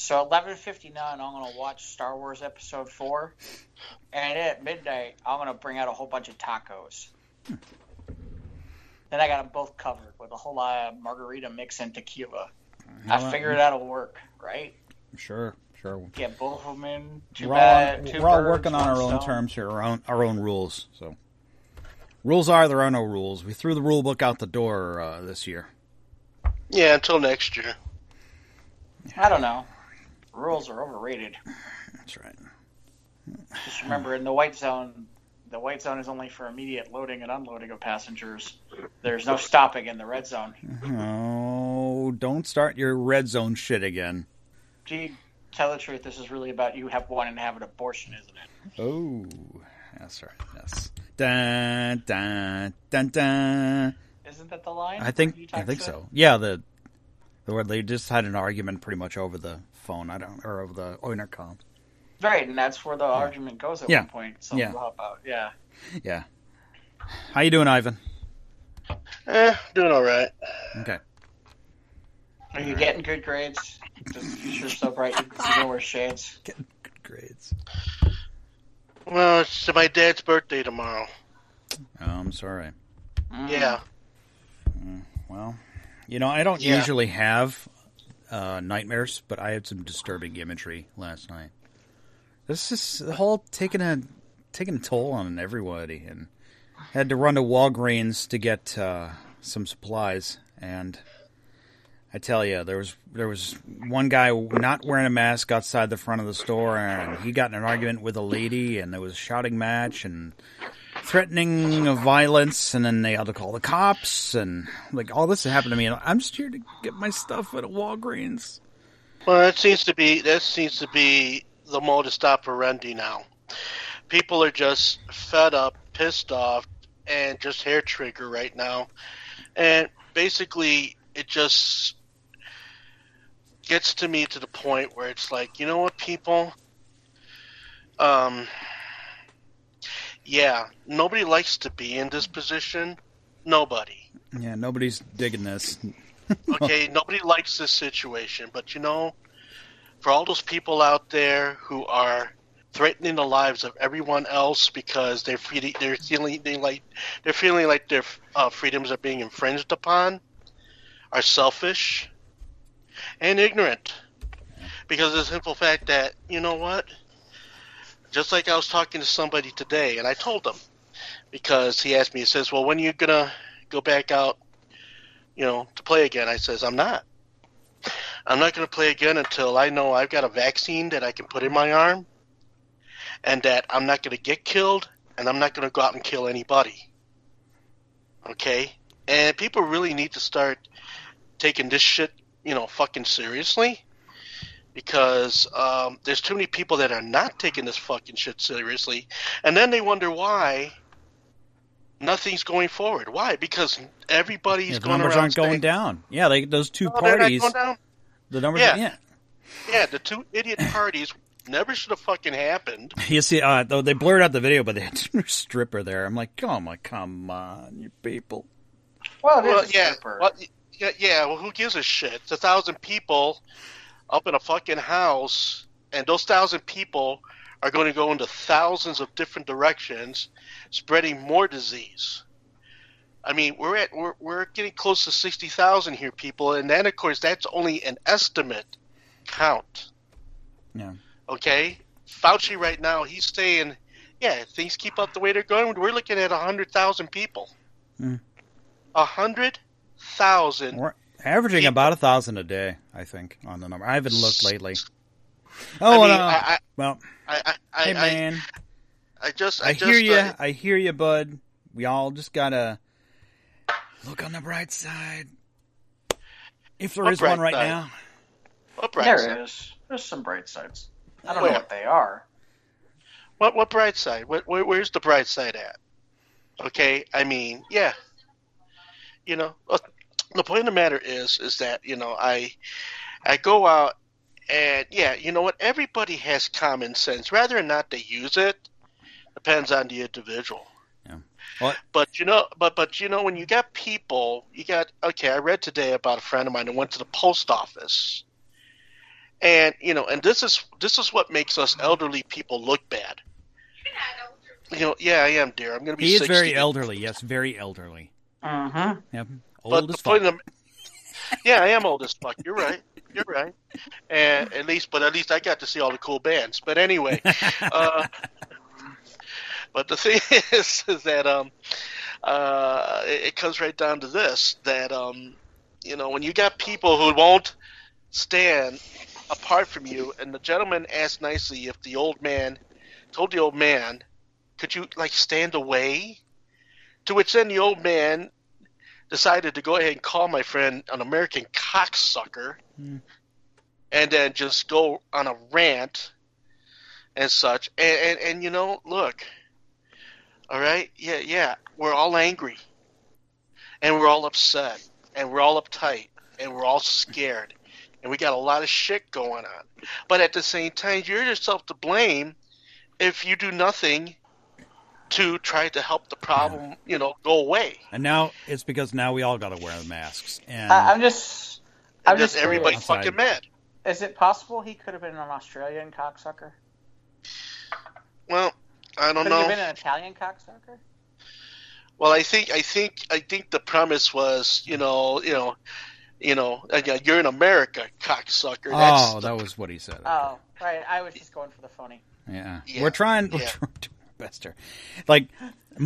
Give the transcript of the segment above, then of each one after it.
So eleven fifty nine, I'm gonna watch Star Wars Episode Four, and at midnight, I'm gonna bring out a whole bunch of tacos. Then I got them both covered with a whole lot of margarita mix and tequila. I Well, figured that'll work, right? Sure, sure. Get both of them in. Too We're all, bad. two we're all working on one our own stone. terms here, our own our own rules. So, rules are there are no rules. We threw the rule book out the door uh, this year. Yeah, until next year. I don't know. Rules are overrated. That's right. Just remember, in the white zone, the white zone is only for immediate loading and unloading of passengers. There's no stopping in the red zone. Oh, don't start your red zone shit again. Gee, tell the truth, this is really about you have wanting to have an abortion, isn't it? Oh, that's right. Yes. Dun dun dun dun. Isn't that the line? I think I think so. Yeah, the the word they just had an argument pretty much over the phone. I don't or of the intercom. Right, and that's where the argument goes at Yeah. one point. Something Yeah. about yeah. Yeah. How you doing, Ivan? Eh, doing all right. Okay. Are you getting good grades? Does the future so bright you you can wear shades? Getting good grades. Well, it's my dad's birthday tomorrow. Oh, I'm sorry. Mm. Yeah. Well, you know, I don't Yeah. usually have uh, nightmares, but I had some disturbing imagery last night. This is whole taking a taking a toll on everybody, and had to run to Walgreens to get uh, some supplies. And I tell you, there was there was one guy not wearing a mask outside the front of the store, and he got in an argument with a lady, and there was a shouting match, and threatening of violence, and then they had to call the cops, and like all this happened to me. And I'm just here to get my stuff at Walgreens. Well, that seems to be that seems to be the modus operandi now. People are just fed up, pissed off, and just hair trigger right now. And basically, it just gets to me to the point where it's like, you know what, people? Um, yeah, nobody likes to be in this position. Nobody. Yeah, nobody's digging this. okay, nobody likes this situation, but you know, for all those people out there who are threatening the lives of everyone else because they're feeling they're feeling they like they're feeling like their uh, freedoms are being infringed upon, are selfish and ignorant, because of the simple fact that you know what, just like I was talking to somebody today, and I told them because he asked me, he says, "Well, when are you gonna go back out?" you know, to play again. I says, I'm not. I'm not to play again until I know I've got a vaccine that I can put in my arm and that I'm not to get killed and I'm not to go out and kill anybody. Okay? And people really need to start taking this shit, you know, fucking seriously because um, there's too many people that are not taking this fucking shit seriously. And then they wonder why nothing's going forward. Why? Because everybody's Yeah, the going numbers aren't going down. Yeah, they, those two "No, they're not parties, going down." the numbers. Yeah. yeah. Yeah, the two idiot parties never should have fucking happened. You see, uh, though they blurred out the video, but they had a stripper there. I'm like, come on, come on, you people. Well, it is Well, a yeah, stripper. well, yeah, yeah. Well, who gives a shit? It's a thousand people up in a fucking house, and those thousand people are going to go into thousands of different directions, spreading more disease. I mean, we're at we're we're getting close to sixty thousand here, people, and then of course that's only an estimate count. Yeah. Okay, Fauci right now he's saying, yeah, if things keep up the way they're going, we're looking at a hundred thousand people. Hmm. A hundred thousand. We're averaging People- about a thousand a day, I think, on the number. I haven't looked lately. I Oh, mean, no. I, well, I, I, I, hey I, man, I just, I, I, just, hear you. uh, I hear you, bud. We all just gotta look on the bright side. If there is one right side? now. what bright there side? is. There's some bright sides. I don't Where? know what they are. What, what bright side? Where, where, where's the bright side at? Okay, I mean, yeah, you know, uh, the point of the matter is, is that you know, I, I go out and yeah, you know what? Everybody has common sense. Whether or not they use it depends on the individual. Yeah. Well- but you know, but but you know, when you got people, you got okay. I read today about a friend of mine who went to the post office, And you know, and this is this is what makes us elderly people look bad. You know, yeah, I am, dear. I'm going to be. He is 60. very elderly. Yes, very elderly. Mm-hmm. Yep. But Old the as fuck. of- yeah, I am old as fuck. You're right. You're right. And at least, but at least I got to see all the cool bands. But anyway, uh, but the thing is, is that um, uh, it, it comes right down to this: that um, you know, when you got people who won't stand apart from you, and the gentleman asked nicely if the old man told the old man, "Could you like stand away?" To which then the old man decided to go ahead and call my friend an American cocksucker, Hmm. and then just go on a rant and such. And, and and you know, look, all right, yeah, yeah, we're all angry, and we're all upset, and we're all uptight, and we're all scared, and we got a lot of shit going on. But at the same time, you're yourself to blame if you do nothing to try to help the problem, you know, go away. And now it's because now we all got to wear the masks. And I, I'm just, I'm just just everybody curious. Fucking mad. Is it possible he could have been an Australian cocksucker? Well, I don't Could he have know. been an Italian cocksucker? Well, I think I think I think the premise was, you know, you know, you know, you're in America, cocksucker. That's oh, that was what he said. Oh, right. I was just going for the phony. Yeah. Yeah, We're trying we're yeah. trying to do our best here. Like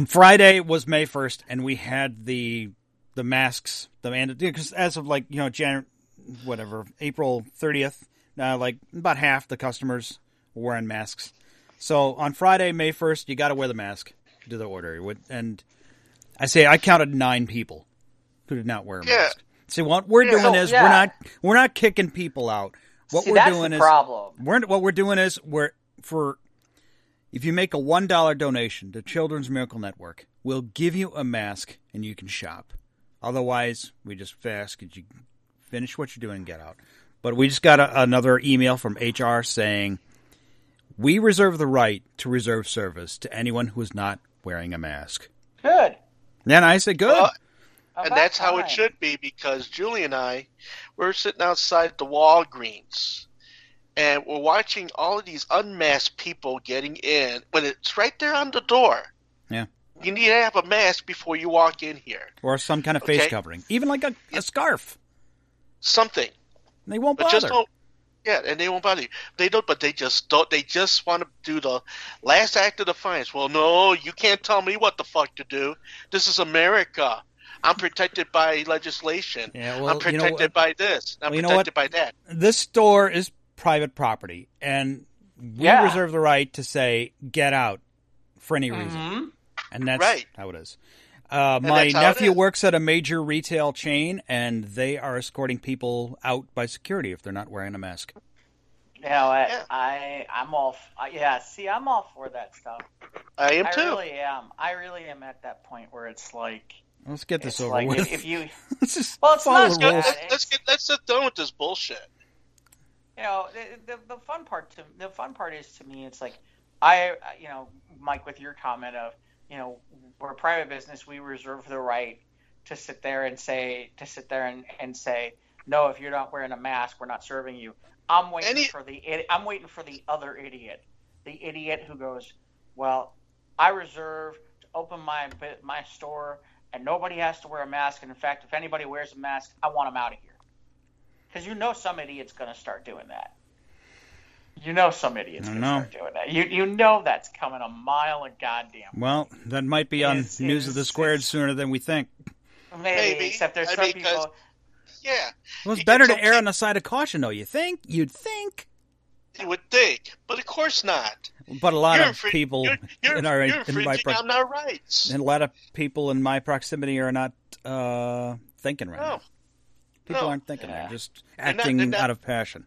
Friday was May 1st and we had the the masks, the and because as of like, you know, Jan whatever, April 30th, uh, like about half the customers were wearing masks. So on Friday, May 1st, you got to wear the mask to do the order. And I say I counted 9 people who did not wear a Yeah. mask. See what we're Yeah. doing So, is yeah. we're not we're not kicking people out. What See, we're that's doing the is problem. we're what we're doing is we're for if you make a one dollar donation to Children's Miracle Network, we'll give you a mask and you can shop. Otherwise, we just ask that you finish what you're doing and get out. But we just got a, another email from HR saying we reserve the right to reserve service to anyone who is not wearing a mask. Good. And I said, good. Well, and that's how it should be because Julie and I we're sitting outside the Walgreens and we're watching all of these unmasked people getting in when it's right there on the door. Yeah. You need to have a mask before you walk in here. or some kind of face Okay. covering, even like a, a scarf. Something. They won't But bother. just don't. Yeah, and they won't bother you. They don't, but they just don't. They just want to do the last act of defiance. Well, no, you can't tell me what the fuck to do. This is America. I'm protected by legislation. Yeah, well, I'm you know protected uh, by this. I'm Well, you know what? protected by that. this store is private property, and we Yeah. reserve the right to say "get out" for any reason, Mhm. and that's Right. how it is. Uh, my that's how it nephew is. works at a major retail chain, and they are escorting people out by security if they're not wearing a mask. You know what? Yeah. I I'm all f- yeah. See, I'm all for that stuff. I am I too. really am. I really am at that point where it's like Let's get this over like with. if, if you Let's just Well, it's follow not the good. rules. Let's, let's get let's get done with this bullshit. You know the, the the fun part to the fun part is to me it's like I you know Mike with your comment of you know we're a private business we reserve the right to sit there and say to sit there and, and say no if you're not wearing a mask we're not serving you. I'm waiting Any- for the I'm waiting for the other idiot the idiot who goes well I reserve to open my my store and nobody has to wear a mask and in fact if anybody wears a mask I want them out of here because you know some idiot's going to start doing that. You know some idiot's going to start doing that. You you know that's coming a mile of goddamn. Well, that might be on It's- News of the it's- Squared sooner than we think. Maybe, Maybe. except there's I some mean, 'cause- people. Yeah, Well, it's You better to err on the side of caution, though. You think? You'd think, you would think, but of course not. but a lot you're of infring- people you're, you're, in our in my infringing pro- on our rights. and a lot of people in my proximity are not uh, thinking right No. now. People No. aren't thinking; Yeah. they're just They're not- acting they're not- out of passion.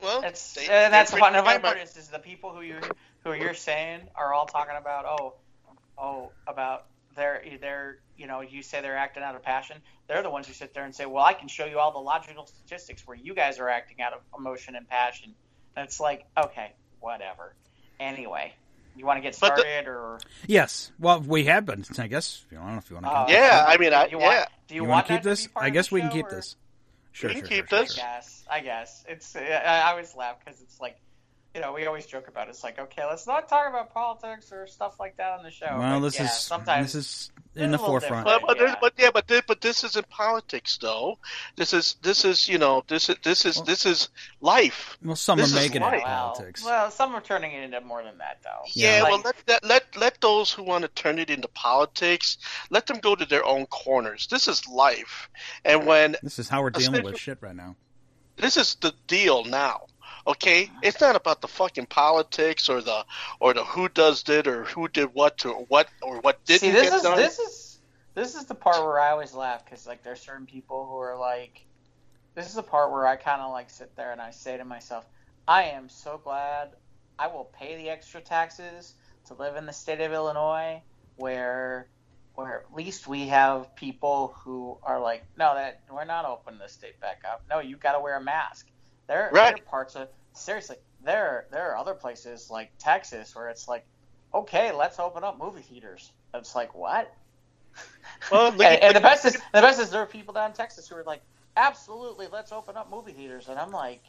Well, That's they- uh, and that's the they're fun. The infringing part is, is the people who you who you're saying are all talking about oh oh about their their you know you say they're acting out of passion. They're the ones who sit there and say, well, I can show you all the logical statistics where you guys are acting out of emotion and passion. And it's like okay, whatever. Anyway, you want to get But the- started or Yes, well, we have been. I guess. I don't know if you want uh, to. Oh. keep Yeah, I mean, I, you yeah. want, do you, you want want to keep this? be I guess we can keep or- this. Sure, You sure, can keep sure, this. sure, I guess. I guess it's. I, I always laugh because it's like, you know, we always joke about it. It's like, okay, let's not talk about politics or stuff like that on the show. Well, But this yeah, is sometimes this is in the forefront. different. But, but, yeah. but yeah, but this, but this isn't politics though. This is this is you know this is this is this is life. Well, some This are making it life. well, politics. well, some are turning it into more than that, though. Yeah, Yeah. well let that let let those who want to turn it into politics let them go to their own corners. This is life, and when This is how we're dealing with shit right now. this is the deal now. Okay, it's not about the fucking politics or the or the who does it or who did what to what or what didn't See, this get is done. this is this is the part where I always laugh because like there's certain people who are like, this is the part where I kind of like sit there and I say to myself, I am so glad I will pay the extra taxes to live in the state of Illinois, where where at least we have people who are like, no, that we're not opening the state back up. No, you got to wear a mask. There, there Right. are parts of seriously. There, there are other places like Texas where it's like, okay, let's open up movie theaters. It's like what? Well, and, at- and the best is the best is there are people down in Texas who are like, absolutely, let's open up movie theaters, and I'm like,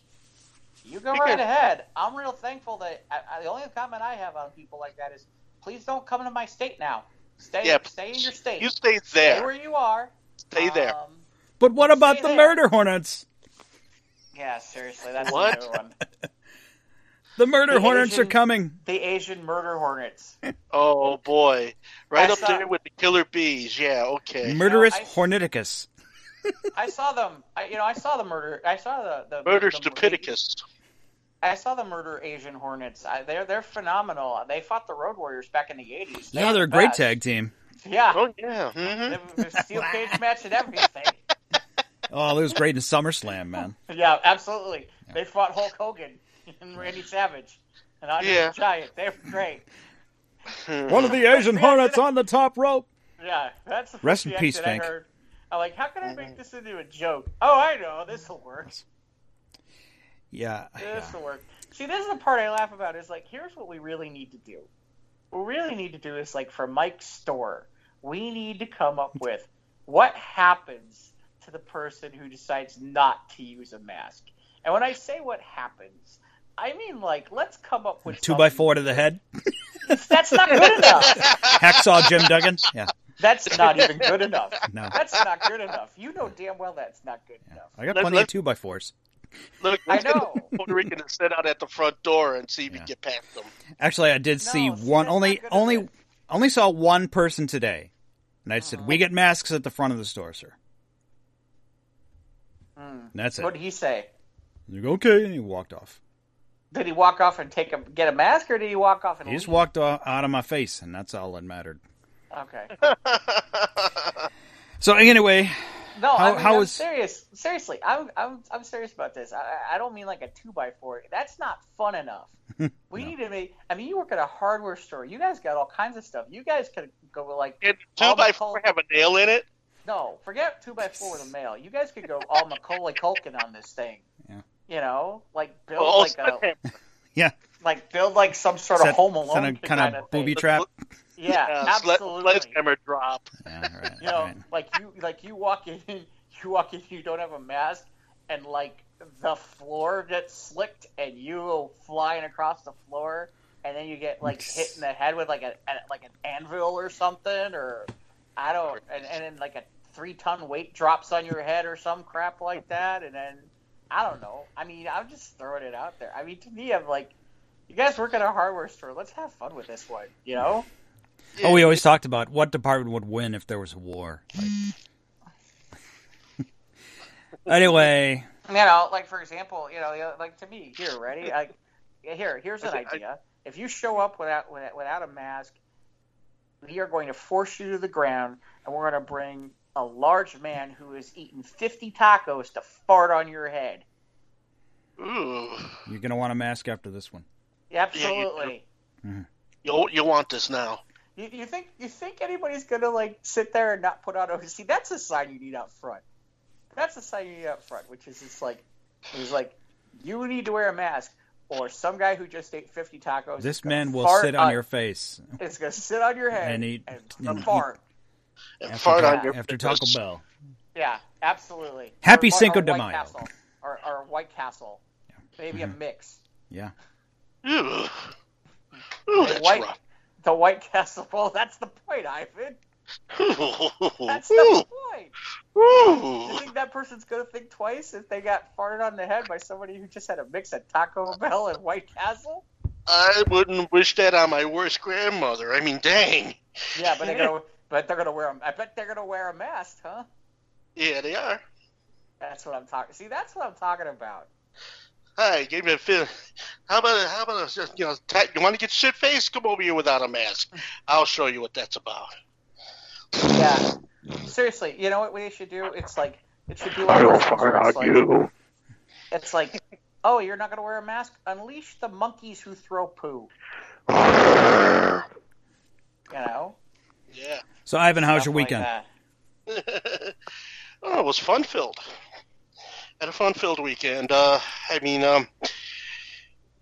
you go right ahead. I'm real thankful that I, I, the only comment I have on people like that is, please don't come to my state now. Stay, Yeah, stay in your state. you stay Stay there. where you are. Stay there. Um, But what about the there. murder hornets? Yeah, seriously, that's What? another one. The murder The hornets Asian- are coming. The Asian murder hornets. Oh boy, right I up saw- there with the killer bees. Yeah, okay. Murderous I- horneticus. I saw them. I, you know, I saw the murder. I saw the the Murder the- stupidicus. I saw the murder Asian Hornets. I, they're they're phenomenal. They fought the Road Warriors back in the eighties. Yeah, they're a great tag team. Yeah, Oh yeah. hmm It was steel cage match and everything. Oh, it was great in SummerSlam, man. Yeah, absolutely. They fought Hulk Hogan and Randy Savage and Andre Yeah. the Giant. They were great. Hmm. One of the Asian hornets on the top rope. Yeah, that's the Rest in peace, reaction Fink. I heard. I'm like, how can I make mm-hmm. this into a joke? Oh, I know. This will work. Yeah. This yeah. will work. See, this is the part I laugh about. Is like, here's what we really need to do. What we really need to do is like for Mike's store, we need to come up with what happens to the person who decides not to use a mask. And when I say what happens, I mean like let's come up with Two by four to the head. That's not good enough. Hacksaw Jim Duggan. Yeah. That's not even good enough. No. That's not good enough. You know damn well that's not good enough. I got Let- plenty of two by fours. Look, I know. Puerto Rican to sit out at the front door and see if we Yeah. can get past them. Actually, I did see No, see, one. Only, only, only saw one person today, and I said, Uh-huh. "We get masks at the front of the store, sir." Mm. And that's it. What did he say? You go, okay, and he walked off. Did he walk off and take a get a mask, or did he walk off and He just walked o- out of my face, and that's all that mattered. Okay. So anyway, No, How- I mean, how I'm is- serious. Seriously, I'm, I'm I'm serious about this. I, I don't mean like a two by four. That's not fun enough. We No. need to make. I mean, you work at a hardware store. You guys got all kinds of stuff. You guys could go like Did two by four col- have a nail in it? No, forget two by four with a mail. You guys could go all Macaulay Culkin on this thing. Yeah. You know, like build Oh, like a yeah, like build like some sort Set- of Home Alone set a kind kind of thing. booby trap. Yeah, Yeah, sled- absolutely. sledgehammer drop. Yeah, right, You know, right. like you like you walk in, you walk in, you don't have a mask, and like the floor gets slicked, and you go flying across the floor, and then you get like hit in the head with like a, a like an anvil or something, or I don't, and and then like a three ton weight drops on your head or some crap like that, and then I don't know. I mean, I'm just throwing it out there. I mean, to me, I'm like. You guys work at a hardware store. Let's have fun with this one, you know? Oh, we always talked about what department would win if there was a war. Like... anyway, You know, like for example, you know, like to me, here, ready? Like, here, here's an I- I- idea. If you show up without without, without a mask, we are going to force you to the ground, and we're going to bring a large man who has eaten 50 tacos to fart on your head. Ooh. you're gonna want a mask after this one. Absolutely. You mm-hmm. you want this now? You, you think you think anybody's gonna like sit there and not put on a see? That's a sign you need out front. That's a sign you need out front, which is just like, it's like you need to wear a mask, or some guy who just ate fifty tacos. This man will sit on your face It's gonna sit on your head And eat- and, and eat- fart. And after, fart ta- on your after Taco. Bell. Yeah, Absolutely. Happy Or- or Cinco de Mayo. Castle. Or, or White Castle. Maybe Mm-hmm. a mix. Yeah. Ooh. Ooh, that's White, rough. the White Castle. Well, that's the point, Ivan. That's the Ooh. point. Do you think that person's gonna think twice if they got farted on the head by somebody who just had a mix of Taco Bell and White Castle? I wouldn't wish that on my worst grandmother. I mean, dang. Yeah, but they're gonna, but they're gonna wear. A, I bet they're gonna wear a mask, huh? Yeah, they are. That's what I'm talking. See, that's what I'm talking about. Hey, give me a feel. How about how about just you know, ta you want to get shit faced? Come over here without a mask. I'll show you what that's about. Yeah. Seriously, you know what we should do? It's like it should be like I will this. fart It's on like, you. it's like, oh, you're not gonna wear a mask? Unleash the monkeys who throw poo. You know. Yeah. So Ivan, how's your Stuff like weekend? oh, it was fun filled. Had a fun filled weekend. Uh, I mean, um,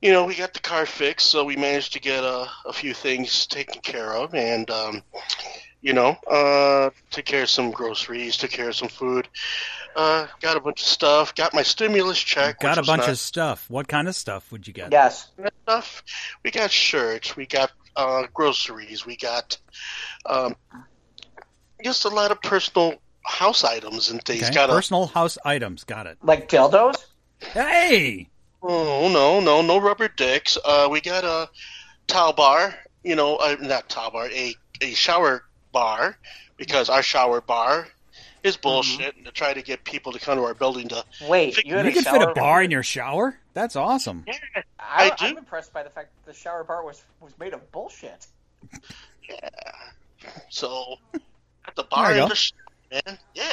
you know, we got the car fixed, so we managed to get a, a few things taken care of, and um, you know, uh, took care of some groceries, took care of some food. Uh, got a bunch of stuff. Got my stimulus check. Got a bunch nice. of stuff. What kind of stuff would you get? Yes. stuff. We got shirts. We got uh, groceries. We got um, just a lot of personal house items and things. Okay. Got a Personal house items. Got it. Like dildos? Hey. oh no no no rubber dicks. Uh, we got a towel bar. You know, uh, not towel bar. A a shower bar because our shower bar is bullshit. And to try to get people to come to our building to Wait, you had You a can fit a bar in your shower. That's awesome. I, I do. I'm impressed by the fact that the shower bar was was made of bullshit. Yeah. So at the bar There and go. the sh- man, yeah.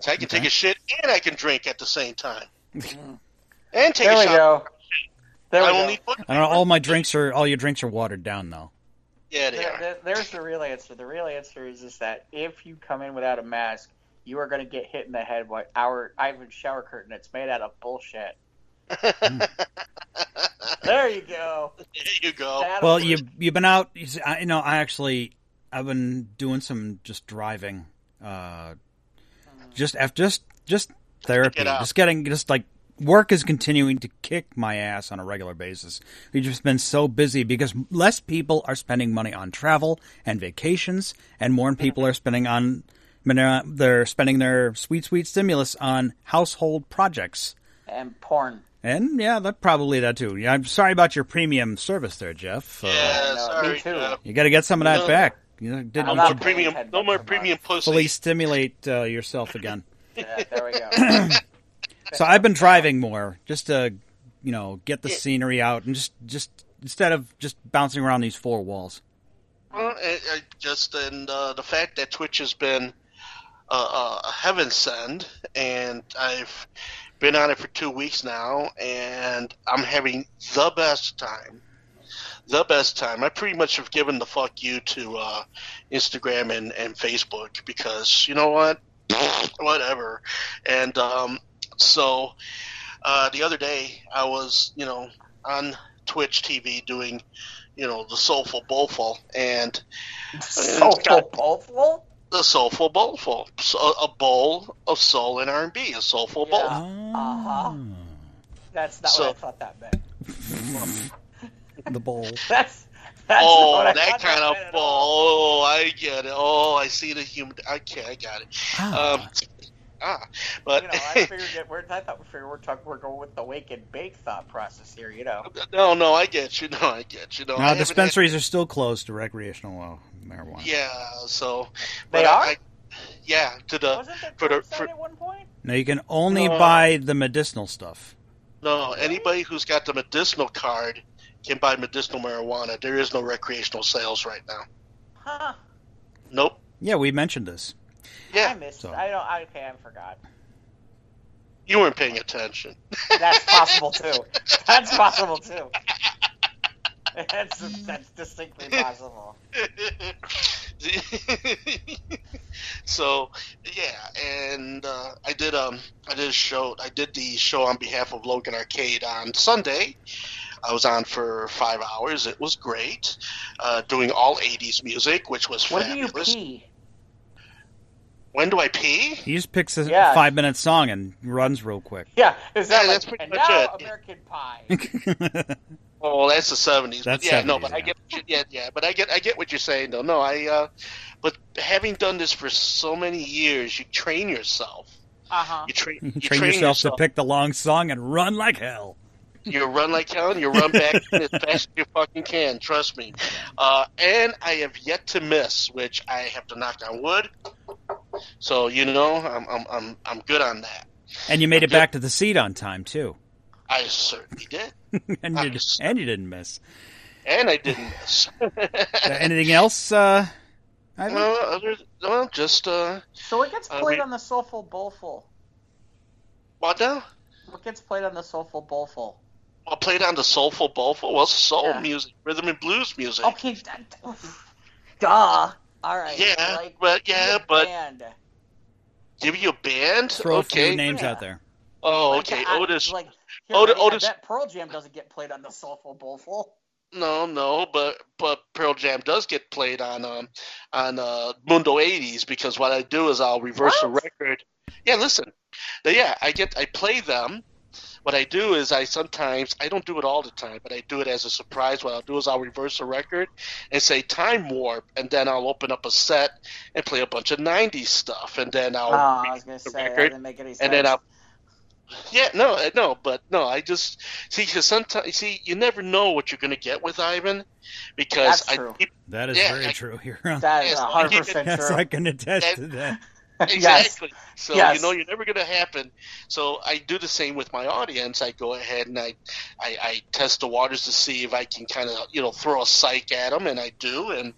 So I can take a shit and I can drink at the same time. and take There a we shower. go. There we I go. don't need foot. I don't know. All my drinks are. All your drinks are watered down though. Yeah, they There- are. there- there's the real answer. The real answer is is that if you come in without a mask, you are going to get hit in the head by our Ivan shower curtain. It's made out of bullshit. There you go. there you go. That'll Well, you you've been out. You see, I, you know, I actually I've been doing some just driving, uh, just after just just therapy, Get just getting just like work is continuing to kick my ass on a regular basis. We've just been so busy because less people are spending money on travel and vacations, and more people are spending on they're spending their sweet sweet stimulus on household projects. and porn. And yeah, that probably that too. Yeah, I'm sorry about your premium service there, Jeff. Uh, yeah, no, sorry. me too. Jeff. you got to get some of that No. back. You know, didn't I'm No more premium. 10 No more a premium month. pussy. fully stimulate uh, yourself again. Yeah, there we go. So I've been driving more just to, you know, get the Yeah. scenery out and just just instead of just bouncing around these four walls. Well, I, I just and uh, the fact that Twitch has been uh, a heaven send, and I've been on it for two weeks now, and I'm having the best time. The best time. I pretty much have given the fuck you to uh, Instagram and, and Facebook because you know what, whatever. And um, so uh, the other day I was you know on Twitch TV doing you know the soulful bowlful and Soulful bowlful? the soulful bowlful so a bowl of soul and R&B a soulful bowl Yeah. Uh-huh. That's not So- what I thought that meant. The bowl. That's that's oh that kind of meant at bowl oh I get it oh I see the human okay I got it Ah. um ah but You know, I figured that we're. I thought we figured we're talking. We're going with the wake and bake thought process here. You know. no no I get you no I get you no now haven't had- dispensaries are still closed to recreational uh, marijuana. yeah so They but are? I, yeah to the Wasn't for the- for- at one point? Now you can only No. buy the medicinal stuff. no anybody who's got the medicinal card can buy medicinal marijuana there is no recreational sales right now Huh? nope Yeah, we mentioned this. Yeah. I missed. So- I don't. I, okay, I forgot. you weren't paying attention That's possible too. That's possible too. That's that's distinctly possible. so yeah, and uh, I did um I did a show I did the show on behalf of Logan Arcade on Sunday. I was on for five hours. It was great, uh, doing all '80s music, which was When do you pee? When do I pee? He just picks a Yeah. five minute song and runs real quick. Yeah, is that Yeah, like, that's pretty and much now it. American Pie? Oh, that's the seventies. That's yeah, no, 70s, but I get, yeah, yeah, but I get, I get what you're saying, though. No, I, uh, but having done this for so many years, you train yourself. Uh huh. You train, You you train yourself to pick the long song and run like hell. You run like hell, and you run back as fast as you fucking can. Trust me. Uh, and I have yet to miss, which I have to knock on wood. So you know, I'm, I'm, I'm, I'm good on that. And you made it Yeah. back to the seat on time too. I certainly did, and you Nice. and you didn't miss. and I didn't miss. Anything else? Uh, Ivan? well, other, well, just uh, So what gets Uh, played we- on the Soulful Bowlful? what now? What gets played on the Soulful Bowlful? Well, played on the soulful bowlful. Well, soul Yeah. music, rhythm and blues music. Okay, that, duh. All right. Yeah, like, but yeah, but band. give you a band. Throw a few names Yeah. out there. Oh, okay. I- Otis. Like, here, Ot- ready? I Otis- bet Pearl Jam doesn't get played on the Soulful Bowlful. No, no, but but Pearl Jam does get played on um on uh, Mundo 80s because what I do is I'll reverse the What? record. Yeah, listen. But yeah, I get I play them. What I do is I sometimes I don't do it all the time, but I do it as a surprise. What I'll do is I'll reverse the record and say time warp, and then I'll open up a set and play a bunch of 90s stuff, and then I'll Oh, I was gonna the say record, didn't make any sense. and then I'll yeah, no, uh, no, but no, I just see because sometimes see you never know what you're going to get with Ivan because That's I true. keep That is Yeah, very I- true here. That is Yes, a hundred I- percent true. I can attest That- to that. Yes. exactly. So Yes. you know you're never going to happen. So I do the same with my audience. I go ahead and I, I, I test the waters to see if I can kind of you know throw a psych at them, and I do, and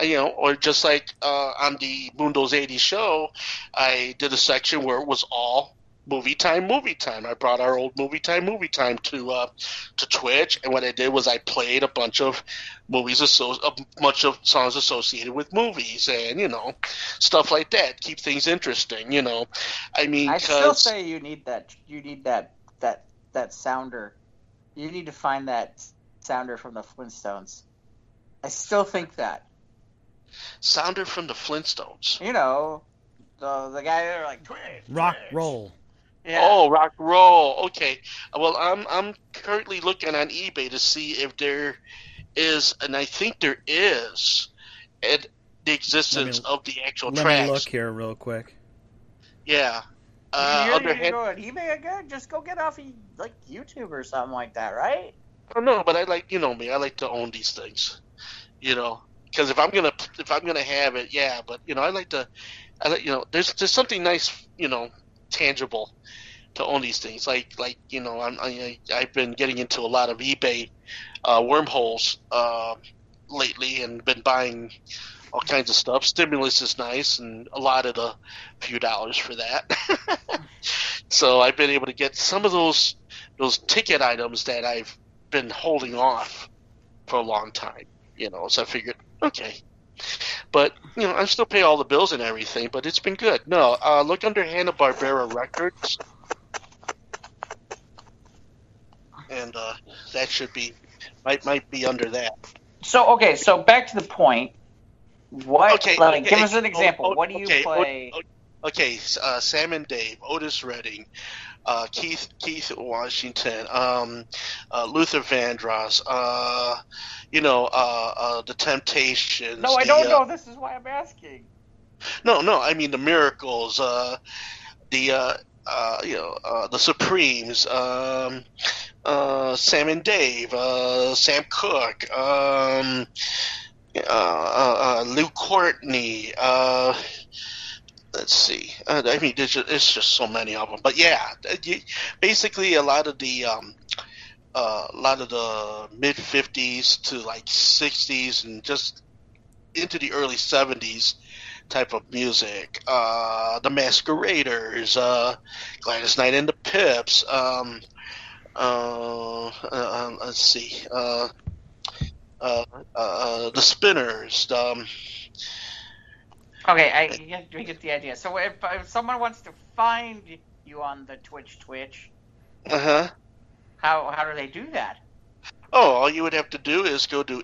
uh, you know, or just like uh, on the Mundo's 80 show, I did a section where it was all movie time, movie time. I brought our old movie time, movie time to uh, to Twitch, and what I did was I played a bunch of movies, asso- a bunch of songs associated with movies, and you know, stuff like that. Keep things interesting, you know. I mean, I still 'cause- say you need that. You need that. That that sounder. You need to find that sounder from the Flintstones. I still think that. sounder from the Flintstones. You know, the the guy there like Twitch, Rock Twitch." roll. Yeah. Oh, rock and roll. Okay. Well, I'm I'm currently looking on eBay to see if there is, and I think there is, at the existence me- of the actual Let tracks. me look here real quick. Yeah. Uh, you under need to hand- go on eBay again. Just go get off of, like YouTube or something like that, right? Oh, no, but I like you know me. I like to own these things. You know, because if I'm gonna if I'm gonna have it, yeah. But you know, I like to. I like you know. There's there's something nice, you know, tangible to own these things. Like like you know, I'm, I I've been getting into a lot of eBay uh, wormholes uh, lately, and been buying all kinds of stuff. Stimulus is nice, and a lot of the few dollars for that. so I've been able to get some of those those ticket items that I've been holding off for a long time. You know, so I figured, okay. But you know, I still pay all the bills and everything. But it's been good. No, uh, look under Hanna Barbera Records, and uh, that should be might might be under that. So okay, so back to the point. What? Okay, like, okay, give us an oh, example. oh, what do you okay, oh, play? oh, Okay, uh, Sam and Dave, Otis Redding, uh, Keith Keith Washington, um, uh, Luther Vandross, uh, you know, uh, uh, the Temptations. no, I don't uh, know. This is why I'm asking. No, no, I mean the Miracles, uh, the uh, you know, uh, the Supremes, um, uh, Sam and Dave, uh, Sam Cooke, um, uh, uh, Lou Courtney. Let's see. I mean, there's just, it's just so many of them. But yeah, basically a lot of the um, a lot of the mid '50s to like '60s and just into the early '70s type of music. Uh, the Masqueraders, uh, Gladys Knight and the Pips. Um, uh, uh, let's see. Uh, uh, uh, the Spinners. Um, Okay, I get, we get the idea. So if, if someone wants to find you on the Twitch Twitch, uh huh. how how do they do that? Oh, all you would have to do is go to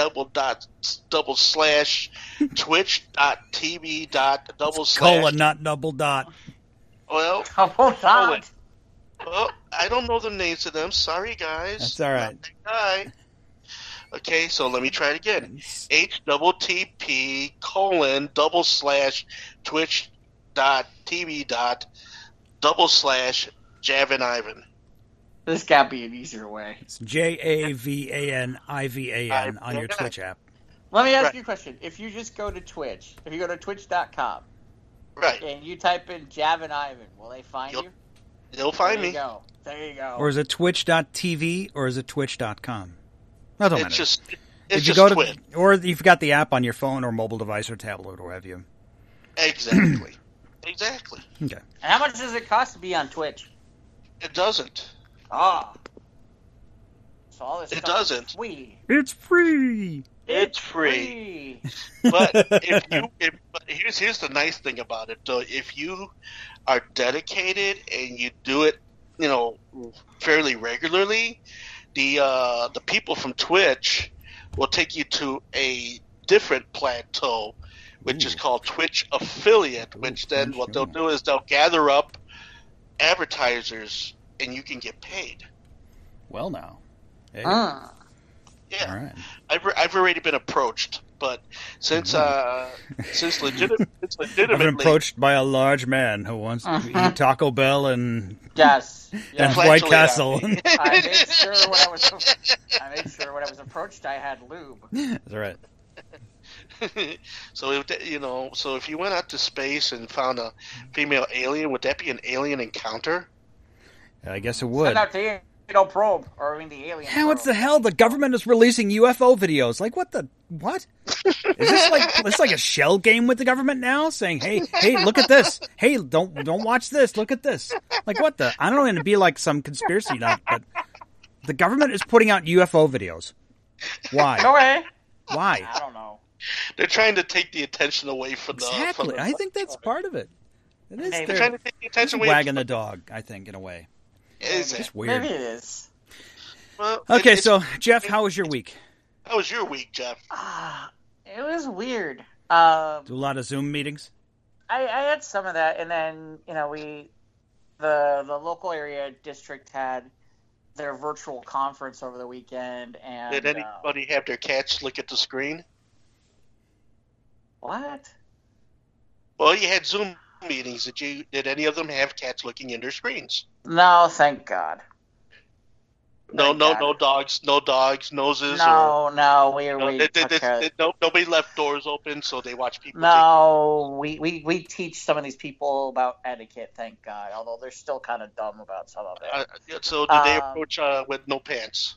double dot double slash twitch dot tv dot double slash Colon, not double dot. well Double dot. well I don't know the names of them sorry guys That's all right. Not that okay so let me try it again H double T P colon double slash twitch dot TV dot double slash Javan Ivan. This got to be an easier way. It's J A V A N I V A N on your Twitch app. Let me ask Right. you a question. If you just go to Twitch, if you go to twitch.com Right. and you type in Javan Ivan, will they find Yep. you? They'll find me. there me. you go. There you go. Or is it twitch.tv or is it twitch.com? That don't know. It's matter. just it's Did you just go to, Twitch. or you've got the app on your phone or mobile device or tablet or have you. Exactly. exactly. Okay. And how much does it cost to be on Twitch? It doesn't. Ah. So all this It stuff doesn't. Is free. It's free. It's free. But if you, if, but here's here's the nice thing about it. Though, if you are dedicated and you do it, you know, fairly regularly, the uh, the people from Twitch will take you to a different plateau, which is called Twitch affiliate. Which then Twitch, what they'll do is they'll gather up advertisers, and you can get paid. Well, now. Hey. Ah. Yeah. All right. I've, I've already been approached, but since uh since legit since I've been approached by a large man who wants to Uh-huh. eat Taco Bell and, Yes. and. White Castle. I made sure when I was I made sure when I was approached I had lube. That's all right. so if, you know, so if you went out to space and found a female alien, would that be an alien encounter? I guess it would. Send out the Tornado probe, or I mean the alien. Yeah, what the hell? The government is releasing UFO videos. Like, what the what? Is this like this like a shell game with the government now? Saying, hey, hey, look at this. Hey, don't don't watch this. Look at this. Like, what the? I don't want to be like some conspiracy nut, but the government is putting out UFO videos. Why? No way. Why? I don't know. They're trying to take the attention away from the. From Exactly. the I think that's part of it. It is. They're trying They're to take the it's attention away. wagging the dog. I think in a way. Is It's weird. Maybe it is. Well, Okay, it's- so Jeff, how was your week? how was your week, Jeff? Ah, it was weird. Um, Do a lot of Zoom meetings. I, I had some of that, and then you know we, the the local area district had their virtual conference over the weekend, and Did uh, anybody have their cats look at the screen? what? Well, you had Zoom meetings. Did you? Did any of them have cats looking in their screens? No, thank God. No, Thank no, God. no dogs, no dogs, noses, or No, no, we you know, we they- they- they- they- no, nobody left doors open, so they watch people. No, we, we, we teach some of these people about etiquette, thank God. Although they're still kind of dumb about some of it. uh, so did they Um, approach uh, with no pants?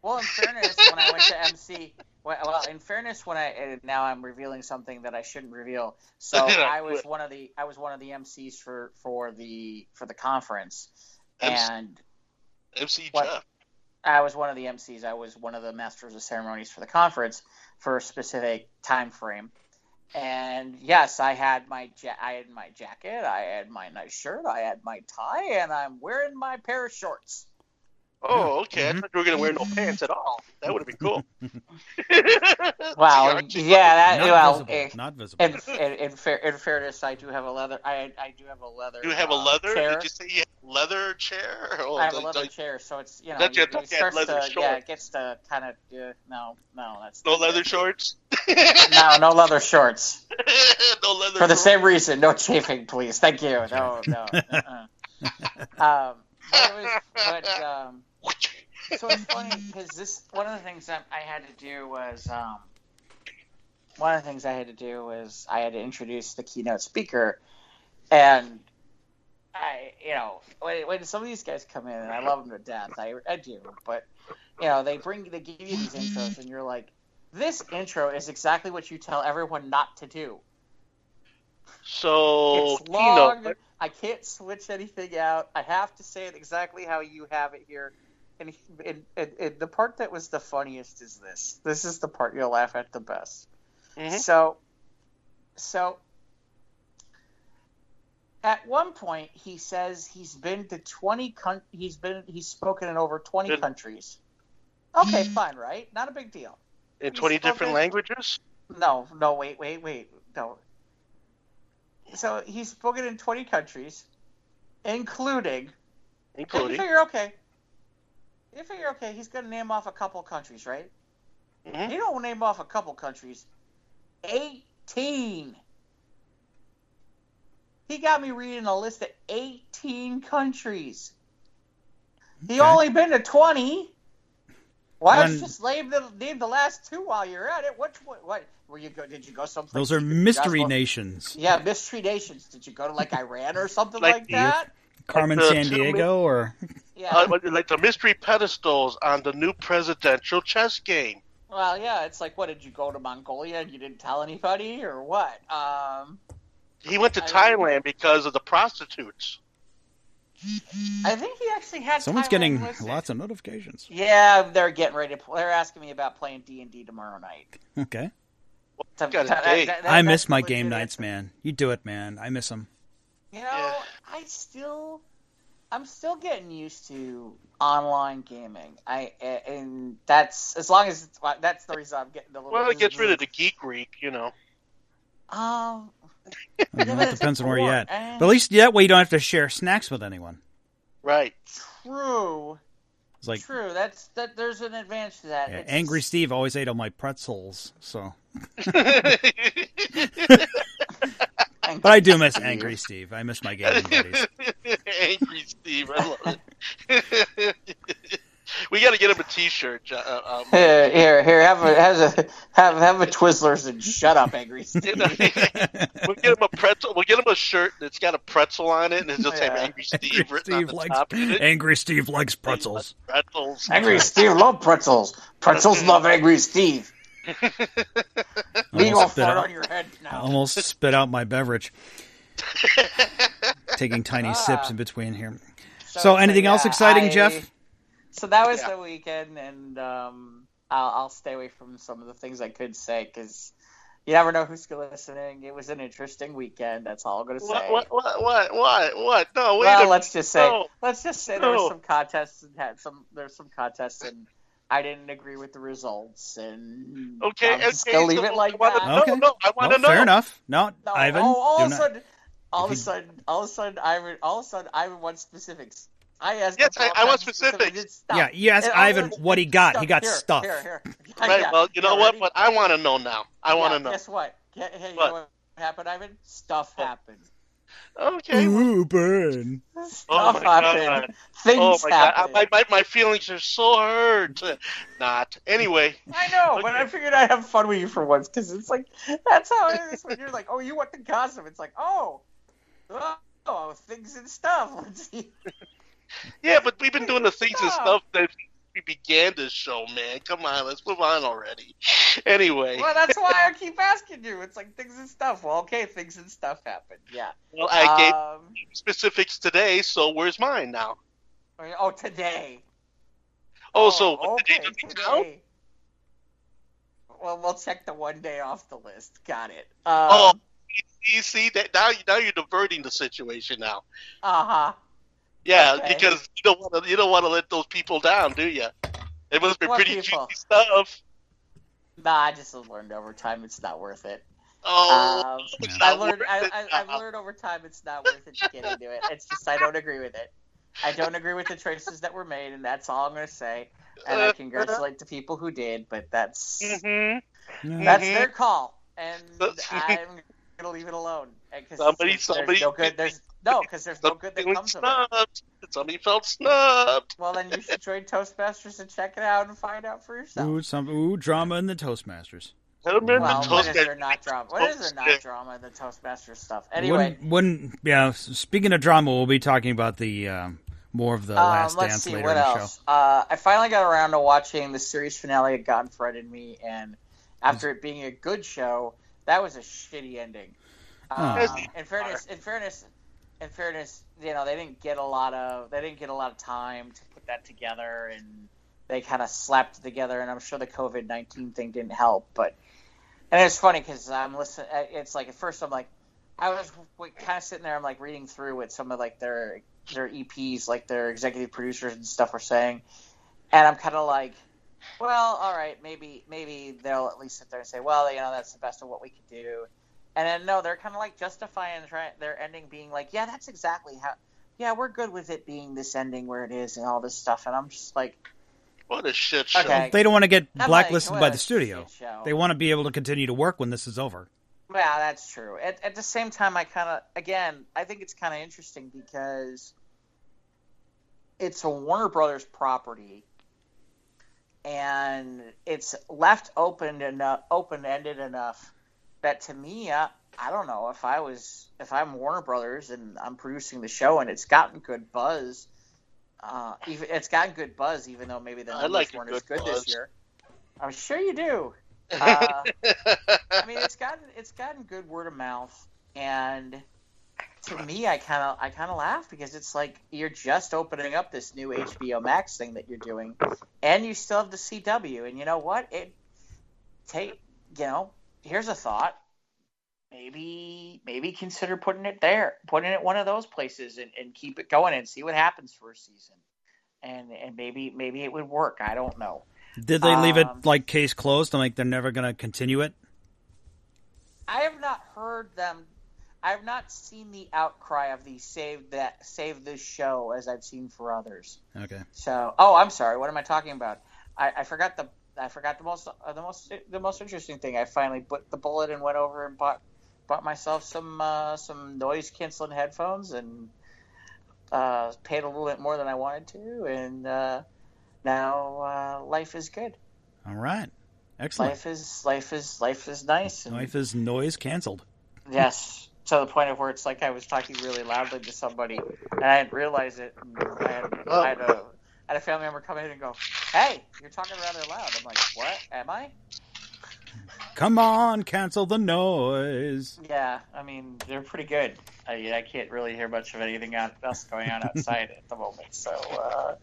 Well, in fairness, when I went to MC, well, well, in fairness, when I and now I'm revealing something that I shouldn't reveal. So I was one of the I was one of the MCs for for the for the conference, MC and MC what? Jeff. I was one of the MCs. I was one of the masters of ceremonies for the conference for a specific time frame. And yes, I had my ja- I had my jacket, I had my nice shirt, I had my tie, and I'm wearing my pair of shorts. Oh, okay. Mhm. I thought you were gonna wear no pants at all. That would have been cool. Wow, yeah, that Not well, visible. eh, Not visible. in, in, in, fair, in fairness, I do have a leather. I I do have a leather. You have a uh, leather? chair. Did you say you have leather chair? Oh, I have a leather the- chair, so it's you know Don't you you- to it starts leather to yeah, it gets to kind of uh, no no that's no leather shorts. no no leather shorts no leather. for the shorts. same reason. No chafing, please. Thank you. No no. uh-uh. Um, but it was, but um, so it's funny because this one of the things that I had to do was um, one of the things I had to do was I had to introduce the keynote speaker, and I you know when, when some of these guys come in and I love them to death I, I do but you know they bring they give you these intros and you're like this intro is exactly what you tell everyone not to do. So, It's long. keynote. I can't switch anything out. I have to say it exactly how you have it here. And, and, and, and the part that was the funniest is this. This is the part you'll laugh at the best. Mhm. So, so at one point he says he's been to twenty. Con- he's been he's spoken in over twenty Good. countries. Okay, fine, right? Not a big deal. in He's 20 different languages. No, no, wait, wait, wait, no. So he's spoken in 20 countries, including. You Including. figure, okay. You figure, okay, he's going to name off a couple countries, right? Mhm. He don't name off a couple countries. 18. He got me reading a list of 18 countries. He Okay. only been to 20. Why don't you just name the name the last two while you're at it? Which what? what were you go? Did you go someplace? Those are you mystery go- nations. Yeah, mystery nations. Did you go to like Iran or something Like like, that? Carmen the Sandiego or Yeah. Uh, like the mystery pedestals on the new presidential chess game. well, yeah. It's like, what? Did you go to Mongolia and you didn't tell anybody, or what? Um, He went to I- Thailand because of the prostitutes. I think he actually had. someone's Thailand getting listed. lots of notifications. Yeah, they're getting ready to. They're asking me about playing D and D tomorrow night. Okay. To- got a to- date. that- that- I miss my game nights, man. You do it, man. I miss them. You know, Yeah. I still, I'm still getting used to online gaming. I and that's as long as it's, that's the reason I'm getting a little. Well, it gets rid of the geek reek, you know. Um, It but it's depends on where you're at. boring. But at least that way you don't have to share snacks with anyone. Right. true, It's like true. That's that. There's an advantage to that. yeah, Angry Steve always ate all my pretzels, so. But I do miss Angry Steve. I miss my gaming buddies. Angry Steve, I love it. we got to get him a T-shirt. Uh, um, Here, here, here. Have a, have a, have, have a Twizzlers and shut up, Angry Steve. you know, we'll get him a pretzel. We'll get him a shirt that's got a pretzel on it, and it'll say Yeah. Angry Steve Angry written on Steve the likes top. of it. Angry Steve likes pretzels. Pretzels. Angry Steve love pretzels. Pretzels love Angry Steve. We gonna Almost spit, fart out, on your head now. almost spit out my beverage. Taking tiny Ah. sips in between here. So, anything else yeah, exciting, I- Jeff? So that was Yeah. the weekend, and um, I'll, I'll stay away from some of the things I could say because you never know who's listening. It was an interesting weekend. That's all I'm gonna say. What, what, what, what, what, what? No, wait well, a let's just say, no. let's just say there No. was some contests and had some there's some contests and I didn't agree with the results and Okay, I'm just okay. gonna leave so it like I wanna, that. Okay. No, no, I want to Well, know. fair enough. No, No, Ivan. all, all of a not- sudden, all of a sudden, all of a sudden, Ivan, all of a sudden, Ivan wants specifics. I asked. Yes, I- I want kinds of specifics. Yeah, you asked And Ivan what he got. He got here, stuff. Here, here. Right. Yeah, well, you know yeah, what? But I want to know now. I want to Yeah, know. Guess what? Hey, you What? know what happened, Ivan? Stuff What? happened. Okay. well, Ooh, burn. Stuff Oh my happened. God. Things Oh my god. I- my, my my feelings are so hurt. Not anyway. I know, but I figured I'd have fun with you for once because it's like that's how it is when you're like, oh, you want the gossip? It's like, oh, oh, things and stuff. Let's see. Yeah, but we've been doing the things and Stop. stuff that we began this show, man. Come on, let's move on already. Anyway, Well, that's why I keep asking you. It's like things and stuff. Well, okay, things and stuff happen. Yeah. well, I gave Um, specifics today, so where's mine now? oh, today. Oh, so okay, today. Well, we'll check the one day off the list. Got it. Oh, Um, you see that now? Now you're diverting the situation now. uh huh. Yeah, Okay. because you don't want to. You don't want to let those people down, do you? It must be What pretty people? juicy stuff. Nah, I just learned over time it's not worth it. Oh, Um, I learned I, I, I've learned over time it's not worth it to get into it. It's just I don't agree with it. I don't agree with the choices that were made, and that's all I'm going to say. And I congratulate the people who did, but that's Mhm. Yeah. that's Mhm. their call, and I'm going to leave it alone. Because Somebody- there's somebody- no good. There's no because there's no good that feeling comes of it. Somebody felt snubbed. Well, then you should join Toastmasters and check it out and find out for yourself. Ooh, some ooh drama in the Toastmasters. Well, the what is Toastmasters. there not drama? What is there not drama in the Toastmasters stuff? Anyway, Wouldn't, wouldn't yeah. Speaking of drama, we'll be talking about the um, more of the um, Last let's Dance see later what in the else. Uh, I finally got around to watching the series finale of God Friended Me, and after it being a good show, that was a shitty ending. Um, Yes, in fairness, in fairness, in fairness, you know they didn't get a lot of they didn't get a lot of time to put that together, and they kind of slapped it together. And I'm sure the COVID nineteen thing didn't help, but and it's funny because I'm listening. It's like at first I'm like, I was kind of sitting there. I'm like reading through what some of like their their EPs, like their executive producers and stuff, were saying, and I'm kind of like, well, all right, maybe maybe they'll at least sit there and say, well, you know, that's the best of what we could do. And then no, they're kind of like justifying their ending being like, yeah, that's exactly how. Yeah, we're good with it being this ending where it is and all this stuff. And I'm just like, What a shit show. Okay. They don't want to get I'm blacklisted like, by the studio. They want to be able to continue to work when this is over. Yeah, that's true. At, at the same time, I kind of, again, I think it's kind of interesting because it's a Warner Brothers property, and it's left open enough, open ended enough that to me, I, I don't know if I was, if I'm Warner Brothers and I'm producing the show and it's gotten good buzz. Uh, even it's gotten good buzz, even though maybe the numbers like weren't good as good buzz. this year. I'm sure you do. Uh, I mean, it's gotten it's gotten good word of mouth, and to me, I kind of I kind of laugh because it's like you're just opening up this new HBO Max thing that you're doing, and you still have the CW, and you know what? It take you know. Here's a thought. Maybe maybe consider putting it there, putting it one of those places, and, and keep it going and see what happens for a season, and and maybe maybe it would work. I don't know. Did they leave it Um, like case closed and like they're never going to continue it? I have not heard them. I have not seen the outcry of the save that save this show as I've seen for others. Okay. So, oh, I'm sorry. What am I talking about? I, I forgot the I forgot the most uh, the most the most interesting thing. I finally put the bullet and went over and bought bought myself some uh, some noise canceling headphones and uh, paid a little bit more than I wanted to, and uh, now uh, life is good. All right. Excellent. Life is life is life is nice. And, Life is noise canceled. Yes, to the point of where it's like I was talking really loudly to somebody and I didn't realize it. And I had, I had, a, had a family member come in and go, "Hey, you're talking rather loud." I'm like, "What? Am I?" Come on, cancel the noise. Yeah, I mean they're pretty good. I, I can't really hear much of anything else going on outside at the moment. So uh,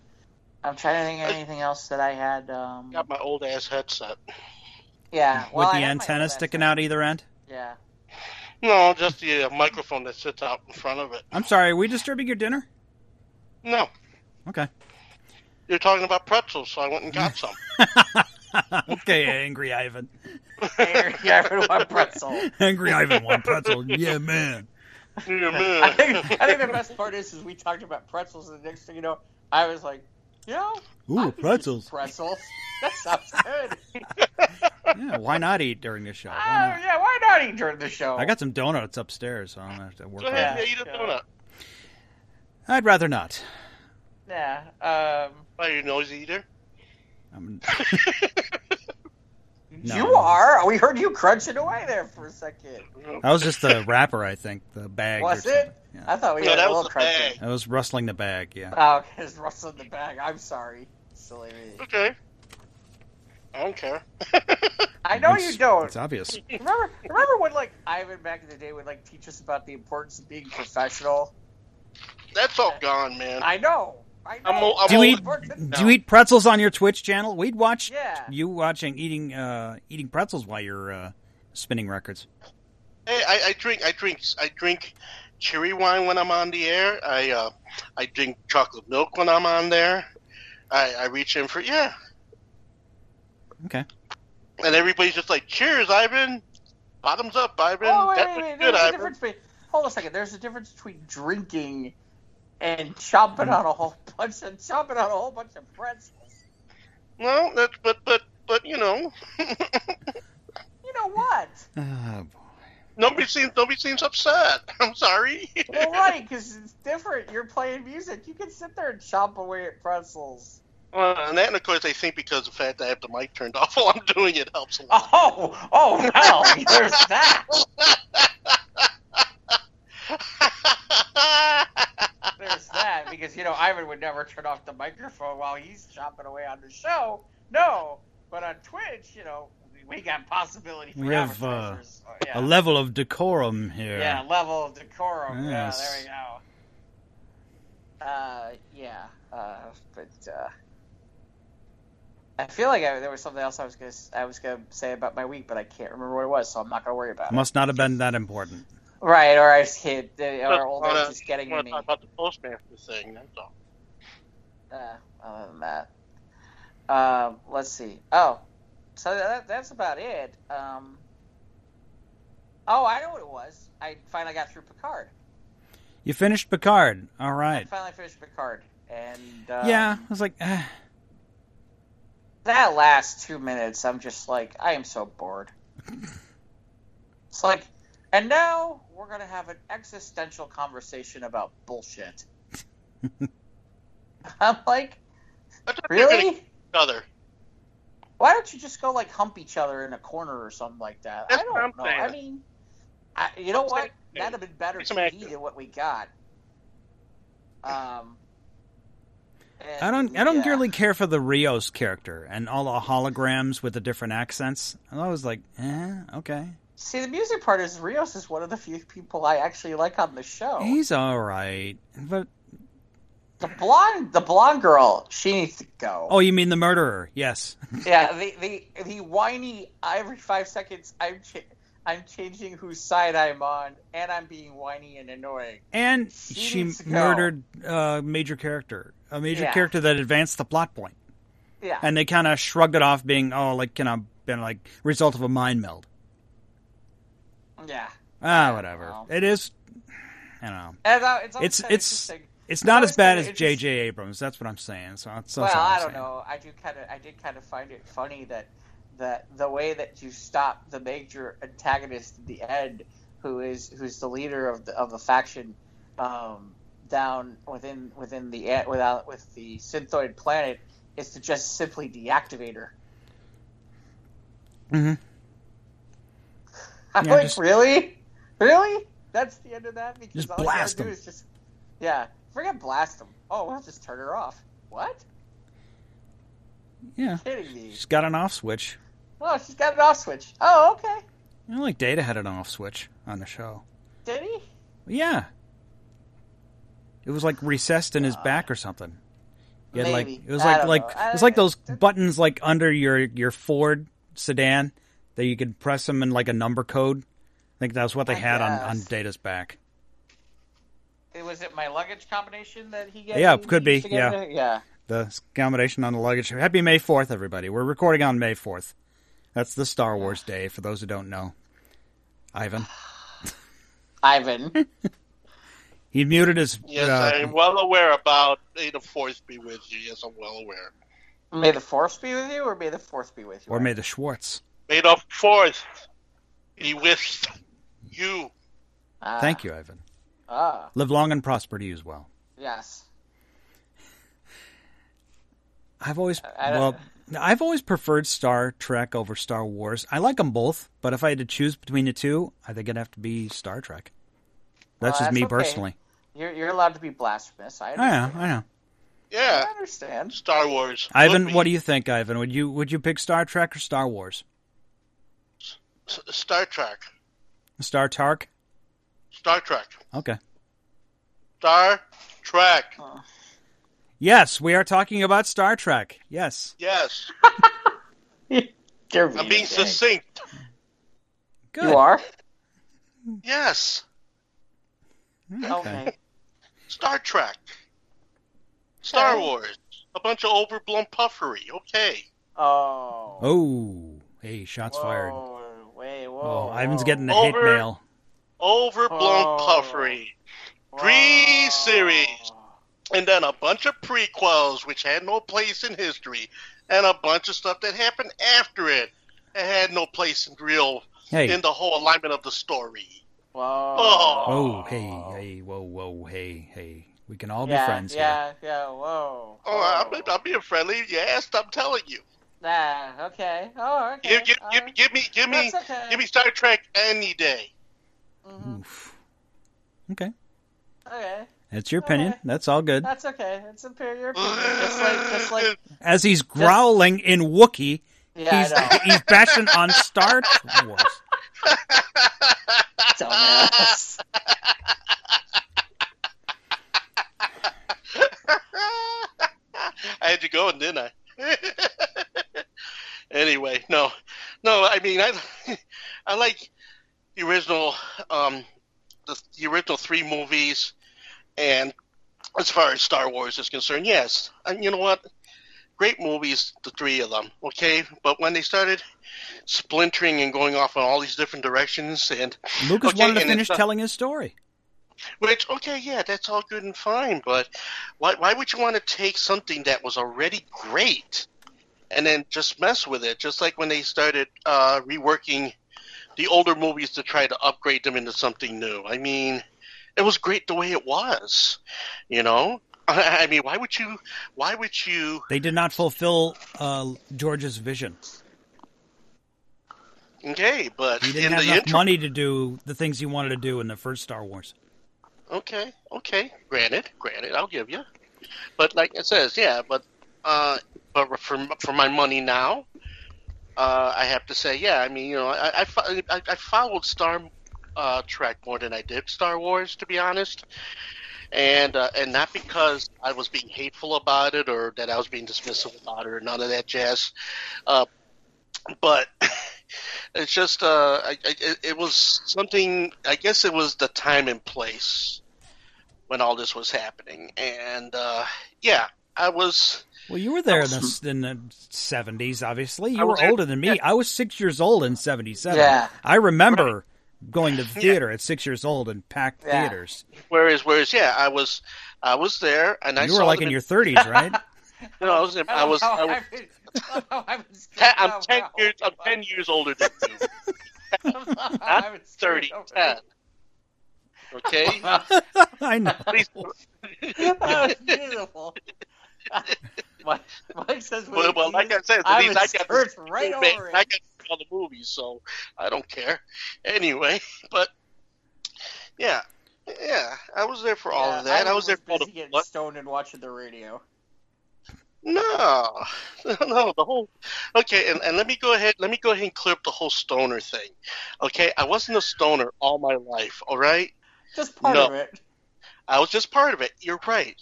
I'm trying to think of anything else that I had. Um, Got my old ass headset. yeah, well, With the had antenna sticking headset. out either end? Yeah. No, just the uh, microphone that sits out in front of it. I'm sorry, are we disturbing your dinner? No, Okay. You're talking about pretzels, so I went and got some. okay, Angry Ivan. yeah, I want pretzel. Angry Ivan one pretzel. Yeah, man. Yeah, man. I think I think the best part is is we talked about pretzels, and the next thing you know, I was like, you know, I Ooh, pretzels. pretzels. That sounds good. Yeah, why not eat during the show? oh Why not? yeah, why not eat during the show? I got some donuts upstairs, so I'm gonna have to work Go ahead, yeah, eat a donut. I'd rather not. Yeah. Um, Why, you noisy eater? I'm, No. You are. We heard you crunching away there for a second. that was just the wrapper, I think. The bag. Was it? Yeah. I thought we No, had that a little crunching. bag. I was rustling the bag. Yeah. Oh, okay, it's rustling the bag. I'm sorry. Silly me. Okay. I don't care. I know It's- you don't. It's obvious. Remember, remember when like Ivan back in the day would like teach us about the importance of being professional? That's all gone, man. I know. I know. I'm o- I'm Do you eat? Important- Do you eat pretzels on your Twitch channel? We'd watch Yeah. you watching eating uh, eating pretzels while you're uh, spinning records. Hey, I, I drink. I drink. I drink cherry wine when I'm on the air. I uh, I drink chocolate milk when I'm on there. I, I reach in for yeah, Okay. and everybody's just like, "Cheers, Ivan! Bottoms up, Ivan! Oh wait, that wait, was wait. good, There's a Ivan." difference. Hold on a second. There's a difference between drinking and chomping mm. on a whole bunch of chomping on a whole bunch of pretzels. Well, that's but but but you know, You know what? Oh, boy. nobody seems nobody seems upset. I'm sorry. Well, right, because it's different. You're playing music. You can sit there and chomp away at pretzels. Well, and that, and of course, I think because of the fact that I have the mic turned off while I'm doing it helps a lot. Oh, oh well, there's that. There's that because you know Ivan would never turn off the microphone while he's chopping away on the show. No, but on Twitch, you know, we, got possibility for We have, uh. So, yeah. A level of decorum here. yeah, level of decorum. Yes. Yeah, there we go. Uh, yeah, uh, but uh, I feel like I, there was something else I was gonna I was gonna say about my week, but I can't remember what it was, so I'm not gonna worry about it. Must not have been that important. Right, or I just can't. Or Just old wanna- age is getting to want me. to talk about the Toastmaster thing. That's all. Uh, other than that, Um, let's see. Oh, so that, that's about it. Um, oh, I know what it was. I finally got through Picard. You finished Picard. All right. I finally finished Picard, and um, Yeah, I was like, that last two minutes, I'm just like, I am so bored. it's like, and now we're gonna have an existential conversation about bullshit. I'm like, I thought they were gonna really? other. Why don't you just go like hump each other in a corner or something like that? That's I don't know. saying. I mean, I, you know I'm what? saying- That'd have been better Get some TV than what we got. Um, and, I don't. I don't yeah. really care for the Rios character and all the holograms with the different accents. I was like, eh, okay. See the music part is Rios is one of the few people I actually like on the show. He's all right, but The blonde, the blonde girl, she needs to go. oh, you mean the murderer? Yes. Yeah, the the the whiny every five seconds. I'm cha- I'm changing whose side I'm on, and I'm being whiny and annoying. And She she needs to go. murdered a major character, a major Yeah. character that advanced the plot point, Yeah, and they kind of shrugged it off, being oh, like kind of been like result of a mind meld. Yeah. Ah, whatever. It is. I don't know. It's It's- it's it's- interesting. It's not as bad as J.J. Abrams. That's what I'm saying. So, that's, well, I'm don't saying. know. I do kind of I did kind of find it funny that that the way that you stop the major antagonist at the end, who is who's the leader of the of the faction, um, down within within the without with the synthoid planet, is to just simply deactivate her. Mhm. I'm Yeah, like, just- really, really? That's the end of that because Just all you blast gotta do them. is just yeah, forget blast them. Oh, we'll just turn her off. What? Yeah, Kidding me? she's got an off switch. Oh, she's got an off switch. Oh, okay. You know, like Data had an off switch on the show. Did he? Yeah. It was like recessed in his uh, back or something. You had like Maybe. it was I like like know. it was like those buttons like under your your Ford sedan that you could press them in like a number code. I think that was what they I had on, on. Data's back. It was it my luggage combination that he gave. Yeah, he could be, used to yeah. yeah. The combination on the luggage. Happy May fourth, everybody. We're recording on May fourth. That's the Star Wars day. For those who don't know, Ivan. Ivan. He muted his. Yes, uh, I'm well aware about May the Fourth be with you. Yes, I'm well aware. may the force be with you, or may the force be with you. or may the Schwartz. May the Fourth be with you. Ah, Thank you, Ivan. Ah, Live long and prosper to you as well. yes. I've always well, I've always preferred Star Trek over Star Wars. I like them both, but if I had to choose between the two, I think it'd have to be Star Trek. That's Well, just that's me okay. personally. You're you're allowed to be blasphemous. I I know. I know. Yeah, I understand. Star Wars. Ivan, what do you think, Ivan? Would you would you pick Star Trek or Star Wars? You? Star Trek. Star Trek? Star Trek. Okay. Star Trek. Yes, we are talking about Star Trek. Yes. Yes, You're I'm being succinct. Good. You are. Yes, mm-hmm. Okay. Star Trek. Star Okay. Wars. A bunch of overblown puffery. Okay. Oh. Oh, hey, shots fired. Whoa, Wait, whoa. Oh, Ivan's getting the hate mail. Overblown Oh. puffery. Three oh. series. And then a bunch of prequels, which had no place in history, and a bunch of stuff that happened after it that had no place in real Hey. in the whole alignment of the story. Whoa. Oh. Oh, hey, hey, whoa, whoa, hey, hey. We can all be yeah, friends here. yeah, yeah. Whoa. Oh. I'm, I'm being friendly. You asked, I'm telling you. Ah, okay. Oh, okay. Give, give, give, right. give me, give me, okay. give me Star Trek any day. Mhm. Oof. Okay. Okay, That's your opinion. Okay. That's all good. that's okay. It's superior opinion. Just like, just like, As he's growling in Wookiee, yeah, he's, he's bashing on Star Wars. Dumbass. I had you going, didn't I? Anyway, no, no. I mean, I, I like the original, um, the, the original three movies, and as far as Star Wars is concerned, yes. And you know what? great movies, the three of them. Okay, but when they started splintering and going off in all these different directions, and Lucas okay, wanted to finish telling his story. which okay, yeah, that's all good and fine, but why why would you want to take something that was already great and then just mess with it? Just like when they started uh, reworking the older movies to try to upgrade them into something new. I mean, it was great the way it was, you know. I mean, why would you? Why would you? They did not fulfill uh, George's vision. Okay, but He didn't have the enough intro, money to do the things he wanted to do in the first Star Wars. Okay, okay, granted, granted, I'll give you. But like it says, yeah, but uh, but for for my money now, uh, I have to say, yeah. I mean, you know, I I, I, I followed Star uh, Trek more than I did Star Wars, to be honest. And uh, and not because I was being hateful about it or that I was being dismissive about it or none of that jazz, uh, but it's just uh, I, I, it, was something. I guess it was the time and place when all this was happening, and uh, yeah, I was. Well, you were there in the in the seventies. Obviously, I you were was older than me. I was six years old in seventy seven. Yeah. I remember going to the theater at six years old in packed Yeah. theaters. Whereas, whereas, yeah, I was, I was there, and I you saw were like them in your thirties, right? You know, I was, I was, I was ten, I'm ten years, I'm ten years older than you. Not 30, 10. Okay, I know. please. that was beautiful. Mike, Mike says, Well, well, like I said, I I got the right over I got all the movies, so I don't care. Anyway, but yeah, yeah, I was there for all of that. I was there for all the getting stoned and watching the radio. No, no, the whole. Okay, and, and let me go ahead. Let me go ahead and clear up the whole stoner thing. Okay, I wasn't a stoner all my life. All right, Just part No. of it. I was just part of it. You're right.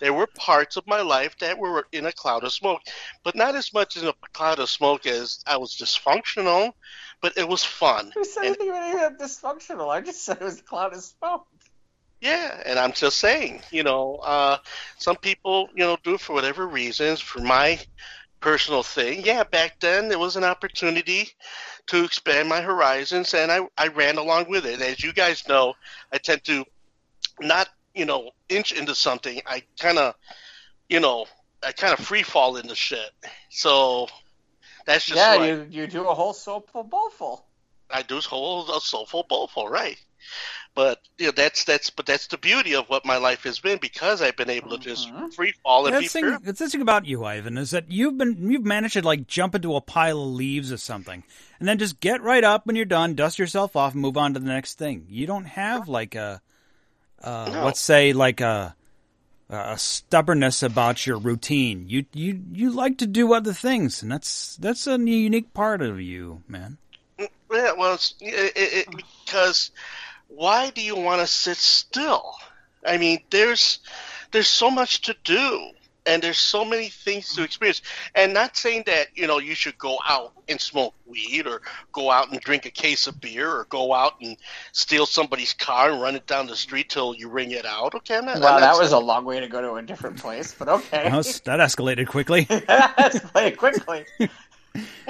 There were parts of my life that were in a cloud of smoke, but not as much in a cloud of smoke as I was dysfunctional. But it was fun. Who said And- anything about dysfunctional? I just said it was a cloud of smoke. Yeah, and I'm just saying, you know, uh, some people, you know, do it for whatever reasons. For my personal thing, yeah, back then it was an opportunity to expand my horizons, and I, I ran along with it. As you guys know, I tend to not, you know, inch into something. I kind of, you know, I kind of free fall into shit. So that's just yeah, what I- you you do a whole soapful bowlful. I do hold a soulful bowlful, right? But you know, that's that's but that's the beauty of what my life has been because I've been able to just Mhm. free fall and The be thing, fearless. the thing about you, Ivan, is that you've been you've managed to like jump into a pile of leaves or something, and then just get right up when you're done, dust yourself off, and move on to the next thing. You don't have like a, uh, No. let's say, like a, a stubbornness about your routine. You you you like to do other things, and that's that's a unique part of you, man. Yeah, well, it, it, because why do you want to sit still? I mean, there's there's so much to do, and there's so many things to experience. And not saying that you know you should go out and smoke weed, or go out and drink a case of beer, or go out and steal somebody's car and run it down the street till you ring it out. Okay, I'm not, Wow, I'm that not was a long way to go to a different place, but okay. That, was- that escalated quickly. Let's play it quickly.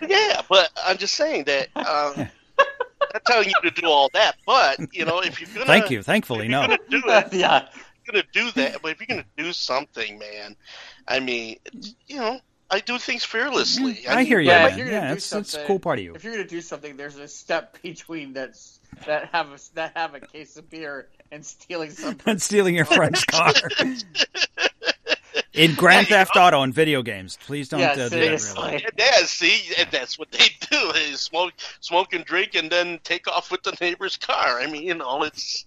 Yeah, but I'm just saying that. Um, not telling you to do all that, but you know, if you're gonna, Thank you. Thankfully, no. do it, yeah. You're gonna do that. But if you're gonna do something, man, I mean, you know, I do things fearlessly. I mean, hear you, Yeah, man. you're gonna Yeah, do it's, it's a cool part of you. If you're gonna do something, there's a step between that's that have a that have a case of beer and stealing something. and stealing your friend's car. In Grand Theft Auto and video games, please don't Yeah, uh, do that. Really. Yeah, see, and that's what they do: is smoke, smoke and drink, and then take off with the neighbor's car. I mean, you know, it's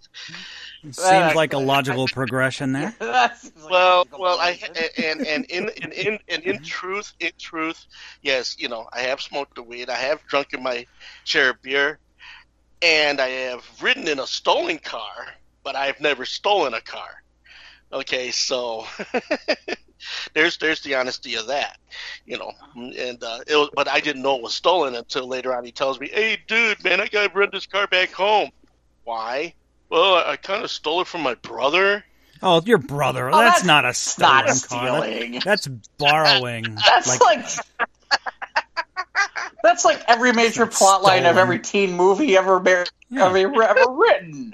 It seems like a logical progression there. That seems like a well, well, I and and in and in and in truth, in truth, yes, you know, I have smoked the weed, I have drunk in my share of beer, and I have ridden in a stolen car, but I've never stolen a car. Okay, so there's there's the honesty of that, you know, and uh, it was, but I didn't know it was stolen until later on. He tells me, "Hey, dude, man, I gotta run this car back home." Why? Well, I kind of stole it from my brother. Oh, your brother. Oh, that's, that's not a not stolen car. stealing. That's borrowing. That's like, like, that's like every major That's plot line of every teen movie ever mar- Yeah. ever, ever written.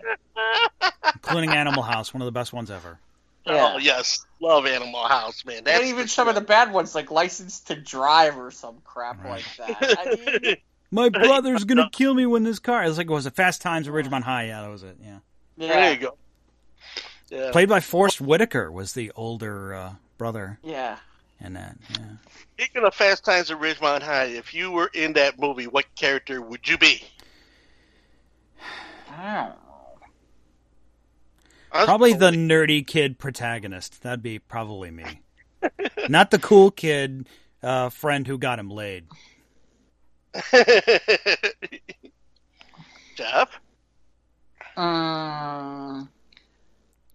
including Animal House, one of the best ones ever. Yeah. Oh yes, love Animal House, man. That's and even for some of the bad ones, like License to Drive or some crap Right. like that. I mean, My brother's gonna kill me when this car. It was like it was a Fast Times at Ridgemont High. Yeah, that was it. Yeah, There you go. Yeah. played by Forest Whitaker was the older uh, brother yeah. in that. Yeah. Speaking of Fast Times at Ridgemont High, if you were in that movie, what character would you be? I don't know. Probably the nerdy kid protagonist. That'd be probably me. Not the cool kid uh, friend who got him laid. Jeff. Um,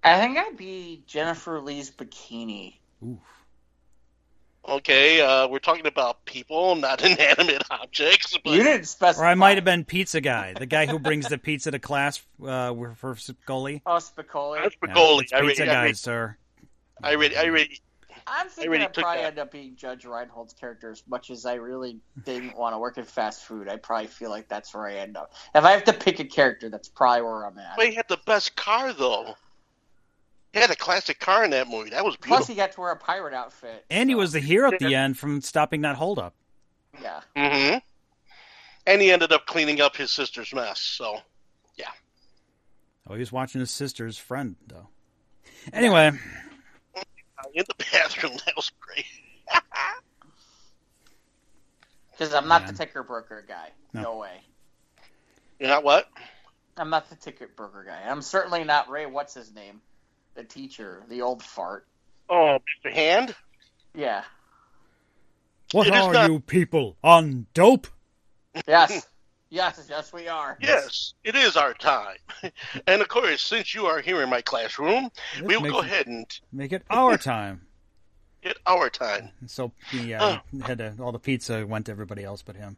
I think I'd be Jennifer Lee's bikini. Oof. Okay, uh, we're talking about people, not inanimate objects. But You didn't specify. Or I might have been pizza guy, the guy who brings the pizza to class uh, for Scully. Oh, Spicoli. That's Yeah, Spicoli. it's I pizza already, I guy, sir. I already, I already, I'm thinking already I'd probably that. end up being Judge Reinhold's character as much as I really didn't want to work in fast food. I probably feel like that's where I end up. If I have to pick a character, that's probably where I'm at. But he had the best car, though. He had a classic car in that movie. That was beautiful. Plus, beautiful. he got to wear a pirate outfit. And he was the hero at the end from stopping that holdup. Yeah. Mm-hmm. And he ended up cleaning up his sister's mess. So, yeah. Oh, he was watching his sister's friend, though. Anyway, in the bathroom, that was great. Because I'm not Man. the ticket broker guy. No. No. way. You know what? I'm not the ticket broker guy. I'm certainly not Ray. What's his name? The teacher, the old fart. Oh, Mr. Hand. Yeah. what It is are not- you people on dope? Yes. yes. Yes, we are. Yes, it is our time. and of course, since you are here in my classroom, Let's we will go it- ahead and Make it our time. it our time. And so he uh, had to, all the pizza went to everybody else but him.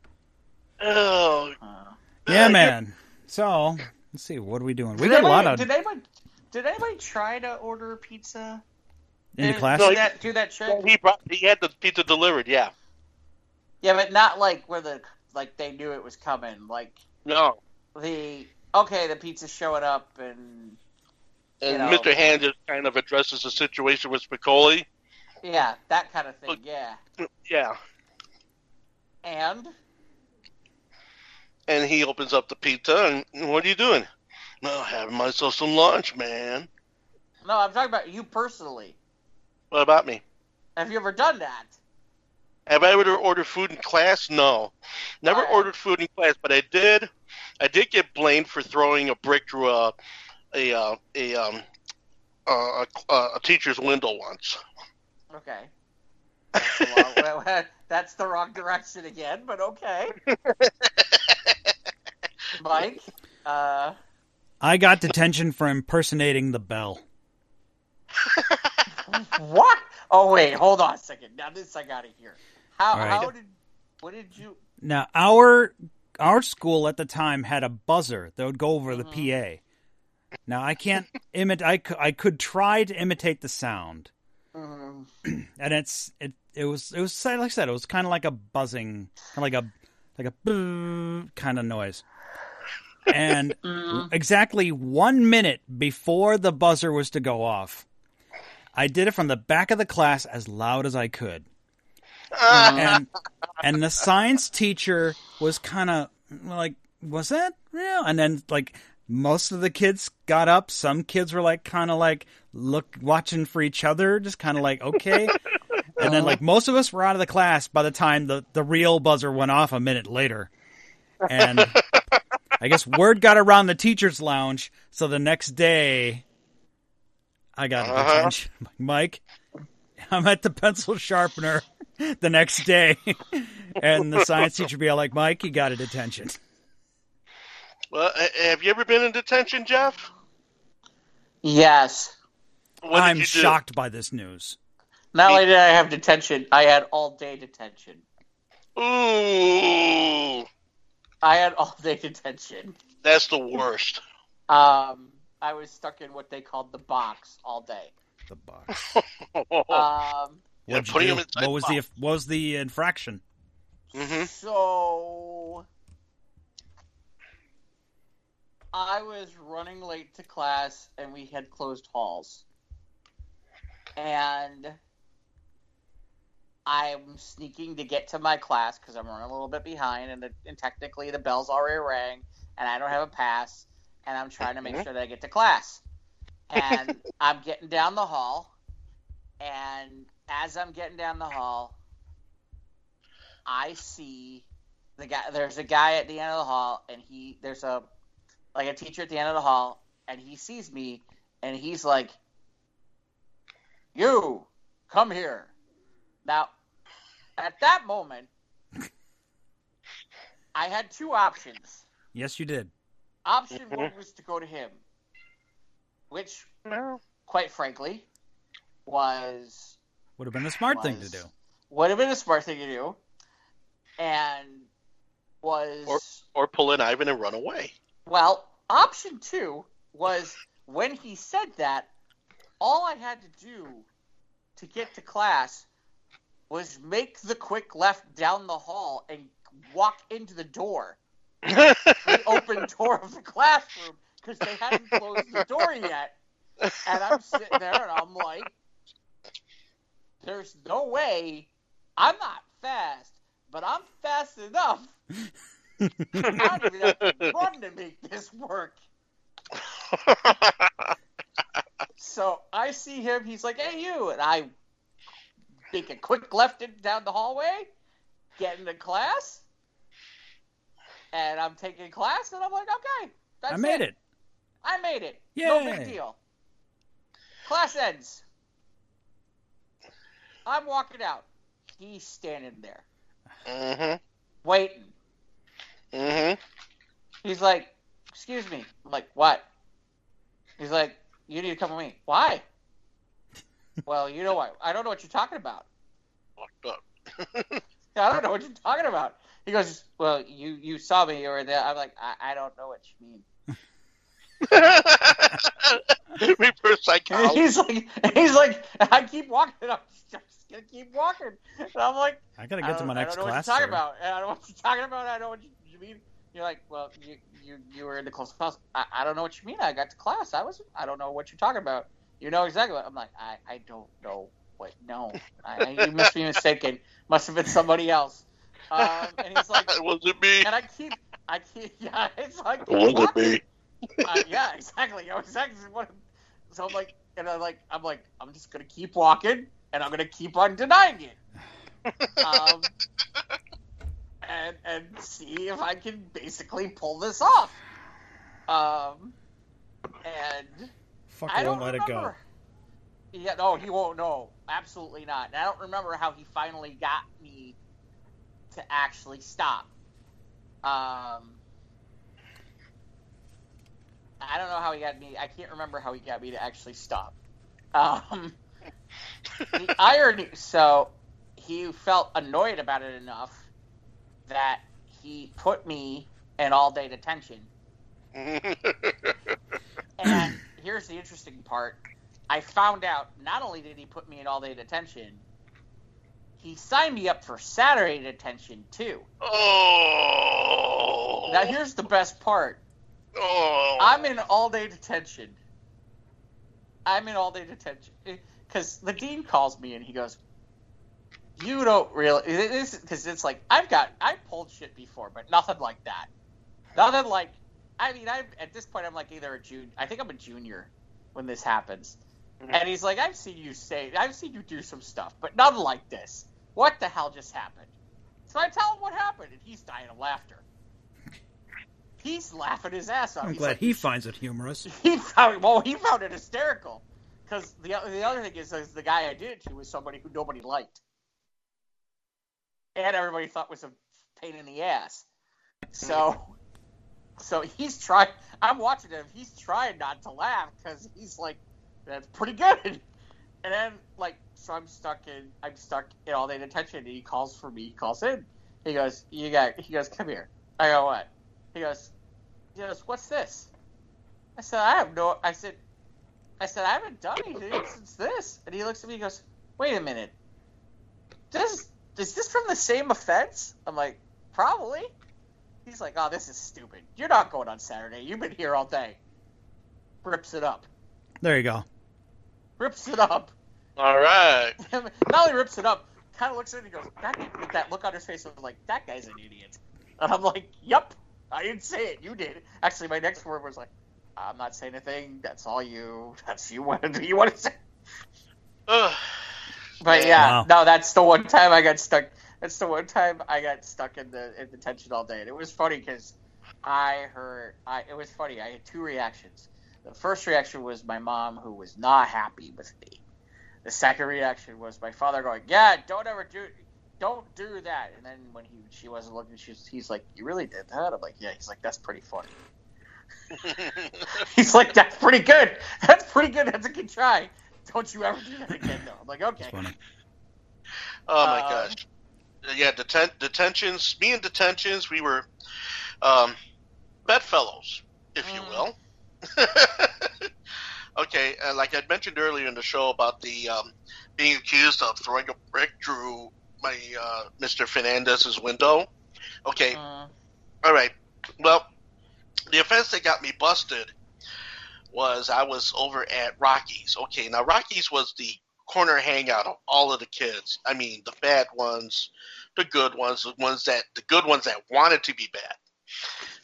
Oh, Uh, Yeah, Uh, man. So let's see, what are we doing? We did got a lot of Did anybody? Did anybody try to order pizza? in the And class. Do No, that. Do that trick. he brought. He had the pizza delivered. Yeah. Yeah, but not like where the like they knew it was coming. Like No. the okay, the pizza's showing up and And know. Mr. Hand just kind of addresses the situation with Spicoli. yeah, that kind of thing. Look. Yeah, Yeah. and And he opens up the pizza, and what are you doing? No, having myself some lunch, man. no, I'm talking about you personally. What about me? Have you ever done that? Have I ever ordered food in class? No, never Alright. ordered food in class, but I did. I did get blamed for throwing a brick through a a uh, a um uh, a, a teacher's window once. Okay. That's the wrong, well, well, that's the wrong direction again, but okay. Mike, uh, I got detention for impersonating the bell. what? Oh wait, hold on a second. Now this I gotta hear. How right. how did what did you? Now our our school at the time had a buzzer that would go over the Mhm. PA. Now I can't imitate. I could, I could try to imitate the sound, Mm, and it's it it was it was like I said it was kind of like a buzzing, kind of like a like a kind of noise. And mm, exactly one minute before the buzzer was to go off, I did it from the back of the class as loud as I could. Ah. and and the science teacher was kind of like, "Was that real?" And then like most of the kids got up. Some kids were like kind of like look watching for each other, just kind of like okay. And then like most of us were out of the class by the time the the real buzzer went off a minute later. And I guess word got around the teachers' lounge, so the next day I got Uh-huh. detention. Mike, I'm at the pencil sharpener the next day, and the science teacher be like, "Mike, you got a detention." Well, have you ever been in detention, Jeff? yes. What I'm shocked by this news. Not only did I have detention, I had all day detention. Ooh, I had all day detention. that's the worst. Um, I was stuck in what they called the box all day. The box. Um, Yeah, What'd putting do? him inside What was the the what was the infraction? hmm So I was running late to class and we had closed halls. And I'm sneaking to get to my class because I'm running a little bit behind and, the, and technically the bell's already rang and I don't have a pass and I'm trying to make sure that I get to class. And I'm getting down the hall and as I'm getting down the hall, I see the guy. There's a guy at the end of the hall, and he there's a like a teacher at the end of the hall, and he sees me, and he's like, "You come here." Now, at that moment, I had two options. Yes, you did. Option Mhm. one was to go to him, which, Well, quite frankly, was Would have been the smart thing to do. Would have been a smart thing to do, and was Or- or pull in Ivan and run away. well. Option two was when he said that, all I had to do to get to class was make the quick left down the hall and walk into the door, the open door of the classroom, because they hadn't closed the door yet. And I'm sitting there and I'm like, there's no way. I'm not fast, but I'm fast enough. I don't even have to run to make this work. So I see him. He's like, "Hey, you!" And I make a quick left down the hallway, get into class, and I'm taking class, and I'm like, "Okay, that's I made it. I made it. No big deal." Class ends. I'm walking out. He's standing there mm-hmm. waiting. Mm-hmm. He's like, "Excuse me." I'm like, "What?" He's like, "You need to come with me." Why? well, you know what? I don't know what you're talking about. Locked up. I don't know what you're talking about. He goes, "Well, you you saw me or there." I'm like, "I, I don't know what you mean." Reverse And psychology. he's like, he's like, I keep walking. I'm just, gonna keep walking. And I'm like, I gotta I get to my next I don't know class. what you're sir. talking about. And I don't know what you're talking about. I don't know what you, you mean. You're like, well, you you you were in the close class. I, I don't know what you mean. I got to class. I was. I don't know what you're talking about. You know exactly what I'm like. I I don't know what. No, I, I, you must be mistaken. Must have been somebody else. Um, and he's like, was it me? and I keep, I keep, yeah, it's like, Was it me? uh, yeah, exactly. I was exactly what. So I'm like, and I'm like, I'm like, I'm just gonna keep walking, and I'm gonna keep on denying it, um, and and see if I can basically pull this off. Um, and Fuck, I I don't won't let it go. Yeah, no, he won't. No, absolutely not. And I don't remember how he finally got me to actually stop. Um, I don't know how he got me. I can't remember how he got me to actually stop. Um, the irony. So he felt annoyed about it enough that he put me in all-day detention. And here's the interesting part. I found out not only did he put me in all day detention, he signed me up for Saturday detention too. oh. Now here's the best part. Oh. I'm in all day detention. I'm in all day detention eh, because the dean calls me and he goes, "You don't really this because it's like I've got I've pulled shit before, but nothing like that. Nothing like I mean I at this point I'm like either a junior. I think I'm a junior when this happens." Mm-hmm. And he's like, I've seen you say, I've seen you do some stuff, but nothing like this. What the hell just happened? So I tell him what happened, and he's dying of laughter. He's laughing his ass off. I'm He's glad like, he finds it humorous. he found well, he found it hysterical because the the other thing is, is the guy I did it to was somebody who nobody liked, and everybody thought was a pain in the ass. So, so he's trying. I'm watching him. He's trying not to laugh because he's like, "That's pretty good." And then like, so I'm stuck in. I'm stuck in all day detention. And he calls for me. He calls in. He goes, "You got." He goes, "Come here." I go, "What?" He goes, "He goes, what's this?" I said, I have no. I said, I said I haven't done anything since this. And he looks at me and goes, Wait a minute. This is this from the same offense? I'm like, probably. He's like, Oh, this is stupid. You're not going on Saturday. You've been here all day. Rips it up. There you go. Rips it up. All right. Only rips it up, kind of looks at it and goes, that, with that look on his face, I'm like, that guy's an idiot. And I'm like, yep, I didn't say it, you did. Actually, my next word was like, I'm not saying anything. That's all you. That's you want to. You want to say. Ugh. But yeah, Wow. no, that's the one time I got stuck. That's the one time I got stuck in the in detention all day, and it was funny because I heard. I it was funny. I had two reactions. The first reaction was my mom, who was not happy with me. The second reaction was my father going, "Yeah, don't ever do, don't do that." And then when he she wasn't looking, she's he's like, "You really did that?" I'm like, "Yeah." He's like, "That's pretty funny." He's like, "That's pretty good. That's pretty good. That's a good try. Don't you ever do that again?" though. I'm like, "Okay." It's funny. Oh my Um, gosh. Yeah, deten- detentions. Me and detentions, we were um, bedfellows, if you Mm. will. okay, uh, like I mentioned earlier in the show about the um, being accused of throwing a brick through my uh, Mr. Fernandez's window. Okay, Uh, all right. Well, the offense that got me busted was I was over at Rockies. Okay, now Rockies was the corner hangout of all of the kids. I mean, the bad ones, the good ones, the ones that the good ones that wanted to be bad.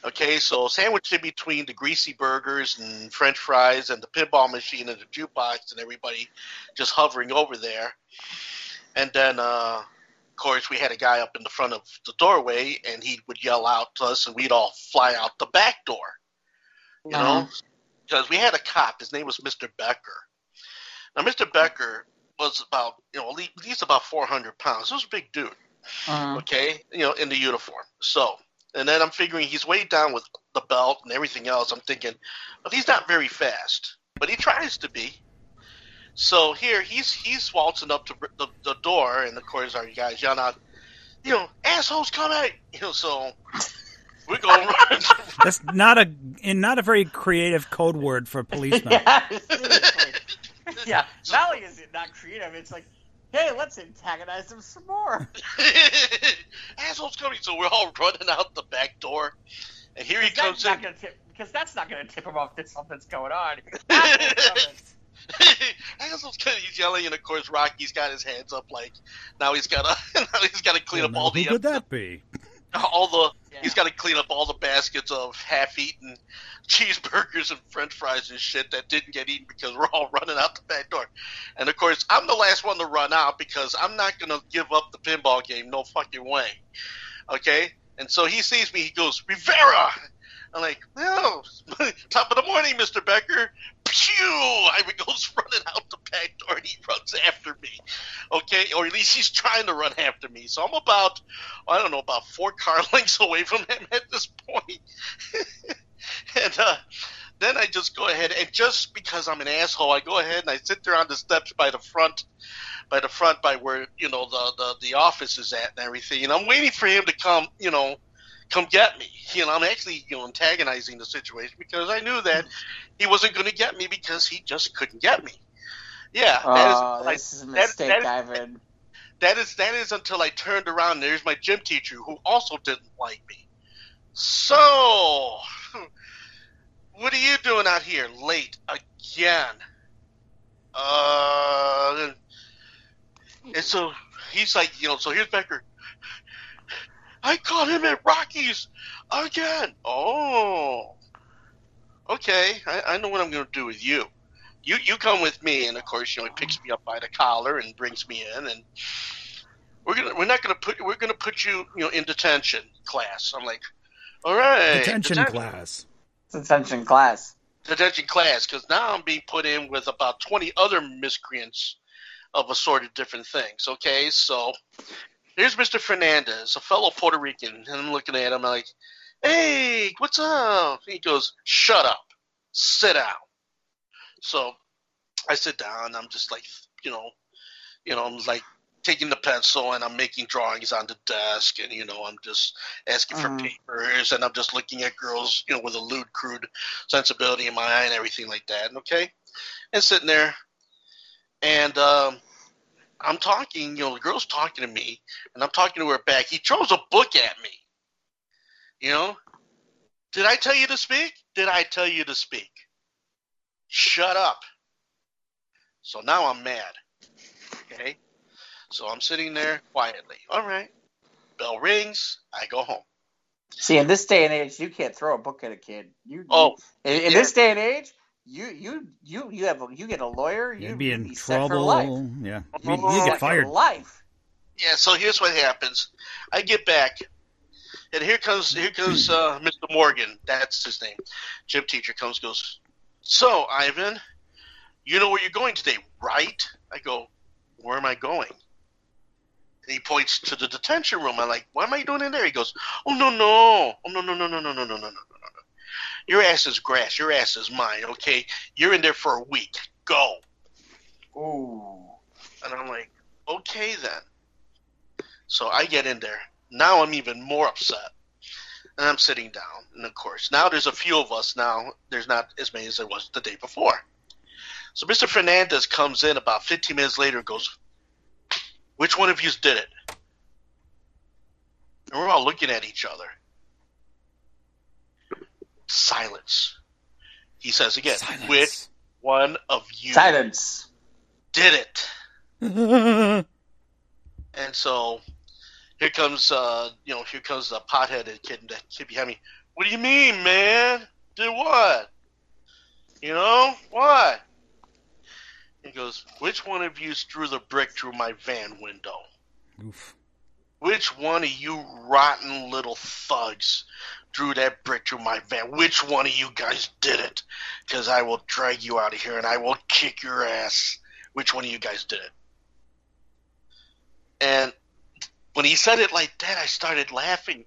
Okay, so sandwiched in between the greasy burgers and French fries and the pinball machine and the jukebox and everybody just hovering over there. And then, uh, of course, we had a guy up in the front of the doorway, and he would yell out to us, and we'd all fly out the back door. You know, because we had a cop. His name was Mr. Becker. Now, Mr. Becker was about, you know, at least about 400 pounds. He was a big dude uh, okay, you know, in the uniform. So, and then I'm figuring he's weighed down with the belt and everything else. I'm thinking, well, he's not very fast, but he tries to be. So here he's he's waltzing up to the, the door, and of course our guys yelling out, you know, assholes coming, you know. So we're going. That's not a in not a very creative code word for a policeman. yeah, seriously. yeah. Not only is it not creative, it's like, hey, let's antagonize them some more. assholes coming. So we're all running out the back door, and here he comes in. gonna tip because that's not gonna tip him off that something's going on. Assholes Hazel's kind of he's yelling, and of course Rocky's got his hands up, like now he's got to now he's got to clean Well, up now, all who the could that uh, be? all the Yeah. he's got to clean up all the baskets of half-eaten cheeseburgers and French fries and shit that didn't get eaten because we're all running out the back door. And of course, I'm the last one to run out because I'm not gonna give up the pinball game, no fucking way. Okay, and so he sees me, he goes Rivera. I'm like, no, top of the morning, Mr. Becker. Pew! I goes running out the back door and he runs after me. Okay, or at least he's trying to run after me. So I'm about, I don't know, about four car lengths away from him at this point. and uh, then I just go ahead and just because I'm an asshole, I go ahead and I sit there on the steps by the front, by the front, by where you know the the, the office is at and everything. And I'm waiting for him to come, you know, come get me. You know, I'm actually you know antagonizing the situation because I knew that he wasn't going to get me because he just couldn't get me. Yeah, that is- Oh, this is a that- mistake, that is- Ivan. that is that is until I turned around. and There's my gym teacher who also didn't like me. So, what are you doing out here late again? Uh, and so he's like, you know, so here's Becker. I caught him at Rockies again. Oh, okay. I, I know what I'm going to do with you. You you come with me, and of course, you know, he picks me up by the collar and brings me in, and we're gonna we're not gonna put we're gonna put you you know in detention class. I'm like, all right, Detention deten- class. Detention class. detention class, because now I'm being put in with about 20 other miscreants of assorted different things. Okay, so here's Mr. Fernandez, a fellow Puerto Rican, and I'm looking at him like, hey, what's up? He goes, shut up, sit down. So I sit down. I'm just like, you know, you know, I'm like taking the pencil and I'm making drawings on the desk, and you know I'm just asking for Mhm. papers, and I'm just looking at girls, you know, with a lewd, crude sensibility in my eye and everything like that. And Okay, and sitting there, and um, I'm talking, you know, the girl's talking to me, and I'm talking to her back. He throws a book at me. You know, did I tell you to speak? Did I tell you to speak? Shut up. So now I'm mad. Okay? So I'm sitting there quietly. All right. Bell rings. I go home. See, in this day and age, you can't throw a book at a kid. You, Oh, in, in yeah. this day and age, you you you you have a, you get a lawyer. You You'd be in set for trouble. life. Yeah, you, you Set get fired. Life. yeah. So here's what happens. I get back, and here comes here comes uh, Mr. Morgan. That's his name. Gym teacher comes goes. So Ivan, you know where you're going today, right? I go. Where am I going? And he points to the detention room. I'm like, what am I doing in there? He goes, oh no no, oh no no no no no no no no no no no. No. Your ass is grass. Your ass is mine. Okay, you're in there for a week. Go. Ooh. And I'm like, okay then. So I get in there. Now I'm even more upset. And I'm sitting down. And of course, now there's a few of us now. There's not as many as there was the day before. So Mr. Fernandez comes in about 15 minutes later and goes, which one of you did it? And we're all looking at each other. Silence. He says again, which one of you Silence. did it? And so here comes uh you know, here comes the potheaded kid that kid behind me. What do you mean, man? Did what? You know? What? He goes, Which one of you threw the brick through my van window? Oof. Which one of you rotten little thugs threw that brick through my van? Which one of you guys did it? Because I will drag you out of here and I will kick your ass. Which one of you guys did it? And when he said it like that, I started laughing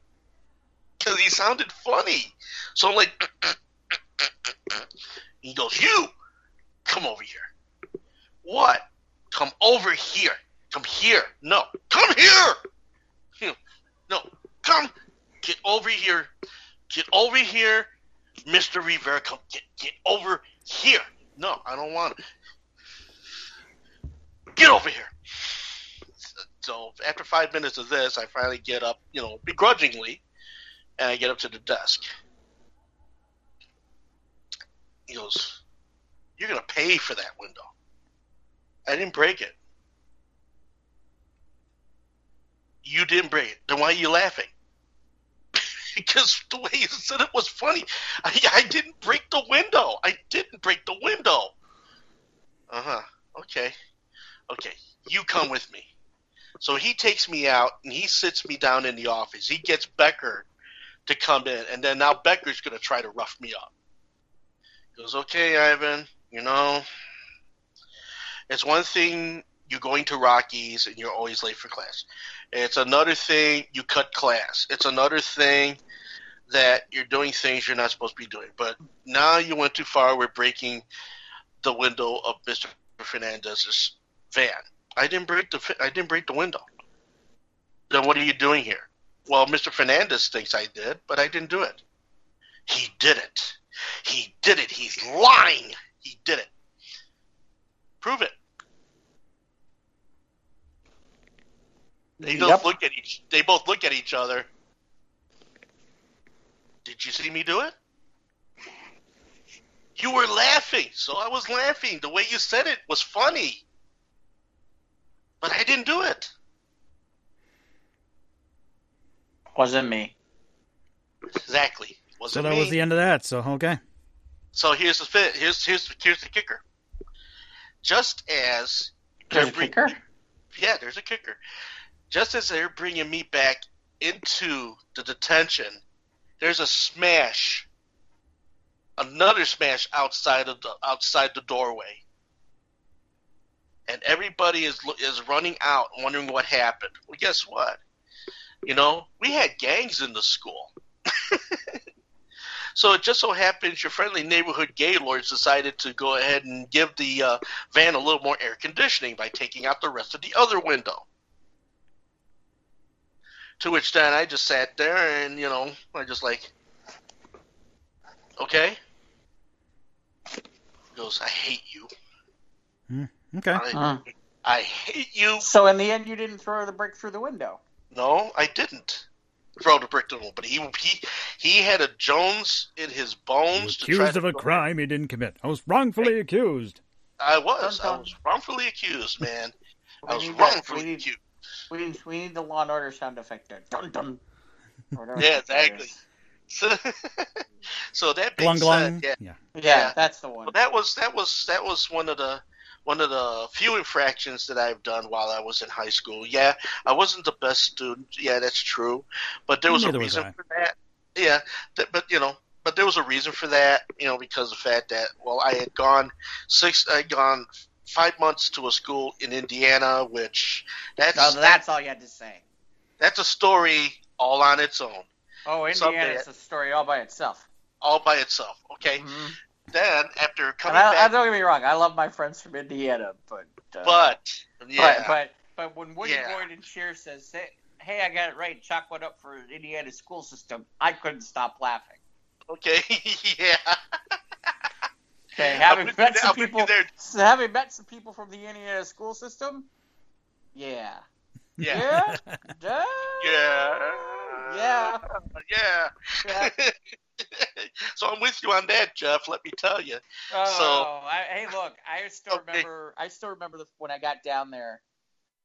because he sounded funny. So I'm like, he goes, You, come over here. What? Come over here. Come here. No, come here. Hmm. No, come. Get over here. Get over here, Mr. Rivera. Come get get over here. No, I don't want to. Get over here. So after five minutes of this, I finally get up, you know, begrudgingly, and I get up to the desk. He goes, "You're gonna pay for that window." I didn't break it. You didn't break it. Then why are you laughing? because the way you said it was funny. I, I didn't break the window. I didn't break the window. Uh huh. Okay. Okay. You come with me. So he takes me out and he sits me down in the office. He gets Becker to come in, and then now Becker's going to try to rough me up. He goes, okay, Ivan, you know, it's one thing you're going to Rockies and you're always late for class. It's another thing you cut class. It's another thing that you're doing things you're not supposed to be doing. But now you went too far. We're breaking the window of Mr. Fernandez's van. I didn't break the I didn't break the window. Then what are you doing here? Well, Mr. Fernandez thinks I did, but I didn't do it. He did it. He did it. He's lying. He did it. Prove it. They both Yep. look at each. They both look at each other. Did you see me do it? You were laughing, so I was laughing. The way you said it was funny, but I didn't do it. Wasn't me. Exactly. So Wasn't that me. was the end of that. So okay. So here's the fit. Here's here's here's the kicker. Just as There's bring- kicker. yeah, there's a kicker. Just as they're bringing me back into the detention, there's a smash, another smash outside of the outside the doorway, and everybody is is running out, wondering what happened. Well, guess what? You know, we had gangs in the school. So it just so happens your friendly neighborhood gaylords decided to go ahead and give the uh, van a little more air conditioning by taking out the rest of the other window. To which then I just sat there and you know I just like, okay. He goes, I hate you. Okay. I, Huh. I hate you. So in the end, you didn't throw the brick through the window. No, I didn't throw the brick to him, but he he he had a Jones in his bones. to try Accused to of a go- crime he didn't commit. I was wrongfully accused. I was. Dun, I was wrongfully accused, man. I was need that- wrongfully we need- accused. We need, we need the Law and Order sound effect there. Dun dun. Yeah, exactly. So, so that being Glung glung. yeah, Yeah. Yeah, Yeah. that's the one. Well, that was that was that was one of the one of the few infractions that I've done while I was in high school. Yeah, I wasn't the best student. Yeah, that's true, but there was Neither a reason I. for that. Yeah, that, but you know, but there was a reason for that. You know, because of the fact that well, I had gone six, I had gone five months to a school in Indiana, which that's No, that's all you had to say. that's a story all on its own, Oh, Someday- Indiana's a story all by itself. all by itself. Okay, Mhm. Then after coming I, I back, don't get me wrong, I love my friends from Indiana, but uh, but yeah, but, but but when Woody Yeah. Boyd and Cheers says, hey, "Hey, I got it right. Chalk one up for Indiana school system," I couldn't stop laughing. okay, yeah. Okay, I'm having you met there- some I'm with you people, there. so having met some people from the Indiana school system, yeah, Yeah. yeah, Yeah. Yeah. Yeah. Yeah. so I'm with you on that, Jeff. Let me tell you. Oh, I, hey, look, I still Okay. remember. I still remember the, when I got down there,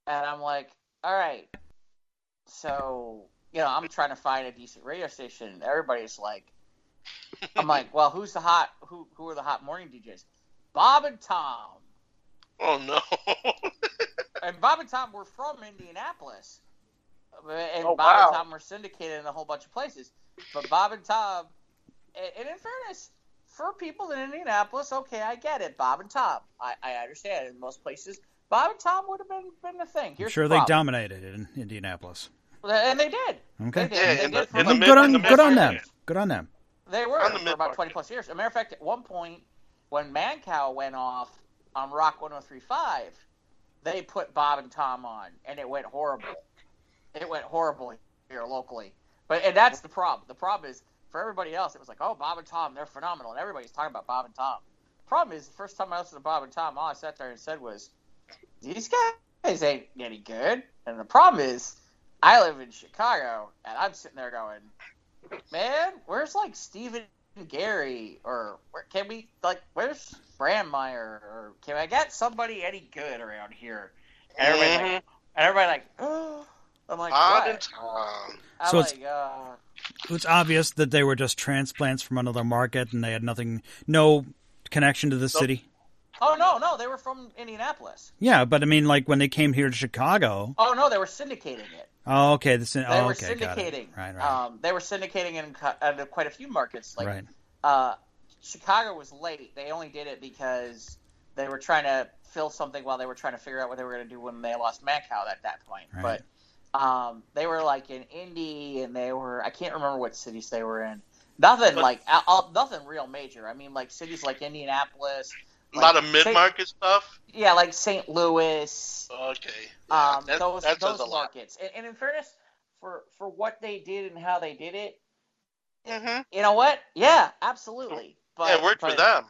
and I'm like, all right, so you know, I'm trying to find a decent radio station. and Everybody's like, I'm like, well, who's the hot? Who who are the hot morning DJs? Bob and Tom, Oh no. and Bob and Tom were from Indianapolis, and Oh, Bob wow. and Tom were syndicated in a whole bunch of places. But Bob and Tom, and, and in fairness, for people in Indianapolis, okay, I get it. Bob and Tom, I, I understand. In most places, Bob and Tom would have been been the thing. I'm sure the they dominated in Indianapolis. and they did. Okay. They did. They did the- for in good on the good on them. Good on them. They were On the for about 20 plus years. As a matter of fact, at one point, when Mancow went off on Rock 1035, they put Bob and Tom on, and it went horrible. It went horrible here locally. But and that's the problem. The problem is for everybody else, it was like, oh, Bob and Tom, they're phenomenal, and everybody's talking about Bob and Tom. Problem is, the first time I listened to Bob and Tom, all I sat there and said was, these guys ain't any good. And the problem is, I live in Chicago, and I'm sitting there going, man, where's like Stephen Gary or where can we like where's Brandmeier or can I get somebody any good around here? And everybody like, and everybody like, oh. I'm like, Bob what? and Tom. I'm So it's- like, uh, It's obvious that they were just transplants from another market and they had nothing, no connection to the city. oh no, no, they were from Indianapolis. Yeah, but I mean, like when they came here to Chicago. Oh no, they were syndicating it. Oh, okay. This, They oh, were okay, got it. syndicating. Right, right, Um, they were syndicating in, in quite a few markets. Like right. uh, Chicago was late. They only did it because they were trying to fill something while they were trying to figure out what they were going to do when they lost Mancow at that point. Right. But um, they were like in Indy, and they were I can't remember what cities they were in. Nothing But- like nothing real major. I mean, like cities like Indianapolis. A lot of mid market stuff. Yeah, like St. Louis. Okay. Yeah, Um, that, those that those says a lot. markets. And, and in fairness, for for what they did and how they did it, hmm you know what? Yeah, absolutely. But yeah, it worked but, for them.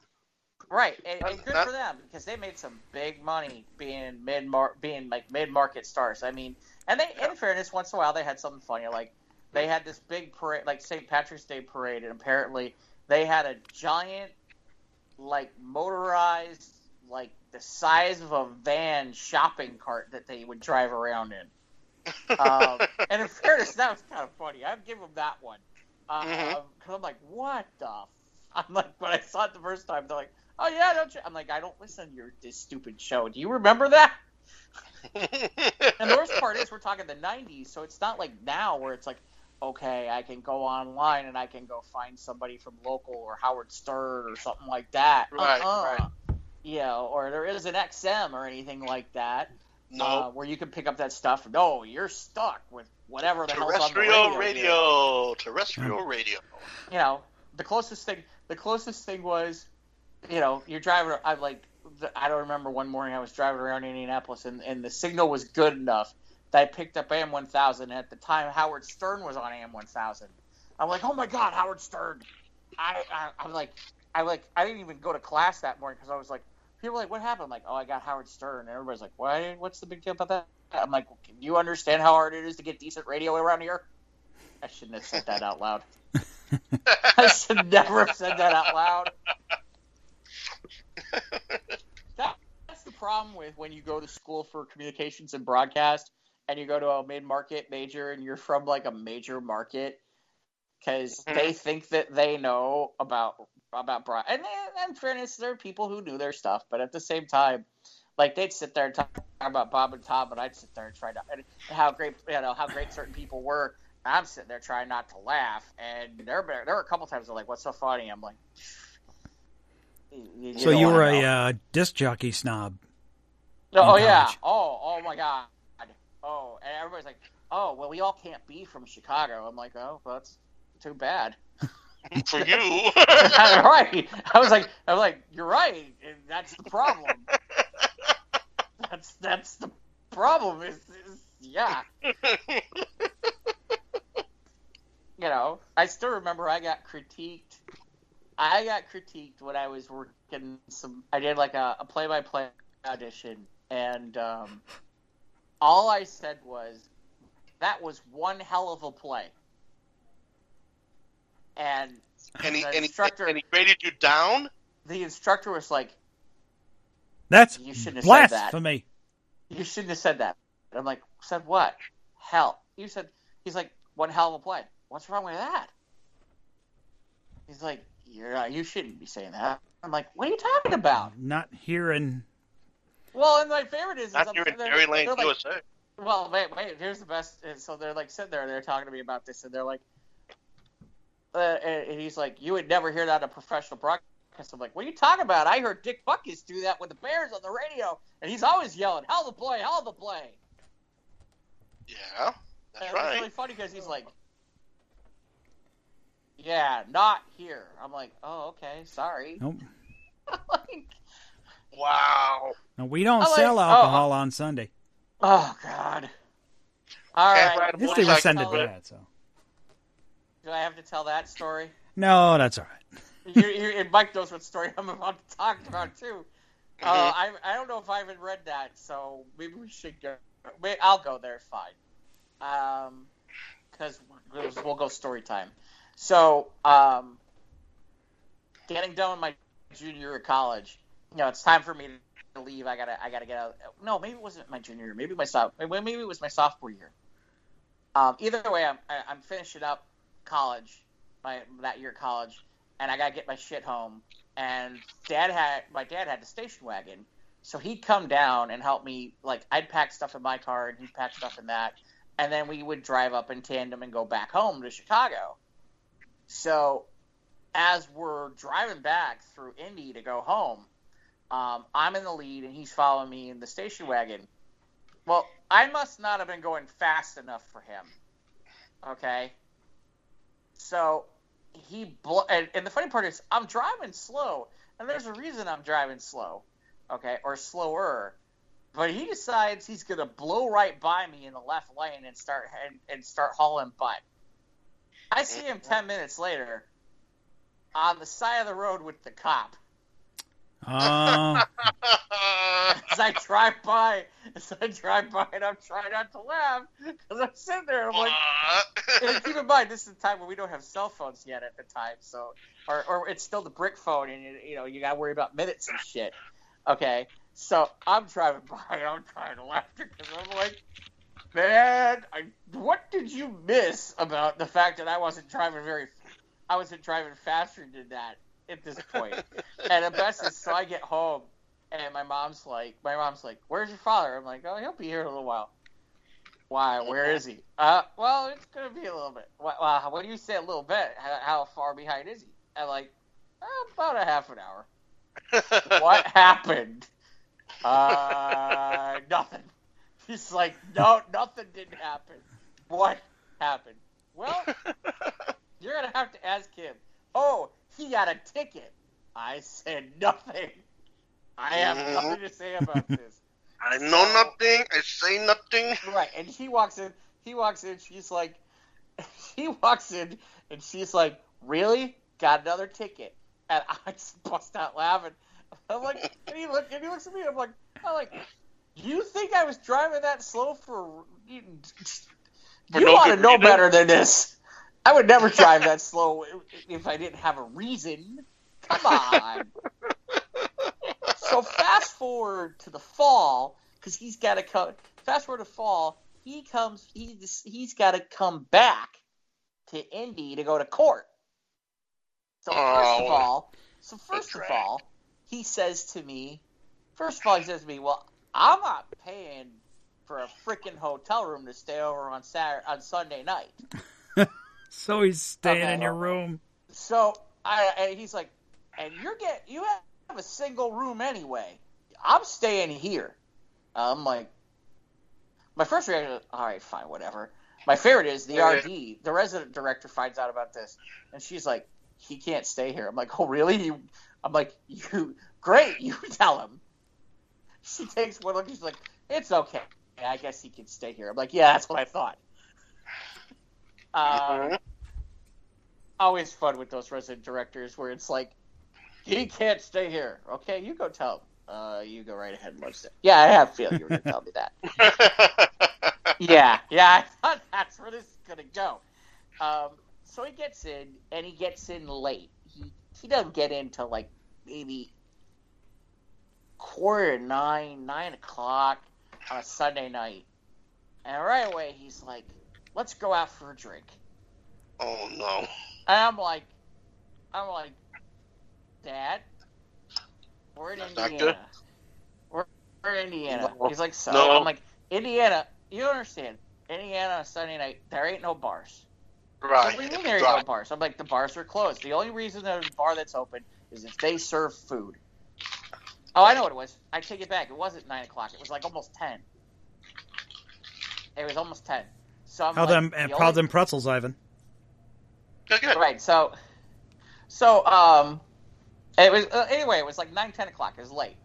Right, and, and good not- for them because they made some big money being mid being like mid market stars. I mean, and they in fairness, once in a while they had something funny. Like they had this big parade, like St. Patrick's Day parade, and apparently they had a giant, like motorized, like the size of a van shopping cart that they would drive around in. Um, and in fairness, that was kind of funny. I'd give them that one because Mhm. I'm like, what the? F-? I'm like, when I saw it the first time, they're like, oh yeah, don't you? I'm like, I don't listen to your this stupid show. Do you remember that? And the worst part is, we're talking the '90s, so it's not like now where it's like, okay, I can go online and I can go find somebody from local or Howard Stern or something like that. Right, uh-uh. right. You know, or there is an XM or anything like that no. uh, where you can pick up that stuff. No, you're stuck with whatever the hell's on the radio. radio. Terrestrial radio. You know, the closest thing, the closest thing was, you know, you're driving. I'm like, I don't remember one morning I was driving around Indianapolis and, and the signal was good enough that I picked up AM 1000. And at the time, Howard Stern was on AM 1000. I'm like, oh my god, Howard Stern. I, I I'm like, I like, I didn't even go to class that morning because I was like, people were like, what happened? I'm like, oh, I got Howard Stern. And everybody's like, why? What's the big deal about that? I'm like, can you understand how hard it is to get decent radio around here? I shouldn't have said that out loud. I should never have said that out loud. That, that's the problem with when you go to school for communications and broadcast and you go to a mid-market major and you're from like a major market because Mhm. they think that they know about about broad and and in fairness there are people who knew their stuff but at the same time like they'd sit there and talk about Bob and Tom and I'd sit there and try to and how great you know how great certain people were I'm sitting there trying not to laugh and there were there were a couple times they're like what's so funny I'm like So don't you were a uh, disc jockey snob. No, oh in yeah. Oh, oh my god. Oh, and everybody's like, "Oh, well, we all can't be from Chicago." I'm like, "Oh, well, that's too bad." For you. right. I was like, I was like, "You're right. and That's the problem. that's that's the problem. Is, is yeah. You know, I still remember I got critiqued. I got critiqued when I was working some. I did like a, a play-by-play audition, and um, all I said was, "That was one hell of a play." And and he, the and, he, instructor, and he graded you down? the instructor was like, That's "You shouldn't have said that. blasphemy. You shouldn't have said that." And I'm like, "Said what? Hell." You said. He's like, "One hell of a play. What's wrong with that?" He's like, "You're not, you shouldn't be saying that." I'm like, "What are you talking about?" Not here in. Well, and my favorite is, is Not I'm here in sitting there- like, USA. Well, wait, wait. Here's the best. And so they're like sitting there, and they're talking to me about this, and they're like, uh, and and he's like, "You would never hear that on a professional broadcast." I'm like, "What are you talking about? I heard Dick Butkus do that with the Bears on the radio, and he's always yelling, "Hell of a play, hell of a play." Yeah, And that's it's really funny because he's like, "Yeah, not here." I'm like, "Oh, okay, sorry." Nope. like, Wow. No, we don't I like- sell oh, alcohol on Sunday. oh God. All Can't right. ride a At least Well, they were can sending tell that. So Do I have to tell that story? no, that's all right. you, you, and Mike knows what story I'm about to talk about too. Uh, Mhm. I I don't know if I haven't read that, so maybe we should go. Wait, I'll go there. Fine. Um, because we'll, we'll go story time. So, um, getting done with my junior year of college, you know, it's time for me to leave. I gotta I gotta get out. No, maybe it wasn't my junior year. Maybe my soph- Maybe it was my sophomore year. Um, either way, I'm I'm finishing up college, my that year of college, and I gotta get my shit home. And dad had my dad had a station wagon, so he'd come down and help me. Like I'd pack stuff in my car, and he'd pack stuff in that, and then we would drive up in tandem and go back home to Chicago. So, as we're driving back through Indy to go home, um, I'm in the lead, and he's following me in the station wagon. Well, I must not have been going fast enough for him. Okay. So he bl- and, and the funny part is I'm driving slow, and there's a reason I'm driving slow, okay, or slower. But he decides he's gonna blow right by me in the left lane and start and, and start hauling butt. I see him ten minutes later on the side of the road with the cop. Uh, As I drive by, as I drive by, and I'm trying not to laugh because I'm sitting there. I'm like, and keep in mind, this is the time when we don't have cell phones yet at the time, so or, or it's still the brick phone, and you, you know you got to worry about minutes and shit. Okay, so I'm driving by, and I'm trying to laugh because I'm like, man, I, what did you miss about the fact that I wasn't driving very, I wasn't driving faster than that at this point? and the best is, so I get home, and my mom's like, my mom's like, where's your father? I'm like, oh, he'll be here in a little while. Why? Where is he? Uh, well, it's gonna be a little bit. Well, well do you say a little bit, how, how far behind is he? I'm like, "Uh, about a half an hour. What happened? Uh, nothing. He's like, no, nothing didn't happen. What happened? Well, you're gonna have to ask him. Oh, he got a ticket. I said nothing. I have Mhm. nothing to say about this. I know nothing. I say nothing. Right, and he walks in. He walks in. She's like, he walks in, and she's like, "Really? Got another ticket?" And I just bust out laughing. I'm like, and he look, and he looks at me. I'm like, I'm like, you think I was driving that slow for? You, For you no ought to know reason? better than this. I would never drive that slow if I didn't have a reason. Come on. so fast forward to the fall because he's got to come. Fast forward to fall, he comes. He's he's got to come back to Indy to go to court. So oh, first of Oh, all, so first of all, he says to me, first of all, he says to me, "Well, I'm not paying for a freaking hotel room to stay over on Saturday on Sunday night." So he's staying Okay. in your room. So I, and he's like, and you're get you have a single room anyway. I'm staying here. I'm like, my first reaction, all right, fine, whatever. My favorite is the RD, the resident director finds out about this, and she's like, he can't stay here. I'm like, oh really? You, I'm like, you great, you tell him. She takes one look, and she's like, it's okay. I guess he can stay here. I'm like, yeah, that's what I thought. Um, Mhm. always fun with those resident directors where it's like, he can't stay here. Okay, you go tell him. Uh, you go right ahead and let's. Yeah, I have a feeling you were going to tell me that. Yeah, yeah, I thought that's where this is going to go. Um, so he gets in, and he gets in late. He he doesn't get in till like maybe quarter to nine, nine o'clock on a Sunday night. And right away, he's like, "Let's go out for a drink." oh no. And I'm like, I'm like, Dad, we're in That's Indiana. We're, we're in Indiana. No. He's like, so No. I'm like, Indiana. You don't understand. Indiana on a Sunday night, there ain't no bars. Right. Do you mean there ain't Right. no bars? I'm like, the bars are closed. The only reason there's a bar that's open is if they serve food. Oh, I know what it was. I take it back. It wasn't nine o'clock. It was like almost ten. It was almost ten. So I'm How like, them the and only- them pretzels, Ivan? Good, good. Right. So, so um, it was uh, anyway. It was like nine, ten o'clock. It was late,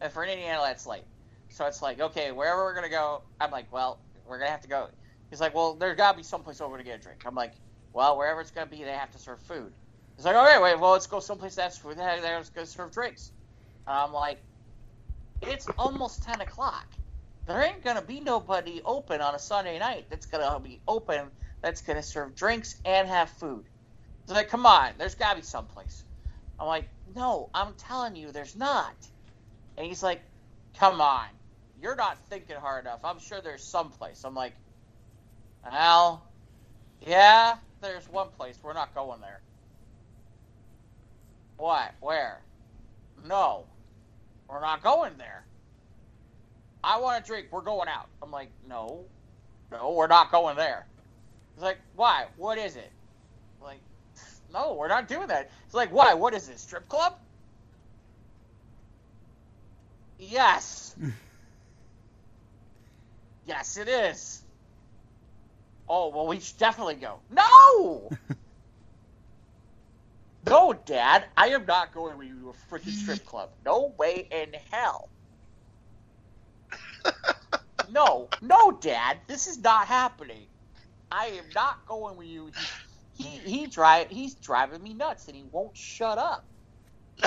and for an Indiana, that's late. So it's like, okay, wherever we're gonna go, I'm like, well, we're gonna have to go. He's like, well, there's gotta be someplace over to get a drink. I'm like, well, wherever it's gonna be, they have to serve food. He's like, okay, wait, well, let's go someplace that's food. They're they're gonna serve drinks. I'm like, it's almost ten o'clock. There ain't gonna be nobody open on a Sunday night that's gonna be open that's gonna serve drinks and have food. He's like, come on, there's gotta be someplace. I'm like, no, I'm telling you, there's not. And he's like, come on, you're not thinking hard enough. I'm sure there's someplace. I'm like, well, yeah, there's one place. We're not going there. What? Where? No, we're not going there. I want a drink. We're going out. I'm like, no, no, we're not going there. He's like, why? What is it? I'm like, no, we're not doing that. He's like, why? What is this? Strip club? Yes. yes, it is. Oh, well, we should definitely go. No! no, Dad, I am not going with you to a freaking strip club. No way in hell. no, no, Dad, this is not happening. I am not going with you. He, he, he drive, he's driving me nuts, and he won't shut up.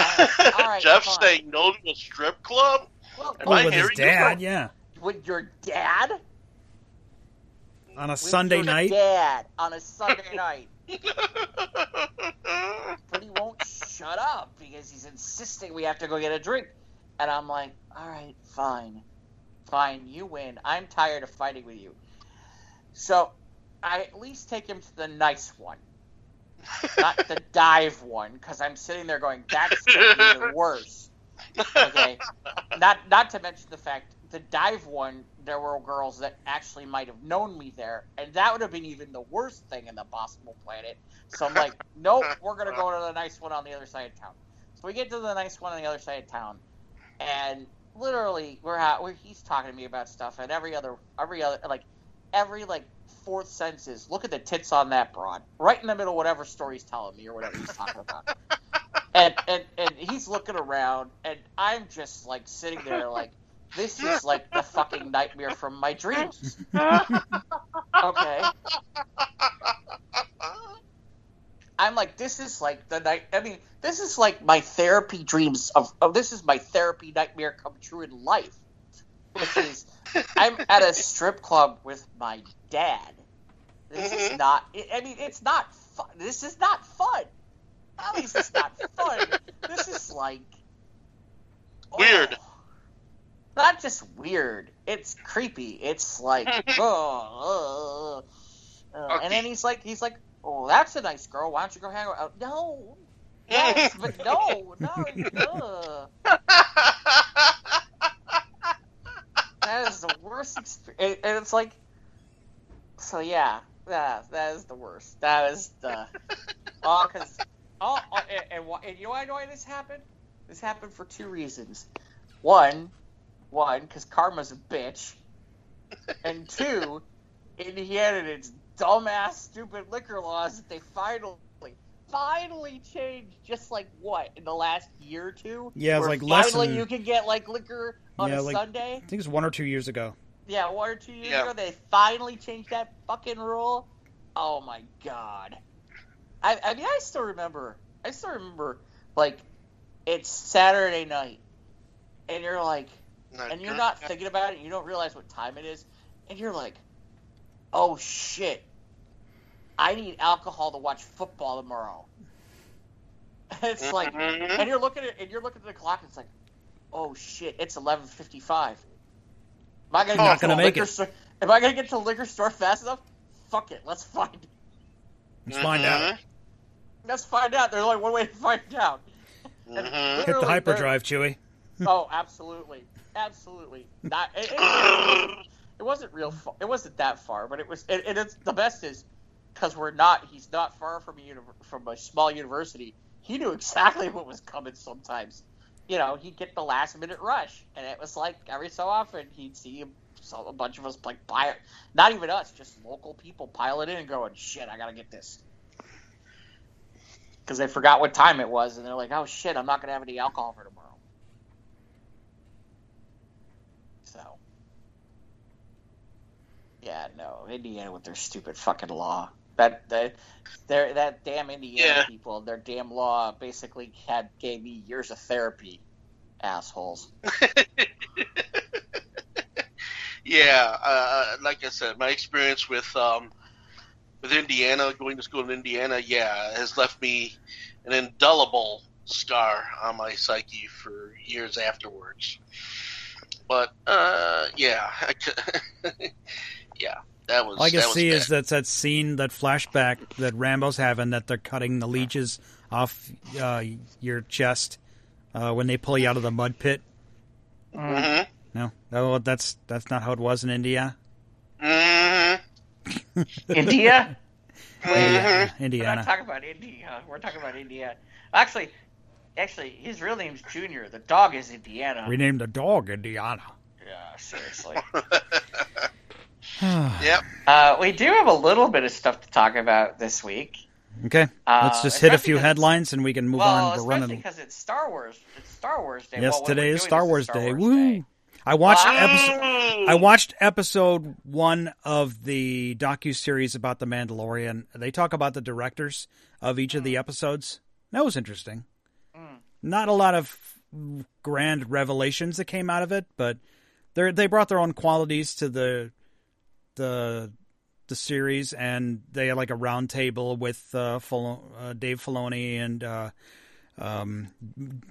All right, Jeff fine. saying no to a strip club? Well, Am Oh, I with his hearing you? dad, yeah. with your dad? On a With Sunday your night. Dad on a Sunday night. But he won't shut up because he's insisting we have to go get a drink. And I'm like, all right, fine. Fine, you win. I'm tired of fighting with you. So I at least take him to the nice one, not the dive one, because I'm sitting there going, that's going to be the worst. Okay. Not not to mention the fact the dive one, there were girls that actually might have known me there, and that would have been even the worst thing in the possible planet. So I'm like, nope, we're gonna go to the nice one on the other side of town. So we get to the nice one on the other side of town, and literally we're at we're, he's talking to me about stuff, and every other every other like every like fourth sentence is look at the tits on that broad, right in the middle of whatever story he's telling me or whatever he's talking about. and, and and he's looking around, and I'm just like sitting there, like this is like the fucking nightmare from my dreams. Okay. I'm like, this is like the night. I mean, this is like my therapy dreams of. Oh, this is my therapy nightmare come true in life, which is I'm at a strip club with my dad. This is mm-hmm. not. I mean, it's not fun. This is not fun. At least it's not fun. This is like Weird. Oh. Not just weird. It's creepy. It's like, oh, uh, uh, and then he's like, he's like, oh, that's a nice girl. Why don't you go hang out? No, yes, but no, no. Uh. That is the worst experience. And it's like, so yeah, that that is the worst. That is the oh, cause oh, and, and, and you know why know why this happened? This happened for two reasons. One, one, because karma's a bitch, and two, Indiana and its dumbass, stupid liquor laws that they finally, finally changed. Just like what in the last year or two? Yeah, it's Where like less finally than- you can get like liquor on Yeah, a like- Sunday. I think it's one or two years ago. Yeah, one or two years Yeah. ago, they finally changed that fucking rule. Oh my god! I, I mean, I still remember. I still remember. Like, it's Saturday night, and you're like, and you're not thinking about it. You don't realize what time it is, and you're like, oh shit! I need alcohol to watch football tomorrow. it's like, Mhm. and you're looking at and you're looking at the clock. And it's like, oh shit! It's eleven fifty five. Am I gonna, Oh, get not to gonna the make liquor it. Store? Am I gonna get to the liquor store fast enough? Fuck it. Let's find. it. Let's find out. Let's find out. There's only one way to find out. And Mhm. Hit the hyperdrive, Chewy. Oh, absolutely, absolutely. Not. It, it, it wasn't real. Far, it wasn't that far, but it was. And, the best is because we're not. He's not far from a uni- from a small university. He knew exactly what was coming. Sometimes, you know, he'd get the last minute rush, and it was like every so often he'd see a, so a bunch of us like it. Not even us, just local people pile it in and going, "Shit, I gotta get this." Because they forgot what time it was, and they're like, "Oh shit, I'm not gonna have any alcohol for tomorrow." So, yeah, no, Indiana with their stupid fucking law. That that their that damn Indiana Yeah. people, their damn law basically had gave me years of therapy, assholes. yeah, uh, like I said, my experience with um, with Indiana, going to school in Indiana, yeah, has left me an indelible scar on my psyche for years afterwards. But uh, yeah, yeah, that was. All I can that see bad. is that's that scene, that flashback that Rambo's having, that they're cutting the leeches off uh, your chest uh, when they pull you out of the mud pit. Mhm. No, oh, that's that's not how it was in India. Mhm. India? Mhm. We're not talking about India. We're talking about India. Actually, actually, his real name's Junior. The dog is Indiana. We named the dog Indiana. Yeah, seriously. yep. uh, we do have a little bit of stuff to talk about this week. Okay, Uh, let's just hit a especially few 'cause it's- headlines and we can move well, on. We're especially running. because it's Star Wars. It's Star Wars Day. Yes, Well, today is Star the Wars Star Day. Wars Woo! Day. I watched Wow. episode. I watched episode one of the docu series about the Mandalorian. They talk about the directors of each of the episodes. That was interesting. Mm. Not a lot of grand revelations that came out of it, but they they brought their own qualities to the the the series, and they had like a round table with uh, uh, Dave Filoni and uh, um,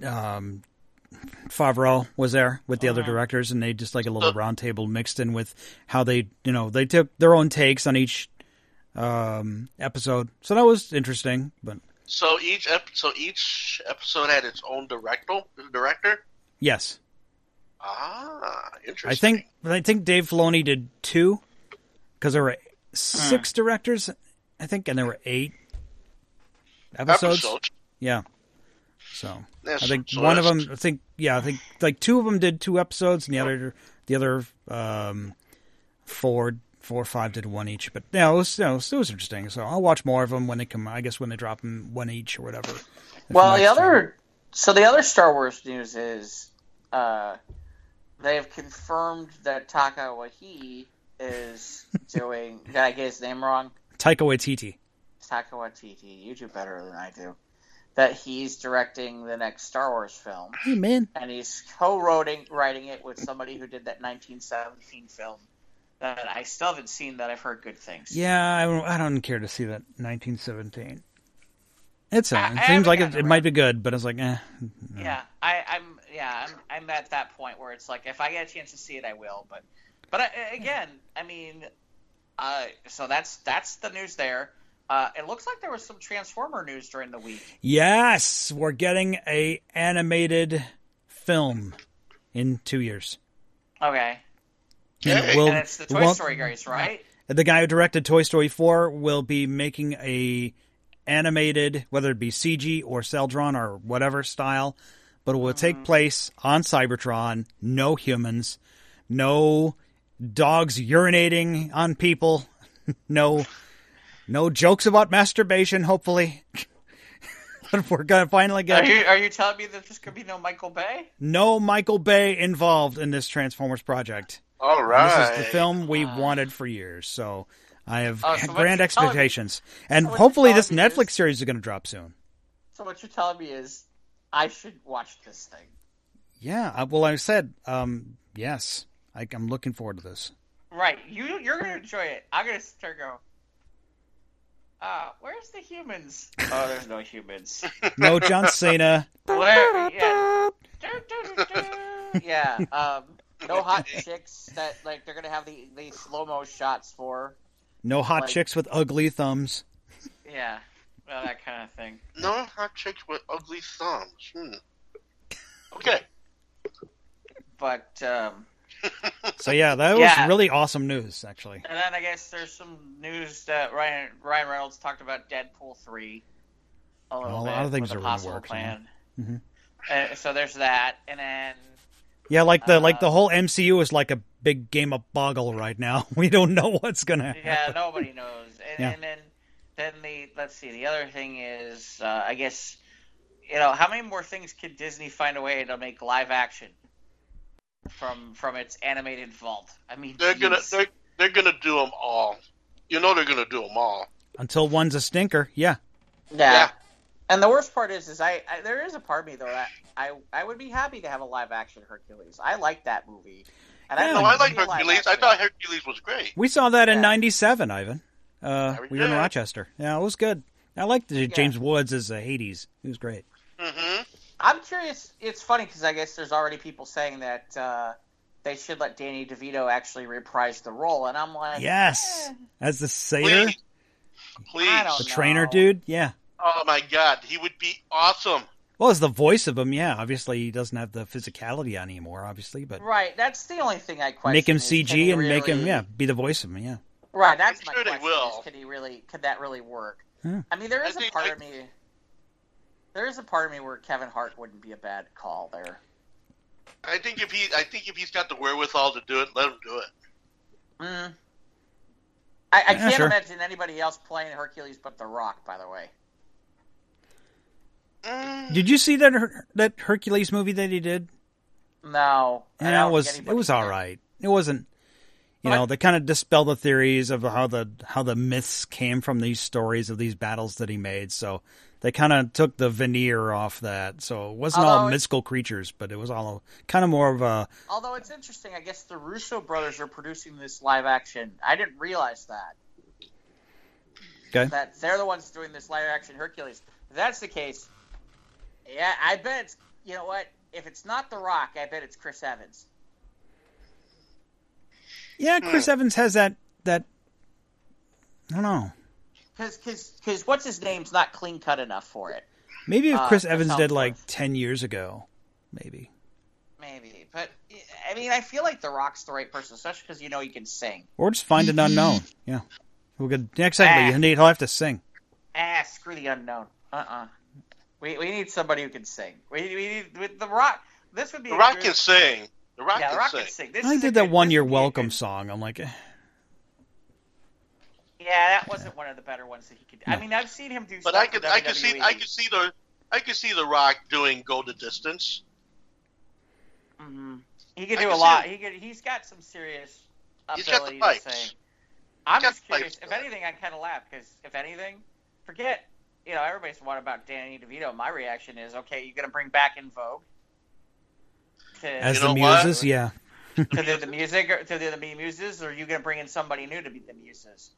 um, Favreau was there with the other Uh-huh. directors, and they just like a little round table mixed in with how they, you know, they took their own takes on each um, episode. So that was interesting. But So each ep- so each episode had its own director. Director. yes, Ah, interesting. I think I think Dave Filoni did two because there were six directors, I think, and there were eight episodes. episodes. Yeah. So Yeah, I think so one of them. I think yeah. I think like two of them did two episodes, and the other the other um, four four or five did one each. But yeah, it was, you know, it was interesting. So I'll watch more of them when they come. I guess when they drop them one each or whatever. Well, the next time. other so the other Star Wars news is uh, they've confirmed that Taka Wahi is doing. Did I get his name wrong? Taika Waititi. Taka Waititi. You do better than I do. That he's directing the next Star Wars film, Hey man, and he's co-writing writing it with somebody who did that 1917 film that I still haven't seen. That I've heard good things. yeah, I don't, I don't care to see that 1917. It's I it seems like it, it might be good, but it's like, eh. no. Yeah, I, I'm yeah, I'm I'm at that point where it's like if I get a chance to see it, I will. But but I, again, I mean, uh, so that's that's the news there. Uh, it looks like there was some Transformer news during the week. Yes, we're getting a animated film in two years. Okay, And it will- and it's the Toy will- Story guys, right? The guy who directed Toy Story 4 will be making a animated, whether it be CG or cell drawn or whatever style, but it will take place on Cybertron. No humans, no dogs urinating on people, no no jokes about masturbation. Hopefully, but we're gonna finally Are get you are you telling me that there's gonna be no Michael Bay? no Michael Bay involved in this Transformers project. All right, This is the film we wanted for years, so I have Oh, so grand expectations. and so hopefully, this Netflix is- series is going to drop soon. So what you're telling me is I should watch this thing. Yeah, well, I said um, yes. I, I'm looking forward to this. Right, you you're gonna enjoy it. I'm gonna sit there go. Uh, where's the humans? Oh, there's no humans. No John Cena. Where? Yeah. Yeah. Um, no hot chicks that like they're gonna have the the slow mo shots for. No hot Like- chicks with ugly thumbs. Yeah. Well, that kind of thing. No hot chicks with ugly thumbs. Hmm. Okay. But um, So yeah, that was Yeah. really awesome news, actually. and then I guess there's some news that Ryan Ryan Reynolds talked about Deadpool three. A little Well, a bit lot of things are in the possible works, plan. Mhm. Uh, so there's that, and then Yeah, like the like the Uh, whole MCU is like a big game of boggle right now. We don't know what's gonna happen. Yeah, nobody knows. And, Yeah. and then, then the let's see. The other thing is, uh, I guess, you know, how many more things could Disney find a way to make live action from from its animated vault? I mean, They're gonna they're they're gonna do them all. You know they're gonna do them all. Until one's a stinker. Yeah. yeah. yeah. And the worst part is, is I, I there is a part of me though that I I would be happy to have a live action Hercules. I like that movie. And Yeah. No, I like to see a live Hercules. I thought Hercules was great. We saw that in '97, Ivan. Uh, Very we were in. Rochester. Yeah, it was good. I liked the James Woods as uh, Hades. He was great. Mm-hmm. I'm curious. It's funny because I guess there's already people saying that uh, they should let Danny DeVito actually reprise the role, and I'm like, Yes, eh, as the satyr, Please, please. I don't the trainer dude. Yeah. Oh my God, he would be awesome. Well, as the voice of him, yeah. Obviously, he doesn't have the physicality anymore, obviously, but right. That's the only thing I question. make him is, CG he and make him, yeah, be the voice of him. Yeah. Right. That's I'm my sure question. will. Is, can he really? Could that really work? Yeah. I mean, there I is a part I- of me. There is a part of me where Kevin Hart wouldn't be a bad call there. I think if he, I think if he's got the wherewithal to do it, let him do it. Mm. I, I Yeah, can't sure. imagine anybody else playing Hercules but The Rock. By the way. Mm, Did you see that Her- that Hercules movie that he did? No. I Yeah, don't it was think it was did. all right. It wasn't. You But- know, they kind of dispel the theories of how the how the myths came from these stories of these battles that he made. So they kind of took the veneer off that. So it wasn't all Although it's- mystical creatures, but it was all kind of more of a Although it's interesting, I guess the Russo brothers are producing this live action. I didn't realize that. Okay. That they're the ones doing this live action Hercules. If that's the case, yeah, I bet it's. You know what? If it's not The Rock, I bet it's Chris Evans. yeah. Hmm. Chris Evans has that that. I don't know. Because because what's his name's not clean cut enough for it. Maybe if Uh, Chris Chris Evans did like ten years ago, maybe. Maybe, but I mean, I feel like The Rock's the right person, especially because you know he can sing. Or just find an unknown. Yeah. we'll could exactly. Ah. Indeed, he'll have to sing. Ah, screw the unknown. Uh uh We, we need somebody who can sing. We, we need with The Rock. This would be the Rock good- can sing. The Rock Yeah, The can Rock sing. can sing. This I did that good- one year would be a welcome good- song. I'm like, eh. Yeah, that wasn't one of the better ones that he could. I mean, I've seen him do. But stuff I could, I could see, I could see the, I could see the Rock doing "Go the Distance." Mhm. He can do can a lot. him. He could, he's got some serious He's got the ability to say. I'm just curious. If anything, I kind of laugh because if anything, forget. You know, everybody's what about Danny DeVito? My reaction is, okay, you're gonna bring back En Vogue to, As the know what? muses, yeah. to do the music or to do the muses, or are you gonna bring in somebody new to be the muses?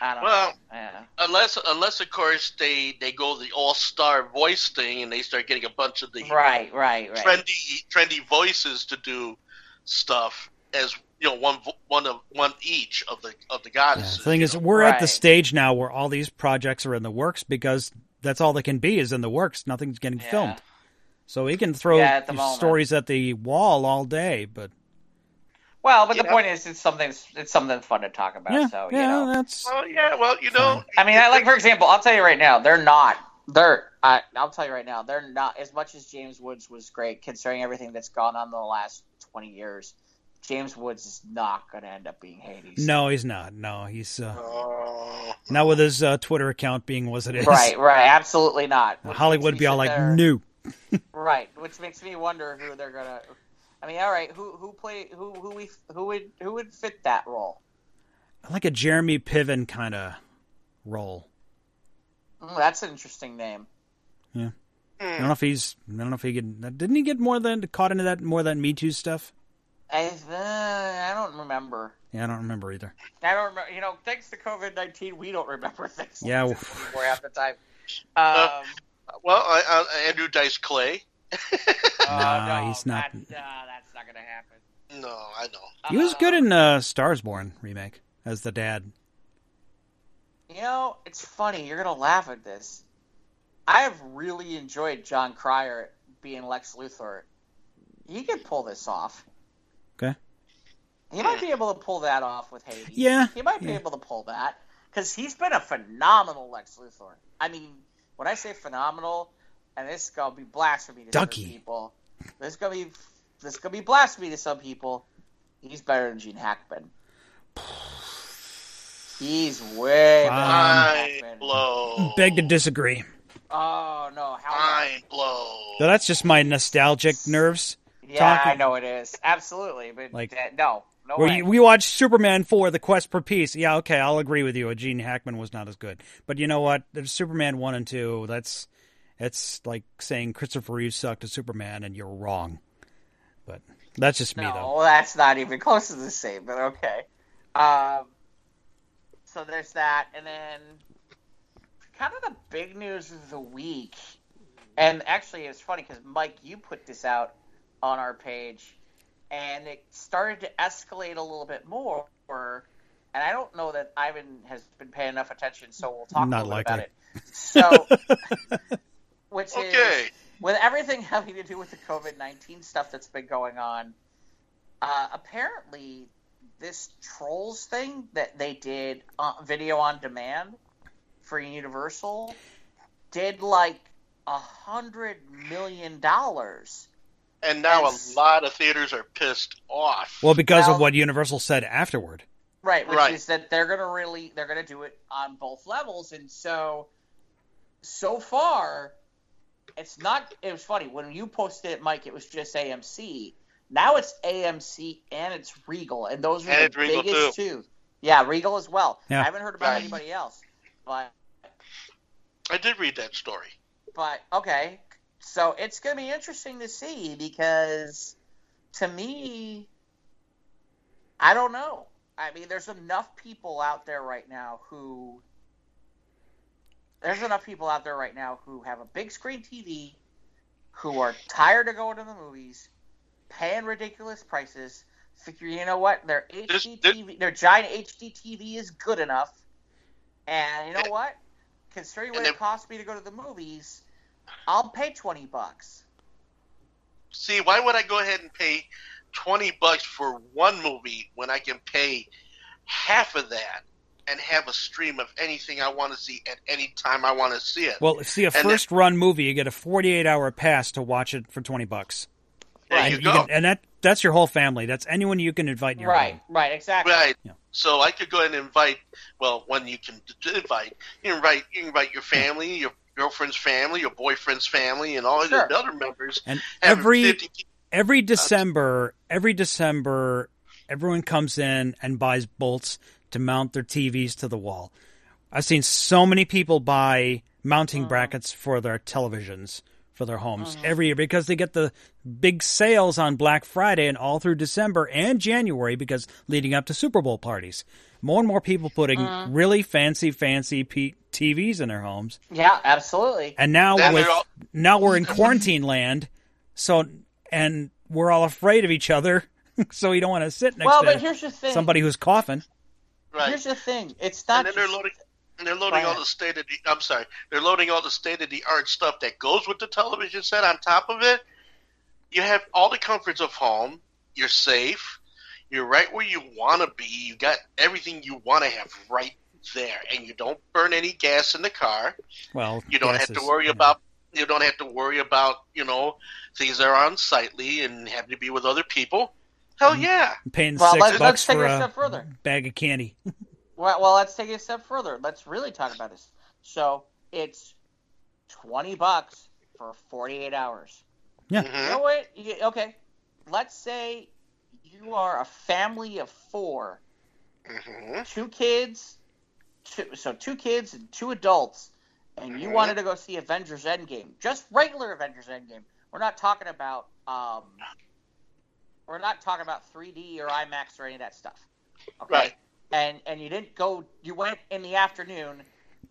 I don't Well, know. Yeah. Unless, unless of course they they go the all star voice thing and they start getting a bunch of the Right, right, right. trendy trendy voices to do stuff as you know one one of one each of the of the Yeah, goddesses. the thing is, know. we're at the stage now where all these projects are in the works because that's all they can be is in the works. Nothing's getting Yeah. filmed. So he can throw Yeah, at the stories at the wall all day, but Well, but the Yeah. point is, it's something. It's something fun to talk about. yeah, so yeah, you know. that's well, yeah, well, you know, I mean, I like for example, I'll tell you right now, they're not. They're. I, I'll tell you right now, they're not as much as James Woods was great, considering everything that's gone on in the last twenty years. James Woods is not going to end up being Hades. no, he's not. No, he's uh, Oh, not with his uh, Twitter account being what it is. Right, right, absolutely not. Which Hollywood makes be all like, there- "No." Right, which makes me wonder who they're gonna. I mean, all right, who who play who who we who would who would fit that role? I like a Jeremy Piven kind of role. Mm, that's an interesting name. Yeah. I don't know if he's. I don't know if he get. Didn't he get more than caught into that more than Me Too stuff? I uh, I don't remember. Yeah, I don't remember either. I don't remember. You know, thanks to COVID nineteen, we don't remember things. like Yeah, this anymore half the time. Um, well, I, I, Andrew Dice Clay. uh, no, he's not- That, uh, that's not gonna happen. No, I know. He was Uh, good in uh, Stars Born remake as the dad. You know, it's funny. You're gonna laugh at this. I have really enjoyed Jon Cryer being Lex Luthor. He could pull this off. Okay. He might be able to pull that off with Hades. Yeah, He might be yeah. able to pull that because he's been a phenomenal Lex Luthor. I mean, when I say phenomenal, and this is gonna be blasphemy to Ducky. some people. This is gonna be this is gonna be blasphemy to some people. He's better than Gene Hackman. He's way better than blow. Beg to disagree. Oh no, how Mind blow. So that's just my nostalgic nerves. Yeah, talking- I know it is. Absolutely, but Like- uh, no, no Where way. you, we watched Superman 4, The Quest for Peace. Yeah, okay, I'll agree with you. Gene Hackman was not as good. But you know what? There's Superman 1 and 2. That's it's like saying Christopher Reeve sucked as Superman and you're wrong. But that's just me, no, though. that's not even close to the same. But okay. Um, so there's that, and then kind of the big news of the week. And actually, it's funny because Mike, you put this out on our page, and it started to escalate a little bit more. And I don't know that Ivan has been paying enough attention, so we'll talk Not a little bit about it. So, which is with everything having to do with the COVID nineteen stuff that's been going on, uh, apparently this trolls thing that they did uh, video on demand for Universal did like a hundred million dollars. And now That's- a lot of theaters are pissed off. Well, because Well- of what Universal said afterward. Right, which Right. is that they're gonna really they're gonna do it on both levels, and so so far it's not. It was funny when you posted it, Mike. It was just AMC. Now it's AMC and it's Regal, and those are And the it's Regal, biggest two. Yeah, Regal as well. Yeah. I haven't heard about Right. anybody else, but I did read that story. but okay. So it's gonna be interesting to see because to me, I don't know. I mean, there's enough people out there right now who there's enough people out there right now who have a big screen TV, who are tired of going to the movies, paying ridiculous prices. Figure, you know what? Their HD TV, their giant HD TV is good enough. And you know what? Considering what it costs me to go to the movies, I'll pay twenty bucks. See, why would I go ahead and pay twenty bucks for one movie when I can pay half of that and have a stream of anything I want to see at any time I want to see it? Well, see, a And first run movie, you get a 48 hour pass to watch it for 20 bucks. there and you go. can- and that that's your whole family. That's anyone you can invite in your Right, home. right, exactly. Right. Yeah. So I could go ahead and invite. Well, when you can invite, you invite, you invite your family, your girlfriend's family, your boyfriend's family, and all Sure. the other members. And every 50 every every December, every December, everyone comes in and buys bolts to mount their TVs to the wall. I've seen so many people buy mounting uh-huh. brackets for their televisions for their homes uh-huh. every year because they get the big sales on Black Friday and all through December and January because leading up to Super Bowl parties. More and more people putting uh-huh. really fancy, fancy P- TVs in their homes. Yeah, absolutely. And now And with all- now we're in quarantine land, so and we're all afraid of each other, so we don't want to sit next Well, to but here's the thing. somebody who's coughing. Right. Here's the thing. It's not. and not then they're loading and they're loading all the state of the I'm sorry, they're loading all the state of the art stuff that goes with the television set on top of it. You have all the comforts of home. You're safe. You're right where you want to be. You got everything you want to have right there, and you don't burn any gas in the car. Well, You don't have to is- worry about you don't have to worry about you know things that are unsightly and having to be with other people. Hell Mm-hmm. yeah! paying Well, 6 let's- bucks let's take for a a step further. bag of candy. Well, well, let's take it a step further. Let's really talk about this. So it's twenty bucks for forty-eight hours. Yeah. You Mhm. know what? You- Okay, let's say you are a family of four, Mhm. two kids, two, so two kids and two adults, and you Mhm. wanted to go see Avengers Endgame, just regular Avengers Endgame. We're not talking about um, we're not talking about 3D or IMAX or any of that stuff. Okay. Right. And and you didn't go. You went in the afternoon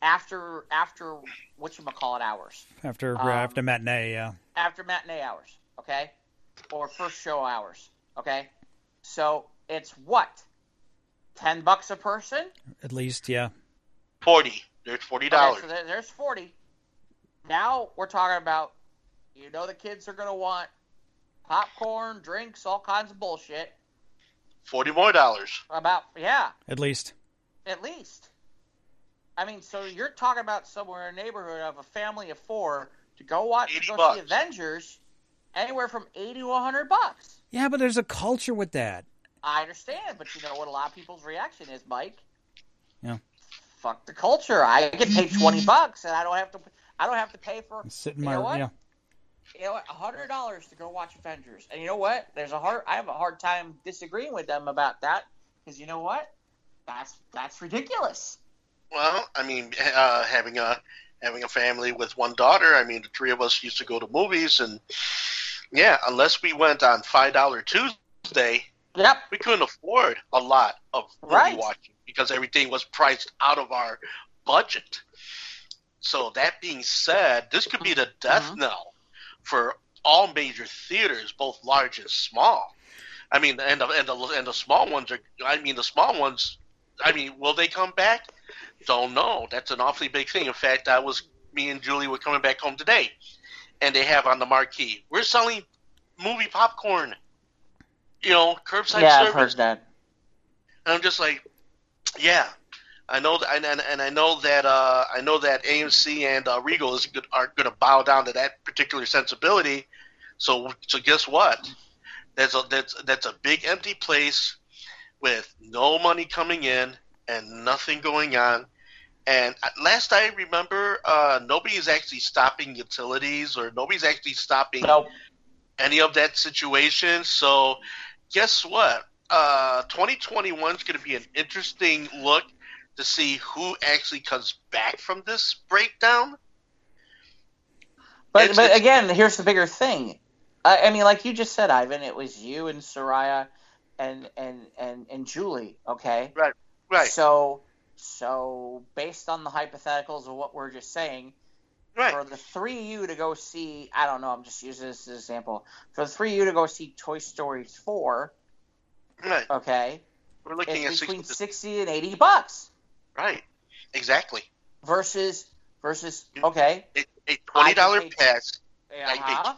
after after what you call it hours After Um, after matinee, yeah. after matinee hours, okay, or first show hours, okay. So it's what ten bucks a person. At least, yeah. Forty. There's forty Okay, dollars. so there's forty. Now we're talking about, you know, the kids are gonna want popcorn, drinks, all kinds of bullshit. Forty more dollars. About yeah, At least. at least. I mean, so you're talking about somewhere in a neighborhood of a family of four to go watch to go bucks. see Avengers, anywhere from eighty to hundred bucks. Yeah, but there's a culture with that. I understand, but you know what a lot of people's reaction is, Mike? Yeah. Fuck the culture. I get paid twenty bucks, and I don't have to. I don't have to pay for. Sit in You my know what? yeah. You know what? A hundred dollars to go watch Avengers, and you know what? There's a hard. I have a hard time disagreeing with them about that because you know what? That's that's ridiculous. Well, I mean, uh, having a having a family with one daughter. I mean, the three of us used to go to movies, and yeah, unless we went on Five Dollar Tuesday, Yep. we couldn't afford a lot of movie Right. watching because everything was priced out of our budget. So that being said, this could be the death Mhm. knell for all major theaters, both large and small. I mean, and the, and the and the small ones are. I mean, the small ones. I mean, will they come back? Don't know. That's an awfully big thing. In fact, I was me and Julie were coming back home today, and they have on the marquee, "We're selling movie popcorn." You know, curbside yeah, I've service. heard that. And I'm just like, yeah, I know, that, and, and and I know that uh, I know that AMC and uh, Regal is good, aren't going to bow down to that particular sensibility. So so guess what? That's a that's that's a big empty place with no money coming in and nothing going on. And last I remember, uh, nobody is actually stopping utilities or nobody's actually stopping Nope. any of that situation. So, guess what? Uh, 2021 is going to be an interesting look to see who actually comes back from this breakdown. But It's- but it's- again, here's the bigger thing. I, I mean, like you just said, Ivan, it was you and Soraya and and and and Julie. Okay. Right. Right. So so based on the hypotheticals of what we're just saying, Right. for the three of you to go see, I don't know, I'm just using this as an example. For the three of you to go see Toy Story four, Right. okay, We're looking at between 60, sixty and eighty bucks right. Exactly. versus versus okay, A, a twenty dollar I can pay- pass. uh-huh,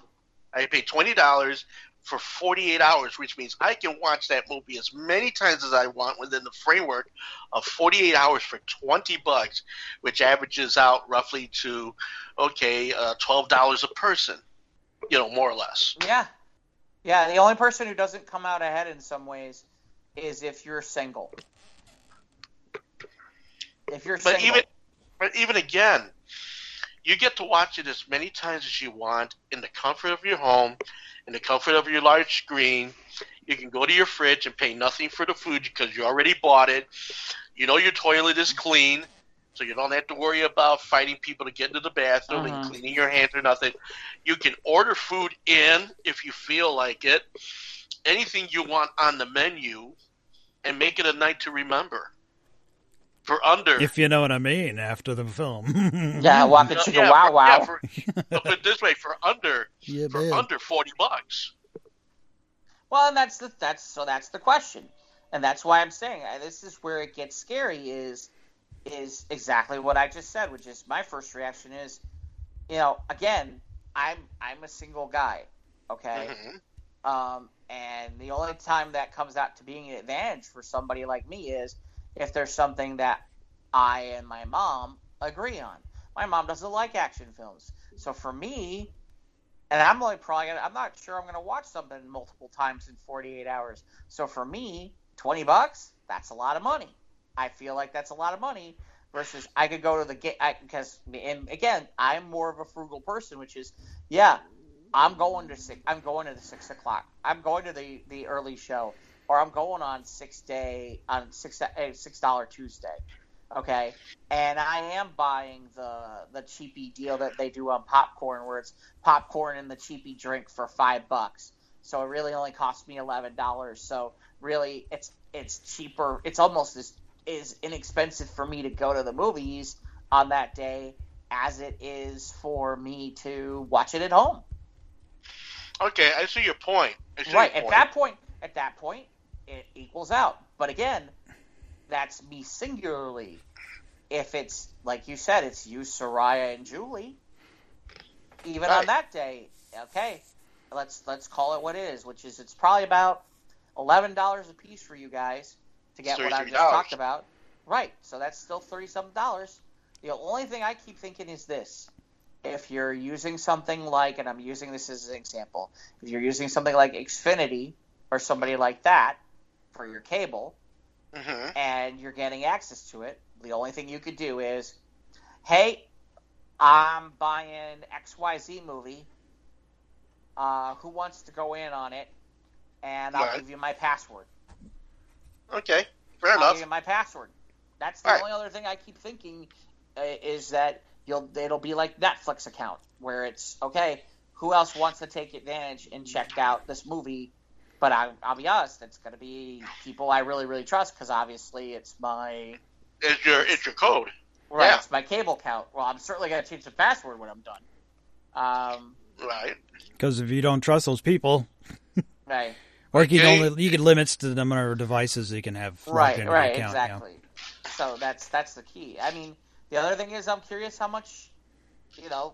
I pay twenty dollars for forty eight hours, which means I can watch that movie as many times as I want within the framework of forty eight hours for twenty bucks, which averages out roughly to okay uh, twelve dollars a person. You know, more or less. yeah, yeah. The only person who doesn't come out ahead in some ways is if you're single. If you're But single, even but even again, you get to watch it as many times as you want in the comfort of your home, in the comfort of your large screen. You can go to your fridge and pay nothing for the food because you already bought it. You know your toilet is clean, so you don't have to worry about fighting people to get into the bathroom Uh-huh. and cleaning your hands or nothing. You can order food in if you feel like it. Anything you want on the menu, and make it a night to remember. For under If you know what I mean, after the film. Yeah, Waka No, Chicka yeah, Wow for- Wow. yeah, for- put it this way: for under yeah, for man. under forty bucks. Well, and that's the that's so that's the question, and that's why I'm saying this is where it gets scary. Is is exactly what I just said, which is my first reaction is, you know, again, I'm I'm a single guy, okay, Mhm. um, and the only time that comes out to being an advantage for somebody like me is if there's something that I and my mom agree on. My mom doesn't like action films, so for me, and I'm only probably gonna, I'm not sure I'm gonna watch something multiple times in 48 hours. So for me, 20 bucks, that's a lot of money. I feel like that's a lot of money versus I could go to the get because and again I'm more of a frugal person, which is yeah, I'm going to six, I'm going to the six o'clock. I'm going to the the early show, or I'm going on six day on six eh, six dollar Tuesday. Okay, and I am buying the the cheapy deal that they do on popcorn, where it's popcorn and the cheapy drink for five bucks. So it really only cost me eleven dollars. So really, it's it's cheaper. It's almost as is inexpensive for me to go to the movies on that day as it is for me to watch it at home. Okay, I see your point. I see Right your at that point, at that point, it equals out. But again, that's me singularly. If it's like you said, it's you, Soraya, and Julie. Even on that day, okay, let's let's call it what it is, which is it's probably about eleven dollars a piece for you guys to get what I just talked about. Right, so that's still thirty something dollars. The only thing I keep thinking is this: if you're using something like, and I'm using this as an example, if you're using something like Xfinity or somebody like that for your cable, Mhm. and you're getting access to it, the only thing you could do is, hey, I'm buying XYZ movie. Uh, who wants to go in on it? And I'll Right. give you my password. Okay, fair I'll enough. give you my password. That's the All right. only other thing I keep thinking uh, is that you'll it'll be like Netflix account where it's okay. Who else wants to take advantage and check out this movie? But I, I'll be honest, it's going to be people I really, really trust because obviously it's my It's your it's your code. right, Yeah. it's my cable count. Well, I'm certainly going to change the password when I'm done. Um, Right. Because if you don't trust those people, right, or you can Okay. only you can limits to the number of devices you can have right, into right, the account. yeah. exactly. So that's that's the key. I mean, the other thing is I'm curious how much, you know,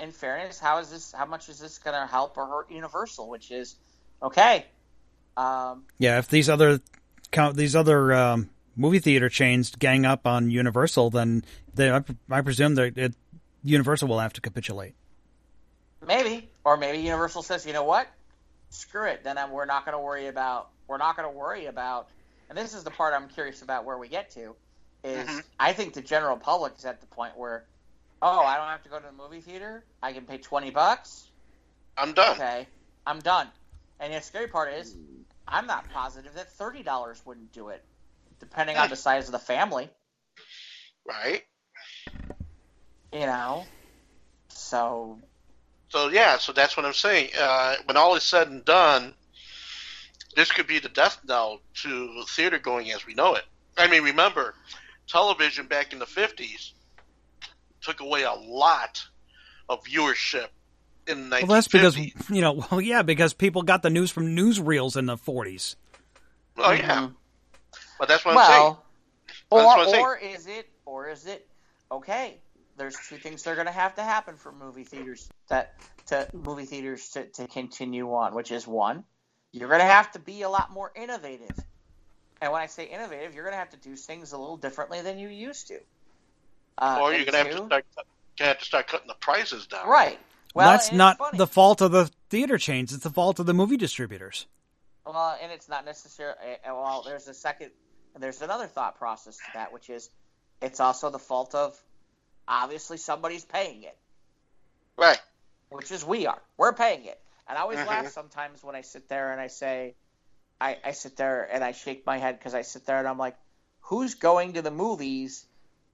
in fairness, how is this? How much is this going to help or hurt Universal? Which is okay. Um, Yeah, if these other count these other um, movie theater chains gang up on Universal, then they, I, I presume that it, Universal will have to capitulate. maybe, or maybe Universal says, you know what? Screw it. Then I'm, we're not going to worry about. We're not going to worry about. And this is the part I'm curious about where we get to. Is Mhm. I think the general public is at the point where, oh, I don't have to go to the movie theater. I can pay twenty bucks. I'm done. Okay, I'm done. And the scary part is, I'm not positive that thirty dollars wouldn't do it, depending on the size of the family. Right. You know, so So yeah, so that's what I'm saying. Uh, when all is said and done, this could be the death knell to theater going as we know it. I mean, remember, television back in the '50s took away a lot of viewership in the 1950s. Well, that's because you know, well, yeah, because people got the news from newsreels in the '40s. Oh yeah, Mhm. but that's what I'm saying. well, what or I'm saying. or is it or is it okay? There's two things that are going to have to happen for movie theaters that to movie theaters to, to continue on, which is one, you're going to have to be a lot more innovative. And when I say innovative, you're going to have to do things a little differently than you used to. Uh, or you're gonna have to two- start gonna have to start cutting the prices down. right. Well, that's not funny. the fault of the theater chains; it's the fault of the movie distributors. Well, and it's not necessarily. Well, there's a second. There's another thought process to that, which is it's also the fault of obviously somebody's paying it, Right. which is we are. We're paying it. And I always Mhm. laugh sometimes when I sit there and I say, I, I sit there and I shake my head because I sit there and I'm like, who's going to the movies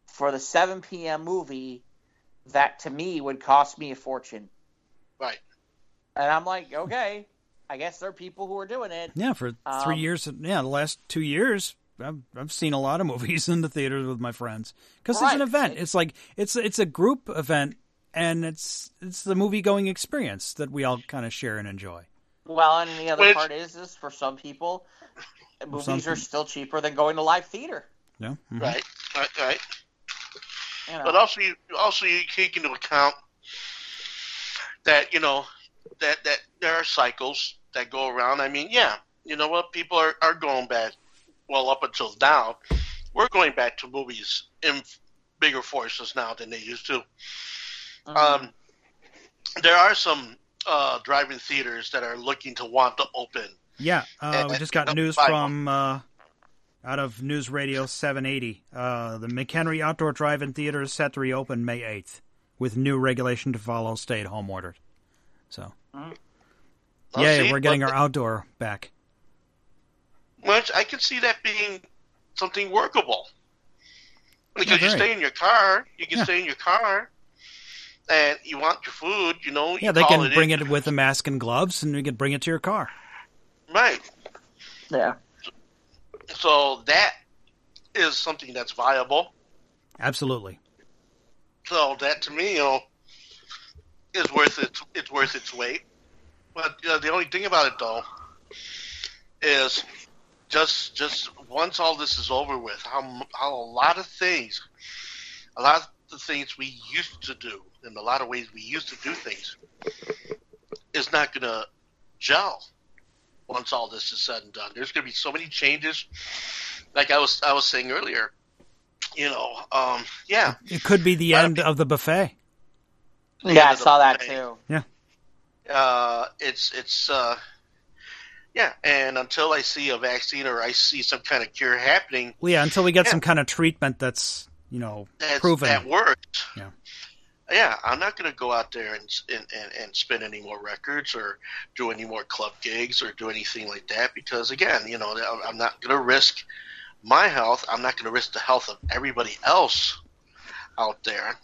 for the 7 p.m. movie that to me would cost me a fortune? Right. And I'm like, okay, I guess there are people who are doing it. Yeah, for three Um, years. Yeah, the last two years, I've I've seen a lot of movies in the theaters with my friends because it's an event. It's like it's it's a group event, and it's it's the movie going experience that we all kind of share and enjoy. Well, and the other Which- part is, is for some people, movies Some are still cheaper than going to live theater. Yeah, mhm. Right. Right. Right. You know? But also, you also you take into account that you know that that there are cycles that go around. I mean, yeah, you know what? People are are going back. Well, up until now, we're going back to movies in bigger forces now than they used to. Mhm. Um, there are some uh, drive-in theaters that are looking to want to open. yeah. Uh, we just got news from uh, out of News Radio 780. Uh, the McHenry Outdoor Drive-In Theater is set to reopen May 8th, with new regulation to follow. Stay-at-home order. So, Well, yay, see, we're getting but- our outdoor back. Which I can see that being something workable. Because Yeah, you very. stay in your car, you can Yeah. stay in your car, and you want your food, you know. Yeah, they call can it bring in. it with a mask and gloves, and you can bring it to your car. Right. yeah. So that is something that's viable. Absolutely. So that to me, you know, is worth it. It's worth its weight. But you know, the only thing about it though is just just once all this is over with, how how a lot of things, a lot of the things we used to do, in a lot of ways we used to do things, is not going to gel once all this is said and done. There's going to be so many changes. Like I was I was saying earlier, you know, um, yeah, It could be the Lot of end of the buffet. Yeah, I saw that buffet. too. Yeah, uh, it's it's uh, yeah, and until I see a vaccine or I see some kind of cure happening, Well, yeah, until we get Yeah. some kind of treatment that's you know that's, proven. that works. Yeah. Yeah, I'm not going to go out there and, and, and, and spin any more records or do any more club gigs or do anything like that because, again, you know, I'm- not going to risk my health. I'm not going to risk the health of everybody else out there.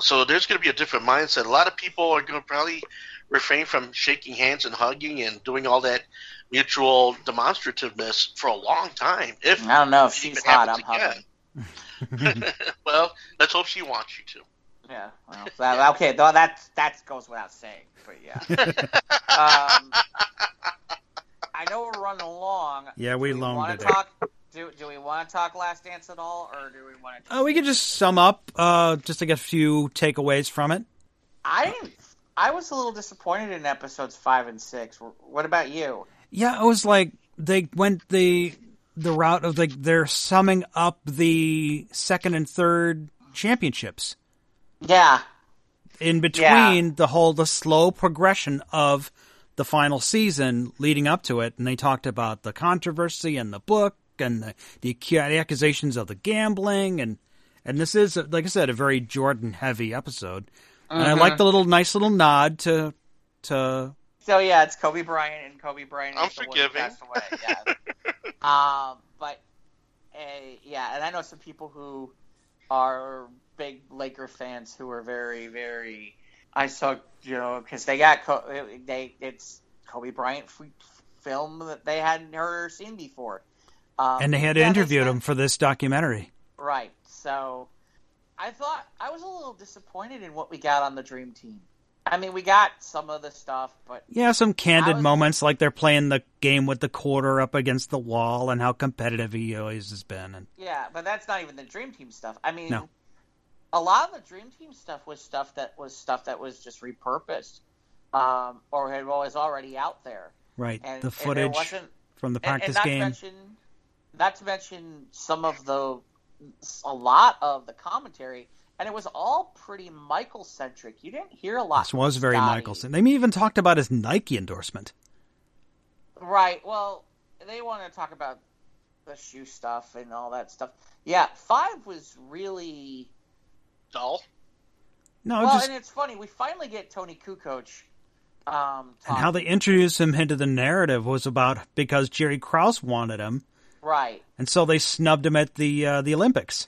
So there's going to be a different mindset. A lot of people are going to probably refrain from shaking hands and hugging and doing all that mutual demonstrativeness for a long time. If I don't know if she's hot. I'm happens hugging. well, let's hope she wants you to. Yeah. Well, that, okay. Though that that goes without saying. But yeah. um, I know we're running along. Yeah, we we loaned want it. talk? Do, do we want to talk Last Dance at all, or do we want to? Uh, we could just sum up, uh, just like a few takeaways from it. I. I was a little disappointed in episodes five and six. What about you? Yeah, it was like they went the the route of like they're summing up the second and third championships Yeah. in between the whole the slow progression of the final season leading up to it, and they talked about the controversy and the book and the, the accusations of the gambling and and this is like I said a very Jordan heavy episode, and I like the little nice little nod to to So yeah, it's Kobe Bryant and Kobe Bryant. I'm is the forgiving. away. Yeah. um, but uh, yeah, and I know some people who are big Laker fans who are very, very. I saw you know because they got Co- they it's Kobe Bryant f- film that they hadn't heard or seen before. Um, and they had yeah, they interview spent- him for this documentary. Right. So I thought I was a little disappointed in what we got on the Dream Team. I mean, we got some of the stuff, but Yeah, some candid was- moments like they're playing the game with the quarter up against the wall and how competitive he always has been. And Yeah, but that's not even the Dream Team stuff. I mean, No. A lot of the Dream Team stuff was stuff that was stuff that was just repurposed, um, or had was already out there. right, And, the and footage wasn't, from the and, and practice not to game. mention, not to mention some of the, a lot of the commentary, and it was all pretty Michael centric. You didn't hear a lot. This was very Scottie. Michelson. They even talked about his Nike endorsement. Right. Well, they want to talk about the shoe stuff and all that stuff. Yeah, five was really Dull. No, well, just and it's funny. We finally get Toni Kukoc. Um, and how they introduced him into the narrative was about because Jerry Krause wanted him, right. and so they snubbed him at the uh, the Olympics.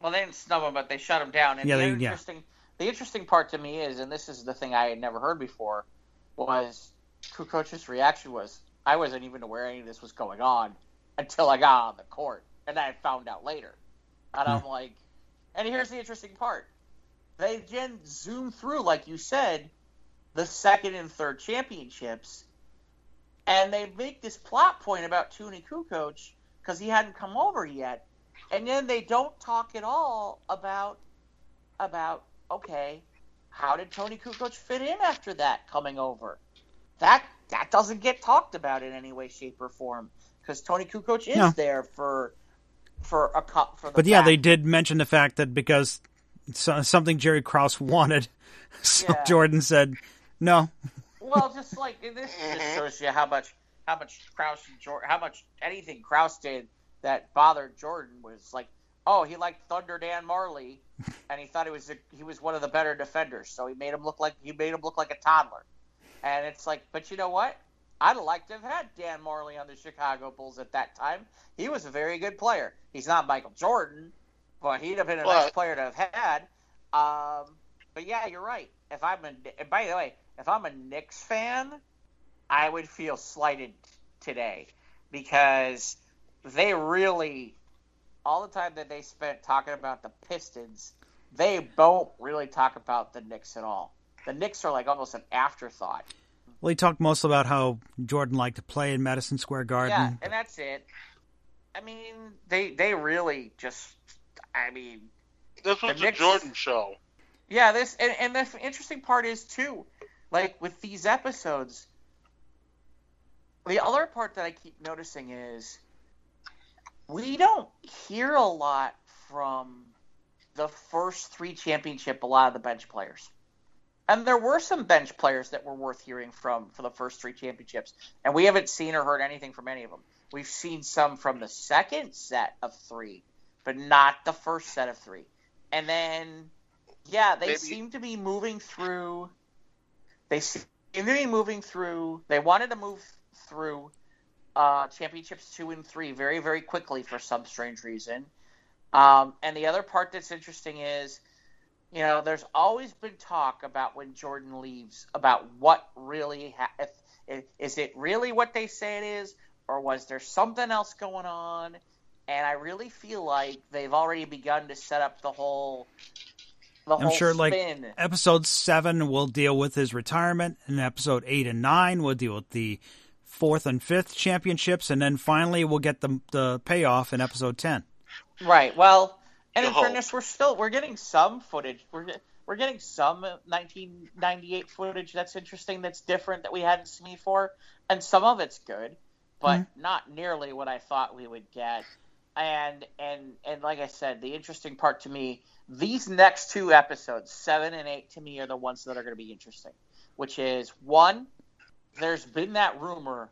Well, they didn't snub him, but they shut him down. And Yeah, the they- yeah. interesting, the interesting part to me is, and this is the thing I had never heard before, was Kukoc's reaction was, I wasn't even aware any of this was going on until I got on the court, and I found out later. And I'm like, and here's the interesting part: they again zoom through, like you said, the second and third championships, and they make this plot point about Toni Kukoc because he hadn't come over yet and then they don't talk at all about about okay, how did Toni Kukoc fit in after that coming over? That that doesn't get talked about in any way, shape, or form because Toni Kukoc is No. there for for a cup for the. But yeah, they did mention the fact that because so, something Jerry Krause wanted, so Yeah. Jordan said no. Well, just like this just shows you how much how much Krause and Jordan, how much anything Krause did that bothered Jordan was like, oh, he liked Thunder Dan Majerle, and he thought he was a, he was one of the better defenders, so he made him look like he made him look like a toddler. And it's like, but you know what? I'd have liked to have had Dan Majerle on the Chicago Bulls at that time. He was a very good player. He's not Michael Jordan, but he'd have been a nice player to have had. Um, but yeah, you're right. If I'm a, and by the way, if I'm a Knicks fan, I would feel slighted today because they really, all the time that they spent talking about the Pistons, they don't really talk about the Knicks at all. The Knicks are like almost an afterthought. Well, he talked mostly about how Jordan liked to play in Madison Square Garden. Yeah, and that's it. I mean, they they really just. I mean, This was The the Knicks- Jordan show. Yeah, this and, and the interesting part is too, like with these episodes. The other part that I keep noticing is we don't hear a lot from the first three championship. A lot of the bench players, and there were some bench players that were worth hearing from for the first three championships, and we haven't seen or heard anything from any of them. We've seen some from the second set of three, but not the first set of three, and then yeah, they Maybe- seem to be moving through. They seem to be moving through. They wanted to move through uh, championships two and three very, very quickly for some strange reason. Um, and the other part that's interesting is, you know, there's always been talk about when Jordan leaves about what really ha- if, if, is it really what they say it is, or was there something else going on? And I really feel like they've already begun to set up the whole. The I'm whole sure, like. Episode seven will deal with his retirement, and episode eight and nine will deal with the fourth and fifth championships, and then finally we'll get the the payoff in episode ten. Right. Well, and in You fairness, we're still we're getting some footage. We're we're getting some 1998 footage that's interesting, that's different, that we hadn't seen before, and some of it's good, but mm-hmm. not nearly what I thought we would get. And and and like I said, the interesting part to me, these next two episodes, seven and eight, to me are the ones that are going to be interesting. Which is one, there's been that rumor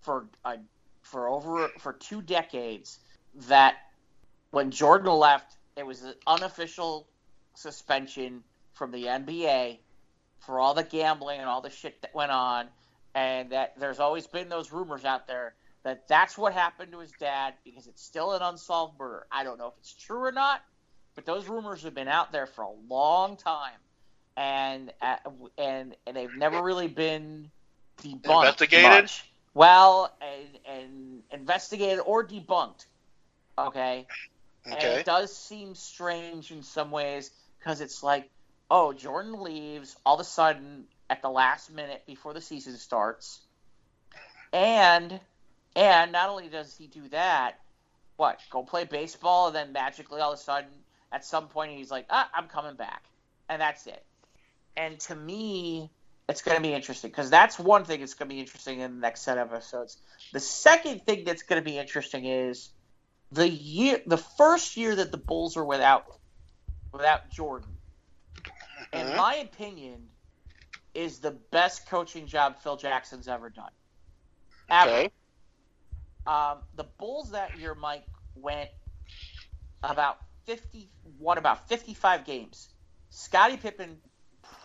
for a, for over for two decades that when Jordan left, it was an unofficial suspension from the NBA for all the gambling and all the shit that went on, and that there's always been those rumors out there that that's what happened to his dad because it's still an unsolved murder. I don't know if it's true or not, but those rumors have been out there for a long time, and uh, and and they've never really been debunked. Investigated? much. Well, and, and investigated or debunked. Okay. And it does seem strange in some ways because it's like, oh, Jordan leaves all of a sudden at the last minute before the season starts, and and not only does he do that, what go play baseball and then magically all of a sudden at some point he's like, ah, I'm coming back, and that's it. And to me, it's going to be interesting because that's one thing that's going to be interesting in the next set of episodes. The second thing that's going to be interesting is the year, the first year that the Bulls are without without Jordan. In Mhm. my opinion, is the best coaching job Phil Jackson's ever done. Ever. Okay. Um, the Bulls that year, Mike, went about fifty won about fifty five games. Scottie Pippen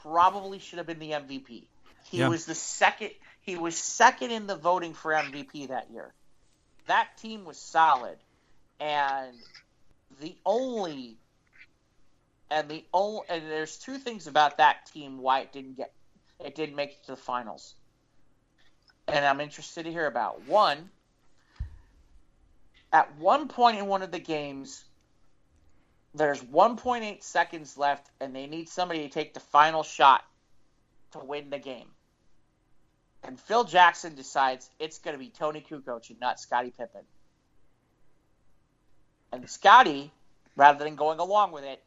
probably should have been the MVP. He Yeah. was the second. He was second in the voting for MVP that year. That team was solid, and the only and the only and there's two things about that team why it didn't get it didn't make it to the finals, and I'm interested to hear about one. At one point in one of the games, there's 1.8 seconds left, and they need somebody to take the final shot to win the game. And Phil Jackson decides it's going to be Toni Kukoc and not Scottie Pippen. And Scottie, rather than going along with it,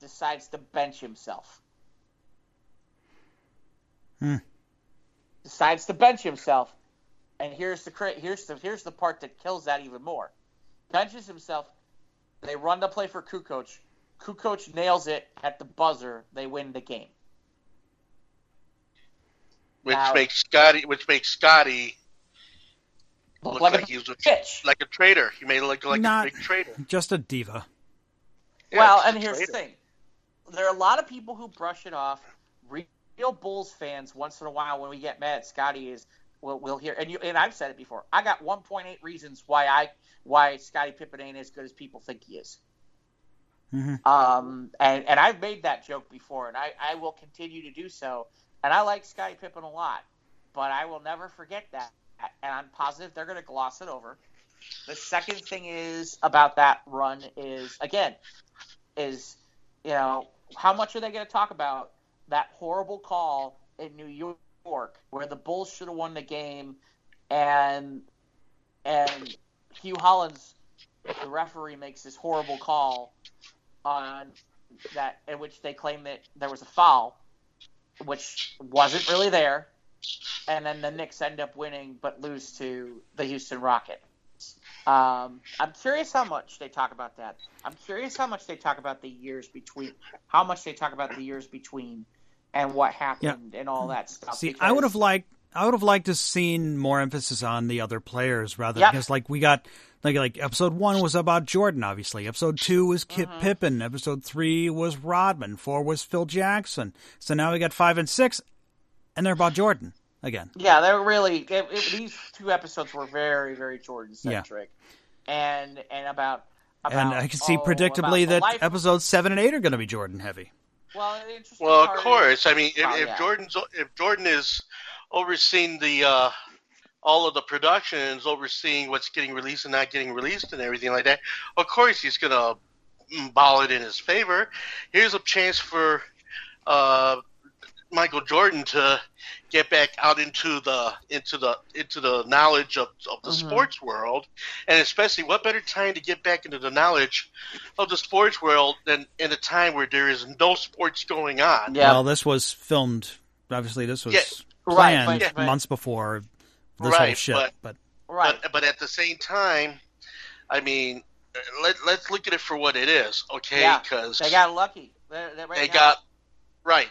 decides to bench himself. Hmm. Decides to bench himself, and here's the here's the here's the part that kills that even more. Benches himself. They run the play for Kukoc. Kukoc nails it at the buzzer. They win the game. which Now- makes Scottie, which makes Scottie Look look like, like, a he was a, bitch. like a traitor. He made it look like Not- a big traitor. Just a diva. Yeah, well, and here's the thing: there are a lot of people who brush it off. Real Bulls fans, once in a while, when we get mad, Scottie is will will hear, and you and I've said it before. I got 1.8 reasons why I why Scottie Pippen ain't as good as people think he is. hmm Um, and and I've made that joke before, and I I will continue to do so. And I like Scottie Pippen a lot, but I will never forget that. And I'm positive they're going to gloss it over. The second thing is about that run is again is you know how much are they going to talk about that horrible call in New York where the Bulls should have won the game and and Hue Hollins the referee makes this horrible call on that in which they claim that there was a foul which wasn't really there and then the Knicks end up winning but lose to the Houston Rockets. Um, I'm curious how much they talk about that. I'm curious how much they talk about the years between, how much they talk about the years between, and what happened and all that stuff. See, I would have liked I would have liked to seen more emphasis on the other players rather Yep. because like we got like like episode one was about Jordan, obviously. Episode two was Kip Mm-hmm. Pippen. Episode three was Rodman. Four was Phil Jackson. So now we got five and six, and they're about Jordan again. Yeah, they're really it, it, these two episodes were very very Jordan centric, yeah. and and about. About, and I can see oh, predictably that life- episodes seven and eight are going to be Jordan heavy. well, interesting Well, of part is- course. I mean, if, Well, if yeah. Jordan's if Jordan is overseeing the uh, all of the productions, overseeing what's getting released and not getting released, and everything like that, of course he's gonna mm, ball it in his favor. Here's a chance for uh, Michael Jordan to get back out into the into the into the knowledge of, of the Mhm. sports world, and especially what better time to get back into the knowledge of the sports world than in a time where there is no sports going on. Yeah, Well, this was filmed. Obviously, this was Yeah. Planned but- but- months before this whole shit. but- but right. But but at the same time, I mean, let let's look at it for what it is, okay? Yeah, Because They got lucky. They're, they're right they now, got right.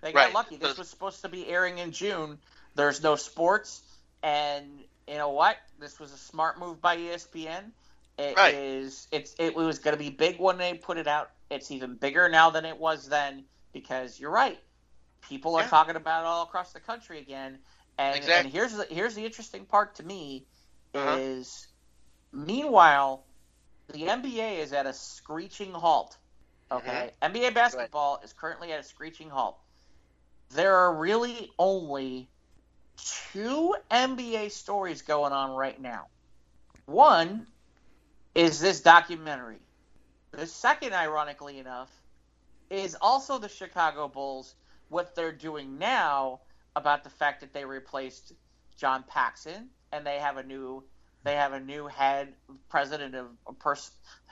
They got right. lucky. This was supposed to be airing in June. There's no sports, and you know what? This was a smart move by ESPN. It Right. is- It's. It was going to be big when they put it out. It's even bigger now than it was then because you're right. People are Yeah. talking about it all across the country again. And, and here's the here's the interesting part to me Uh-huh. is meanwhile the NBA is at a screeching halt. Okay, Mm-hmm. NBA basketball is currently at a screeching halt. There are really only two NBA stories going on right now. One is this documentary. The second, ironically enough, is also the Chicago Bulls. What they're doing now about the fact that they replaced John Paxson and they have a new they have a new head president of pers-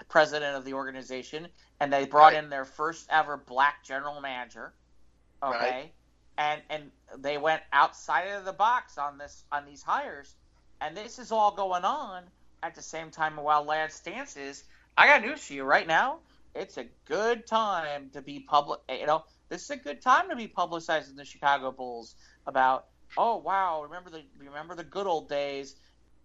president of the organization and they brought Right. in their first ever black general manager. Okay. Right. And and they went outside of the box on this on these hires. And this is all going on at the same time while Last Dance is I got news for you right now. It's a good time to be public you know, this is a good time to be publicizing the Chicago Bulls about oh wow, remember the remember the good old days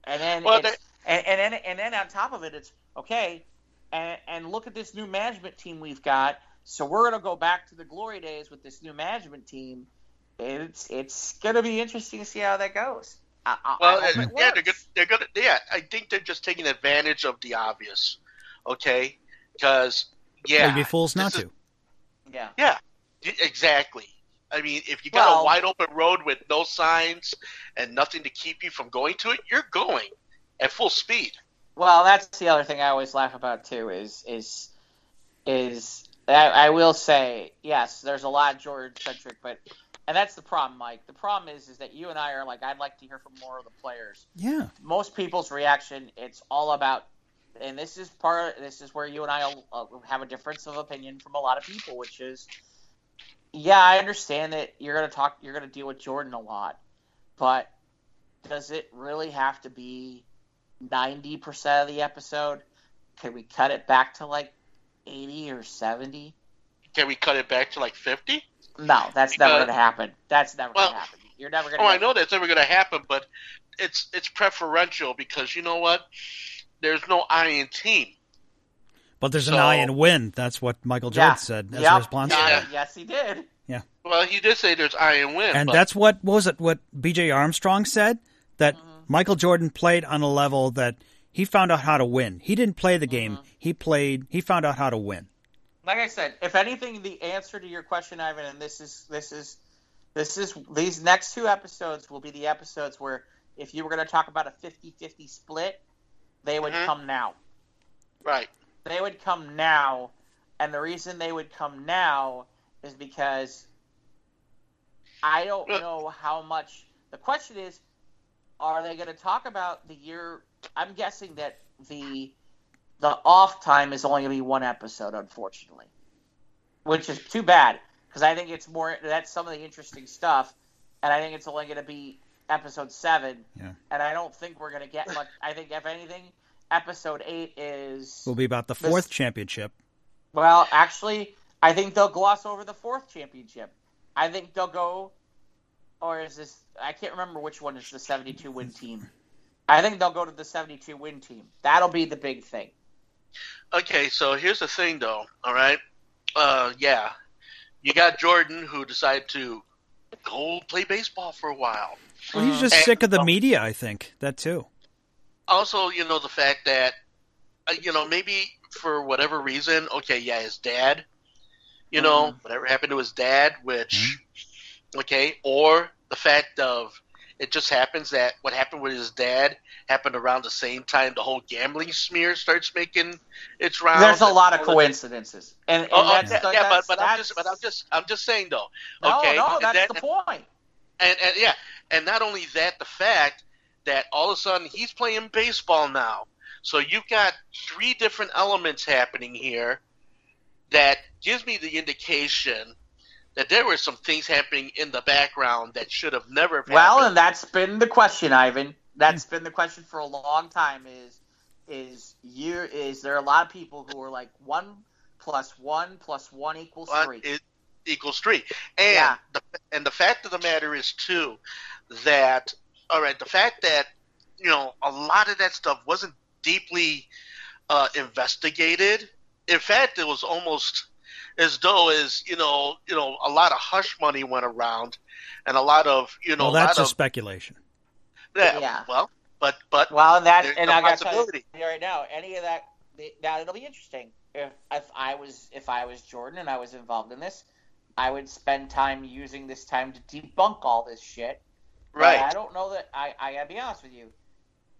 and then Well, and, and then and then on top of it it's okay and, and look at this new management team we've got So we're going to go back to the glory days with this new management team. It's it's going to be interesting to see how that goes. I, I, Well, I hope uh, it yeah, they're works. gonna, they're gonna, yeah. I think they're just taking advantage of the obvious, okay? Because yeah, They'd be fools not is- to. Yeah. Yeah, exactly. I mean, if you got Well- a wide open road with no signs and nothing to keep you from going to it, you're going at full speed. Well, that's the other thing I always laugh about too. Is is is I, I will say yes. There's a lot George centric, but and that's the problem, Mike. The problem is is that you and I are like I'd like to hear from more of the players. Yeah. Most people's reaction, it's all about, and this is part. This is where you and I uh, have a difference of opinion from a lot of people, which is, yeah, I understand that you're gonna talk, you're gonna deal with Jordan a lot, but does it really have to be ninety percent of the episode? Can we cut it back to like eighty or seventy? Can we cut it back to like fifty? No, that's never gonna happen. That's never Well- gonna happen. You're never gonna. Oh, I get- know that's never going to happen, but it's it's preferential because you know what? There's no I in team. But there's an I in win. That's what Michael Yeah. Jordan said. That's Yep. his response. Got Yeah. Yes, he did. Yeah. Well, he did say there's I in win, And but that's what what was it what BJ Armstrong said that Mm-hmm. Michael Jordan played on a level that he found out how to win. He didn't play the game. Mm-hmm. He played he found out how to win. Like I said, if anything, the answer to your question, Ivan, and this is this is this is these next two episodes will be the episodes where if you were going to talk about a 50-50 split, they would Mhm. come now. right. They would come now, and the reason they would come now is because I don't know how much. The question is, are they going to talk about the year? I'm guessing that the the off time is only going to be one episode, unfortunately, which is too bad because I think it's more. That's some of the interesting stuff, and I think it's only going to be episode seven. Yeah. And I don't think we're going to get much. I think if anything, episode eight is Will be about the This- fourth championship. well, actually, I think they'll gloss over the fourth championship. I think they'll go, or is this? I can't remember which one is the 72 win team. I think they'll go to the 72 win team. That'll be the big thing. Okay, so here's the thing, though. All right, uh, yeah, you got Jordan who decided to go play baseball for a while. Well, he's just And- sick of the media, I think. That too. Also, you know the fact that, uh, you know, maybe for whatever reason, okay, yeah, his dad, you know, whatever happened to his dad, which, okay, or the fact of it just happens that what happened with his dad happened around the same time the whole gambling smear starts making its rounds. There's a lot of coincidences, and, and Oh, oh, that's, yeah, that's, yeah, but, but I'm just, but I'm just, I'm just saying though. no, okay, no, and that's then- the point. and, and yeah, and not only that, the fact that all of a sudden he's playing baseball now. So you've got three different elements happening here that gives me the indication that there were some things happening in the background that should have never Happened. Well, and that's been the question, Ivan. That's been the question for a long time. Is is you is there a lot of people who are like one plus one plus one equals three? it equals three. And Yeah. the and the fact of the matter is too that all right, the fact that you know a lot of that stuff wasn't deeply uh, investigated. In fact, it was almost as though as you know you know a lot of hush money went around, and a lot of you know Well, a that's lot a of speculation. yeah, Yeah. well, but but Well, and that There's and no I got to tell possibility. you right now, any of that now it'll be interesting. If if I was if I was Jordan and I was involved in this, I would spend time using this time to debunk all this shit. But right. I don't know that I I gotta be honest with you.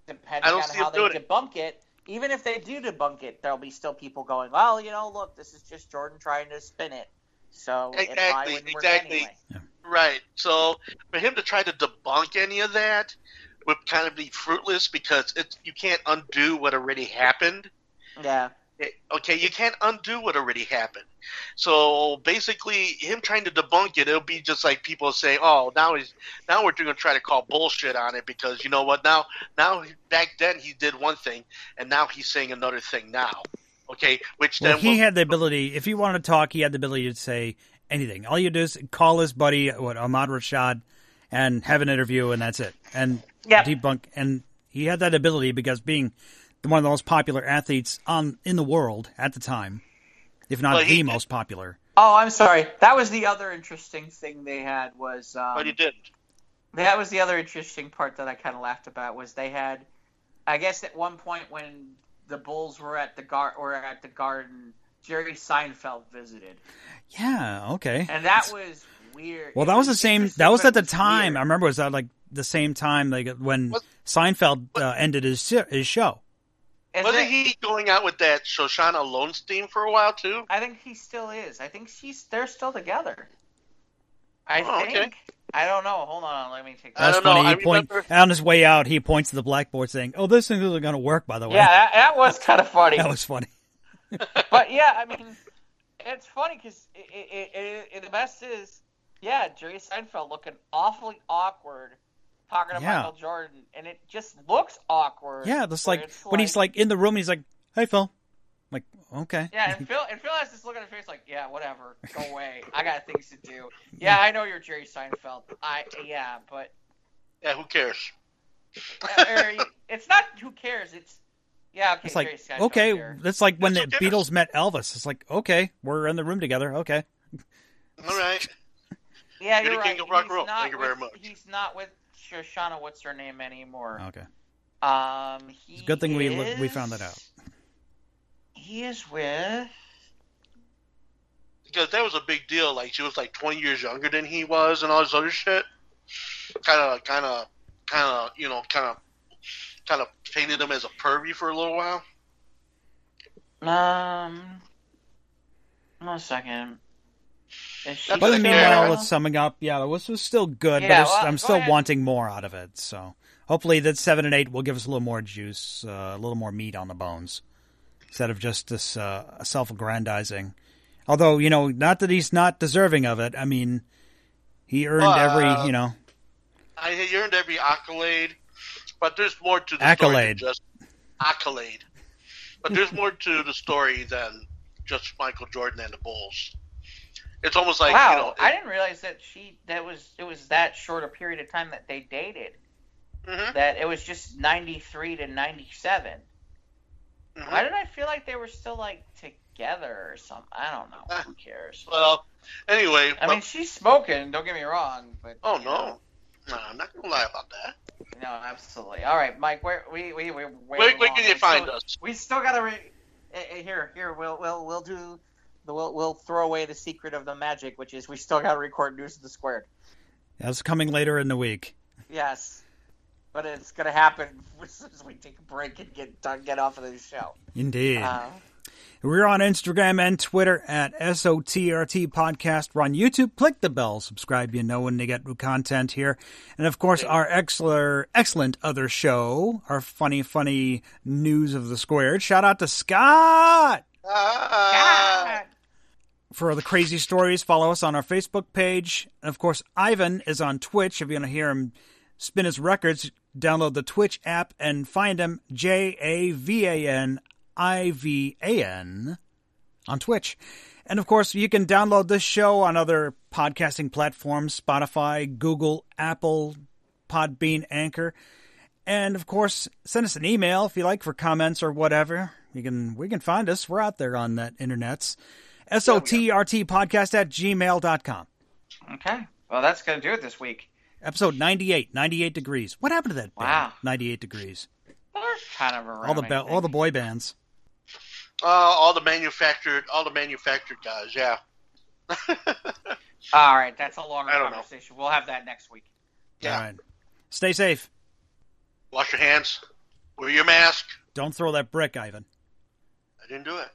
Depending I don't on see how him they doing it. debunk it, even if they do debunk it, there'll be still people going, Well, you know, look, this is just Jordan trying to spin it. So Exactly, wouldn't exactly. anyway. Right. So for him to try to debunk any of that would kind of be fruitless because it's you can't undo what already happened. Yeah. It- Okay, you can't undo what already happened. So basically, him trying to debunk it, it'll be just like people saying, "Oh, now he's now we're going to try to call bullshit on it because you know what? Now, now back then he did one thing, and now he's saying another thing now." Okay, which Well, then he will- had the ability. If he wanted to talk, he had the ability to say anything. All you do is call his buddy, what Ahmad Rashad, and have an interview, and that's it. And Yep. debunk. And he had that ability because being one of the most popular athletes on in the world at the time, if not Well, the did. most popular. Oh, I'm sorry. That was the other interesting thing they had was um, but he didn't. that was the other interesting part that I kind of laughed about was they had, I guess at one point when the Bulls were at the gar were at the Garden, Jerry Seinfeld visited, Yeah, okay. and that was weird. Well, It that was the same. That was at the was time. weird. I remember it was at like the same time, like when What- Seinfeld uh, ended his his show. Is Wasn't it- he going out with that Shoshanna Lowenstein for a while too? I think he still is. I think she's they're still together. I Oh, okay. think. I don't know. Hold on. Let me take. I That's don't know, funny. I point remember- on his way out. He points to the blackboard, saying, "Oh, this thing isn't going to work." By the way, Yeah, that, that was kind of funny. that was funny. but yeah, I mean, it's funny because it, it, it, it, the best is, yeah, Jerry Seinfeld looking awfully awkward talking to Yeah. Michael Jordan, and it just looks awkward. Yeah, that's like it's when he's like in the room, he's like, "Hey, Phil." I'm like, okay. Yeah, and Phil and Phil has this look on his face like, yeah, whatever, go away. I got things to do. Yeah, I know you're Jerry Seinfeld. I yeah, but Yeah, who cares? it's not who cares. It's yeah, okay. It's like, Jerry okay, here. that's like when the That's okay. Beatles met Elvis. It's like, okay, we're in the room together. Okay. All right. Yeah, You're you're the right. king of rock he's and roll. not Thank you with, very much. He's not with Shoshanna. What's her name anymore? Okay. Um, he It's a good thing we we found that out. He is with. Because that was a big deal. Like she was like 20 years younger than he was, and all this other shit. Kind of, kind of, kind of, you know, kind of, kind of painted him as a pervy for a little while. Um, one second. Is she That's But meanwhile, it's summing up. Yeah, this was still good, Yeah, but well, I'm still ahead. wanting more out of it. So hopefully, that seven and eight will give us a little more juice, uh, a little more meat on the bones, instead of just this uh, self-aggrandizing. Although you know, not that he's not deserving of it. I mean, he earned Uh, every you know I he earned every accolade, but there's more to the Accolade. story than just accolade. But there's more to the story than just Michael Jordan and the Bulls. It's almost like wow, you know, I didn't realize that she that was it was that short a period of time that they dated. Mhm, That it was just ninety three to ninety seven. mhm. Why did I feel like they were still like together or something? I don't know. Ah. Who cares? Well, anyway, I mean, she's smoking. Don't get me wrong, but oh no, know, no, I'm not gonna lie about that. no, absolutely. All right, Mike, where we we we Where, where can you find us? We still gotta re- eh, eh, here here we'll we'll we'll do we'll we'll throw away the secret of the magic, which is we still gotta record news of the squared. that's coming later in the week. Yes, but it's gonna happen as soon as we take a break and get done, get off of the show. Indeed. Uh, We're on Instagram and Twitter at SOTRT Podcast. We're on YouTube. Click the bell, subscribe, you know when they get new content here. And of course, our excellent, excellent other show, our funny, funny news of the squared. Shout out to Scott God. for the crazy stories. Follow us on our Facebook page. And of course, Ivan is on Twitch. If you want to hear him spin his records, download the Twitch app and find him J A V A N I V A N on Twitch. And of course, you can download this show on other podcasting platforms Spotify, Google, Apple, Podbean, Anchor. And of course, send us an email if you like for comments or whatever. You can we can find us. We're out there on that internets. SOTRT podcast at gmail.com. Okay, well that's gonna do it this week. Episode 98, 98 degrees. What happened to that band? Wow. 98 degrees. They're kind of around. All the ba- all the boy bands. uh, all the manufactured, all the manufactured guys. Yeah. All right, that's a longer I don't know. conversation. We'll have that next week. Yeah. All right. Stay safe. Wash your hands. Wear your mask. Don't throw that brick, Ivan. Didn't do it.